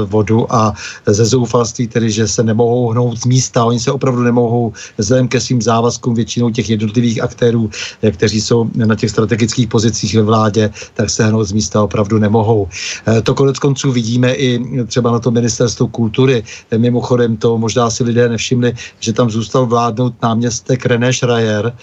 vodu a ze zoufalství tedy, že se nemohou hnout z místa. Oni se opravdu nemohou vzhledem ke svým závazkům většinou těch jednotlivých aktérů, eh, kteří jsou na těch strategických pozicích ve vládě, tak se hnout z místa opravdu nemohou. Eh, To konec konců vidíme i třeba na to ministerstvu kultury. Eh, Mimochodem to možná si lidé nevšimli, že tam zůstal vládnout náměstek René Schreier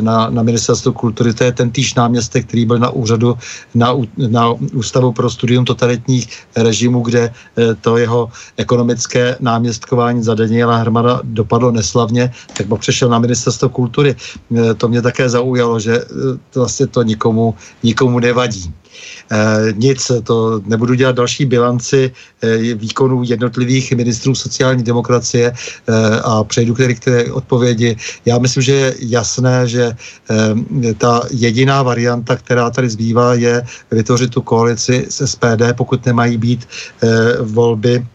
na, na ministerstvu kultury. To je ten týž náměstek, který byl na úřadu na, na Ústavu pro studium totalitních režimů, kde to jeho ekonomické náměstkování za Daniela Hermana dopadlo neslavně, tak pak přešel na ministerstvo kultury. Eh, To mě také zaujalo, že to vlastně to nikomu, nikomu nevadí. Eh, nic, to nebudu dělat další bilanci eh, výkonů jednotlivých ministrů sociální demokracie eh, a přejdu k té- k té odpovědi. Já myslím, že je jasné, že eh, ta jediná varianta, která tady zbývá, je vytvořit tu koalici s SPD, pokud nemají být eh, volby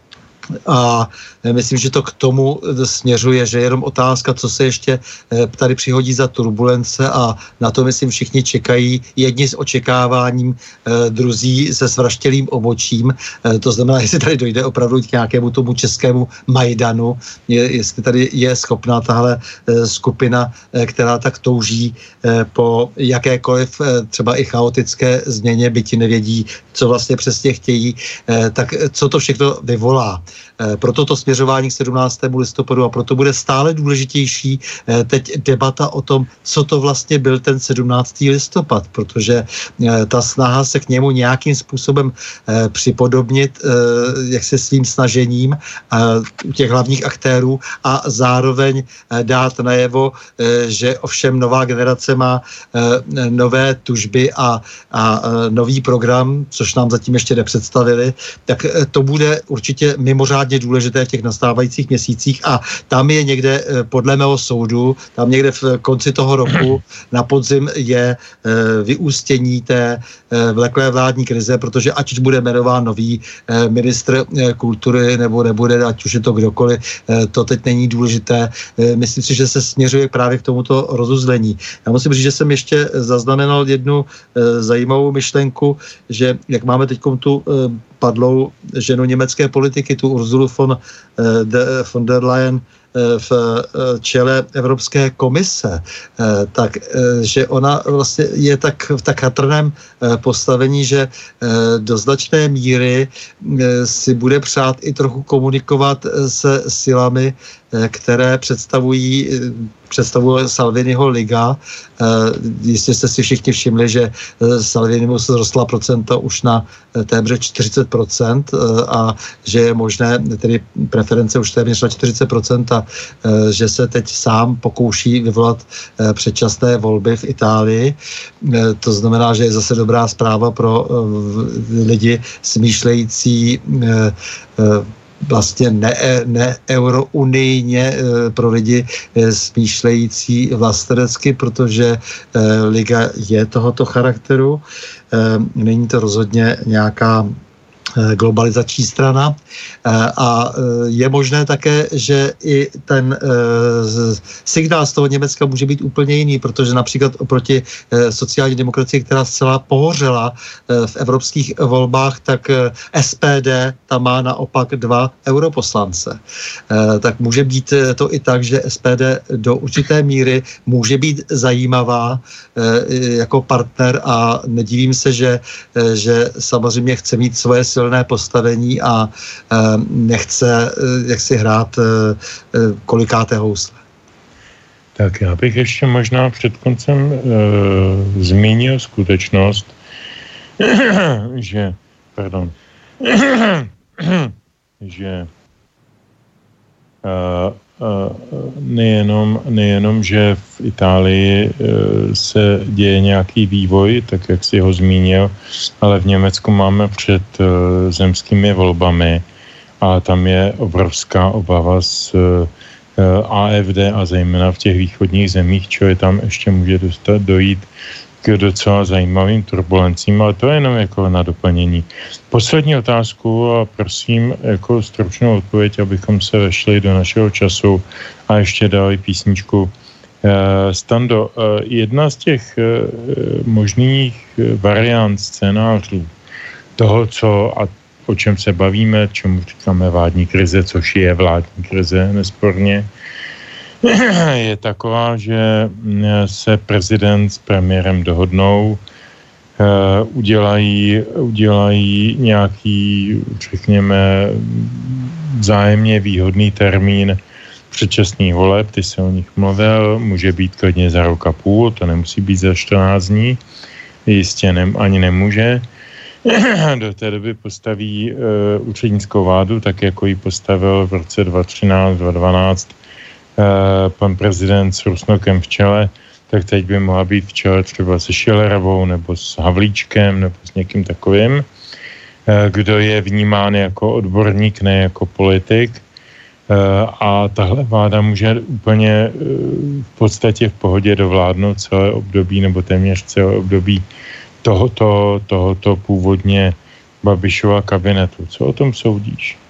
a myslím, že to k tomu směřuje, že je jenom otázka, co se ještě eh, tady přihodí za turbulence a na to, myslím, všichni čekají. Jedni s očekáváním, eh, druzí se svraštělým obočím. Eh, To znamená, jestli tady dojde opravdu k nějakému tomu českému Majdanu, je- jestli tady je schopná tahle skupina, která tak touží po jakékoliv třeba i chaotické změně, byť nevědí, co vlastně přesně chtějí, tak co to všechno vyvolá. Eh, Proto to směřování k 17. listopadu a proto bude stále důležitější eh, teď debata o tom, co to vlastně byl ten 17. listopad, protože eh, ta snaha se k němu nějakým způsobem připodobnit jak se svým snažením těch hlavních aktérů a zároveň dát najevo, že ovšem nová generace má nové tužby a, a nový program, což nám zatím ještě nepředstavili, tak to bude určitě mimořádně důležité v těch nastávajících měsících a tam je někde eh, podle mého soudu, tam někde v konci toho roku na podzim je eh, vyústění té eh, vleklé vládní krize, protože ať bude jmenován nový ministr kultury nebo nebude, ať už je to kdokoliv, to teď není důležité. Myslím si, že se směřuje právě k tomuto rozuzlení. Já musím říct, že jsem ještě zaznamenal jednu zajímavou myšlenku, že jak máme teď tu padlou ženu německé politiky, tu Ursulu von, eh, de, von der Leyen, eh, v eh, čele Evropské komise, tak že ona vlastně je tak v tak chatrném postavení, že do značné míry si bude přát i trochu komunikovat se silami, které představují eh, představuje Salviniho liga. Eh, Jistě jste si všichni všimli, že eh, Salvinimu se zrostla procenta už na eh, téměř 40% eh, a že je možné, tedy preference už téměř na 40% a eh, že se teď sám pokouší vyvolat eh, předčasné volby v Itálii. Eh, To znamená, že je zase dobrá zpráva pro eh, lidi smýšlející eh, eh, vlastně ne, ne eurounijně eh, pro lidi eh, smýšlející vlastenecky, protože eh, liga je tohoto charakteru. Není to rozhodně nějaká globalizační strana eh, a eh, je možné také, že i ten signál z toho Německa může být úplně jiný, protože například oproti sociální demokracii, která zcela pohořela v evropských volbách, tak SPD tam má naopak dva europoslance. Tak může být to i tak, že SPD do určité míry může být zajímavá jako partner a nedivím se, že, že samozřejmě chce mít svoje silné postavení a eh, nechce eh, jak si hrát eh, kolikáté housle. Tak já bych ještě možná před koncem e, zmínil skutečnost, že, pardon, že nejenom, nejenom, že v Itálii e, se děje nějaký vývoj, tak jak si ho zmínil, ale v Německu máme před e, zemskými volbami a tam je obrovská obava z e, AFD a zejména v těch východních zemích, čo je tam ještě může dostat, dojít k docela zajímavým turbulencím, ale to je jenom jako na doplnění. Poslední otázku a prosím jako stručnou odpověď, abychom se vešli do našeho času a ještě dali písničku. Eh, Stando, eh, jedna z těch eh, možných variant scénářů toho, co a o čem se bavíme, čemu říkáme vládní krize, což je vládní krize nesporně, je taková, že mm, se prezident s premiérem dohodnou, eh, udělají, udělají nějaký, řekněme, vzájemně výhodný termín předčasných voleb, ty se o nich mluvil, může být klidně za rok a půl, to nemusí být za 14 dní, jistě ne, ani nemůže. Do té doby postaví uh, úřednickou vládu, tak jako ji postavil v roce 2013, 2012 Eh, pan prezident s Rusnokem v čele, tak teď by mohla být v čele třeba se Šilerovou nebo s Havlíčkem nebo s někým takovým, eh, kdo je vnímán jako odborník, ne jako politik. Eh, a tahle vláda může úplně v podstatě v pohodě dovládnout celé období nebo téměř celé období tohoto, tohoto původně Babišova kabinetu. Co o tom soudíš?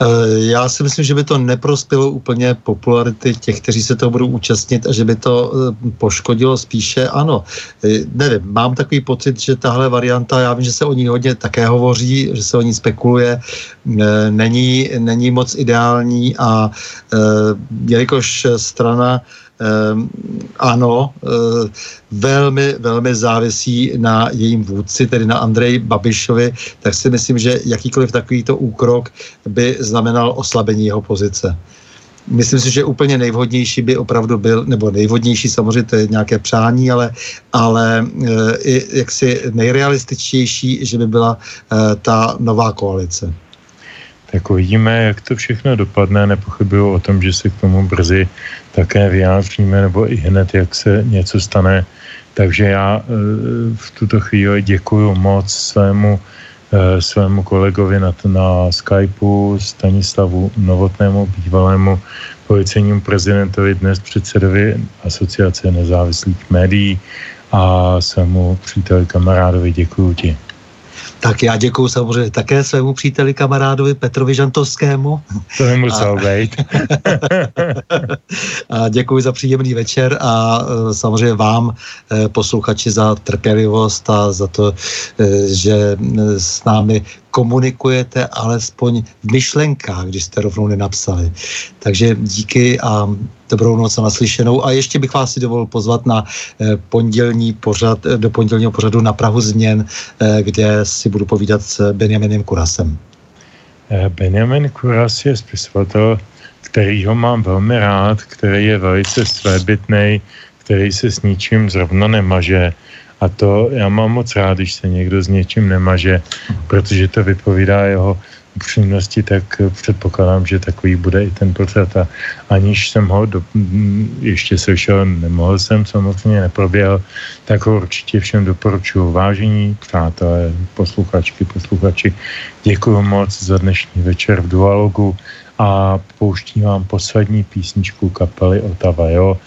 Eh, já si myslím, že by to neprospělo úplně popularity těch, kteří se toho budou účastnit a že by to eh, poškodilo spíše ano. Eh, nevím, mám takový pocit, že tahle varianta, já vím, že se o ní hodně také hovoří, že se o ní spekuluje, není, není moc ideální a jelikož strana ano, eh, velmi, velmi závisí na jejím vůdci, tedy na Andreji Babišovi, tak si myslím, že jakýkoliv takovýto úkrok by znamenal oslabení jeho pozice. Myslím si, že úplně nejvhodnější by opravdu byl, nebo nejvhodnější samozřejmě to je nějaké přání, ale, ale e, i jaksi nejrealističtější, že by byla e, ta nová koalice tak uvidíme, jak to všechno dopadne. Nepochybuju o tom, že se k tomu brzy také vyjádříme, nebo i hned, jak se něco stane. Takže já e, v tuto chvíli děkuji moc svému, e, svému kolegovi na, na Skypeu, Stanislavu Novotnému, bývalému policejnímu prezidentovi, dnes předsedovi Asociace nezávislých médií a svému příteli kamarádovi děkuji ti. Tak já děkuji samozřejmě také svému příteli, kamarádovi Petrovi Žantovskému. To nemusel být. a děkuji za příjemný večer a e, samozřejmě vám, e, posluchači, za trpělivost a za to, e, že s námi komunikujete alespoň v myšlenkách, když jste rovnou nenapsali. Takže díky a dobrou noc a naslyšenou. A ještě bych vás si dovolil pozvat na eh, pondělní pořad, eh, do pondělního pořadu na Prahu změn, eh, kde si budu povídat s Benjaminem Kurasem. Benjamin Kuras je spisovatel, který ho mám velmi rád, který je velice svébytný, který se s ničím zrovna nemaže a to já mám moc rád, když se někdo s něčím nemaže, protože to vypovídá jeho upřímnosti, tak předpokládám, že takový bude i ten pořad. A aniž jsem ho do, ještě slyšel, nemohl jsem, samozřejmě neproběhl, tak ho určitě všem doporučuji. Vážení přátelé, posluchačky, posluchači, děkuji moc za dnešní večer v Dualogu a pouštím vám poslední písničku kapely Otava, jo?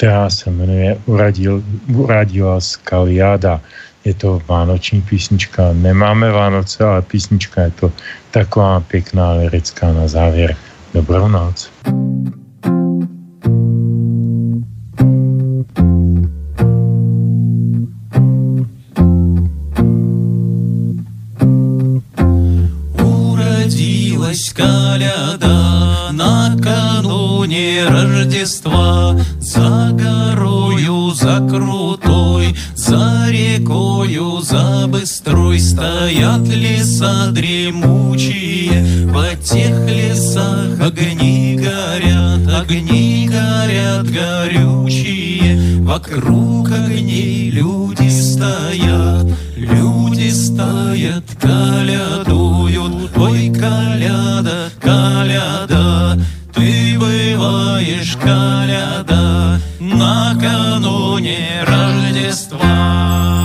která se jmenuje Uradil, Uradila Skaliada. je to vánoční písnička. Nemáme Vánoce, ale písnička je to taková pěkná lirická na závěr. Dobrou noc. Уродилась коляда накануне Рождества За горою, за крутой, за рекою, за быстрой Стоят леса дремучие, в тех лесах огни горят, огни горят горючие, вокруг огней люди стоят, люди стоят, колядуют, ой, коляда, коляда, ты бываешь, коляда, накануне Рождества.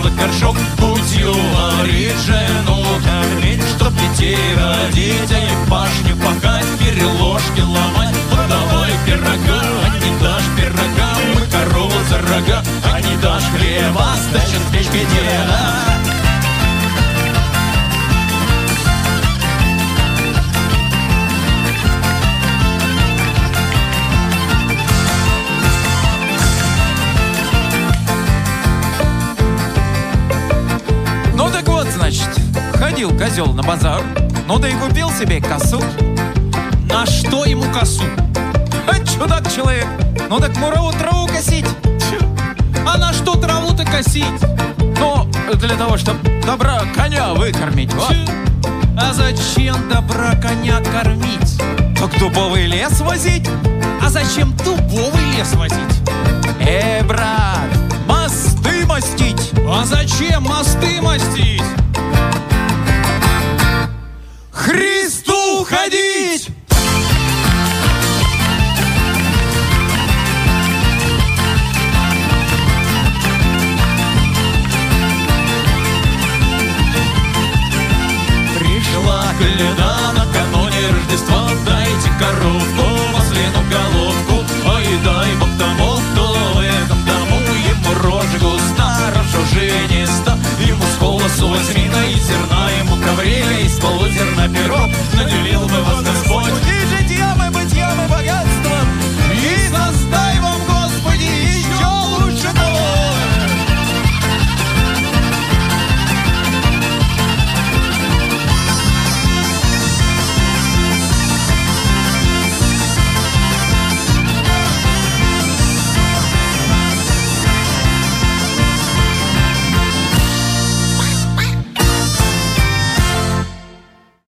Купила горшок, кутью варит жену. Кормить, чтоб детей родить, а ей пашню пахать, переложки ломать, подавай пирога, а не дашь пирога, мы корову за рога, а не дашь хлеба, сдача с печки деда. Ходил козел на базар, ну да и купил себе косу. На что ему косу? А чудак человек, ну так мурову траву косить. А на что траву-то косить? Ну, для того, чтобы добра коня выкормить, вот. А зачем добра коня кормить? Так дубовый лес возить? А зачем дубовый лес возить? Э, брат, мосты мостить! А зачем мосты мостить? Христу ходить! Пришла клена накануне Рождества Дайте коровку, маслину, головку Ой, дай бог тому возьми, на и зерна ему коврили, из полузерна перо наделил бы вас Господь.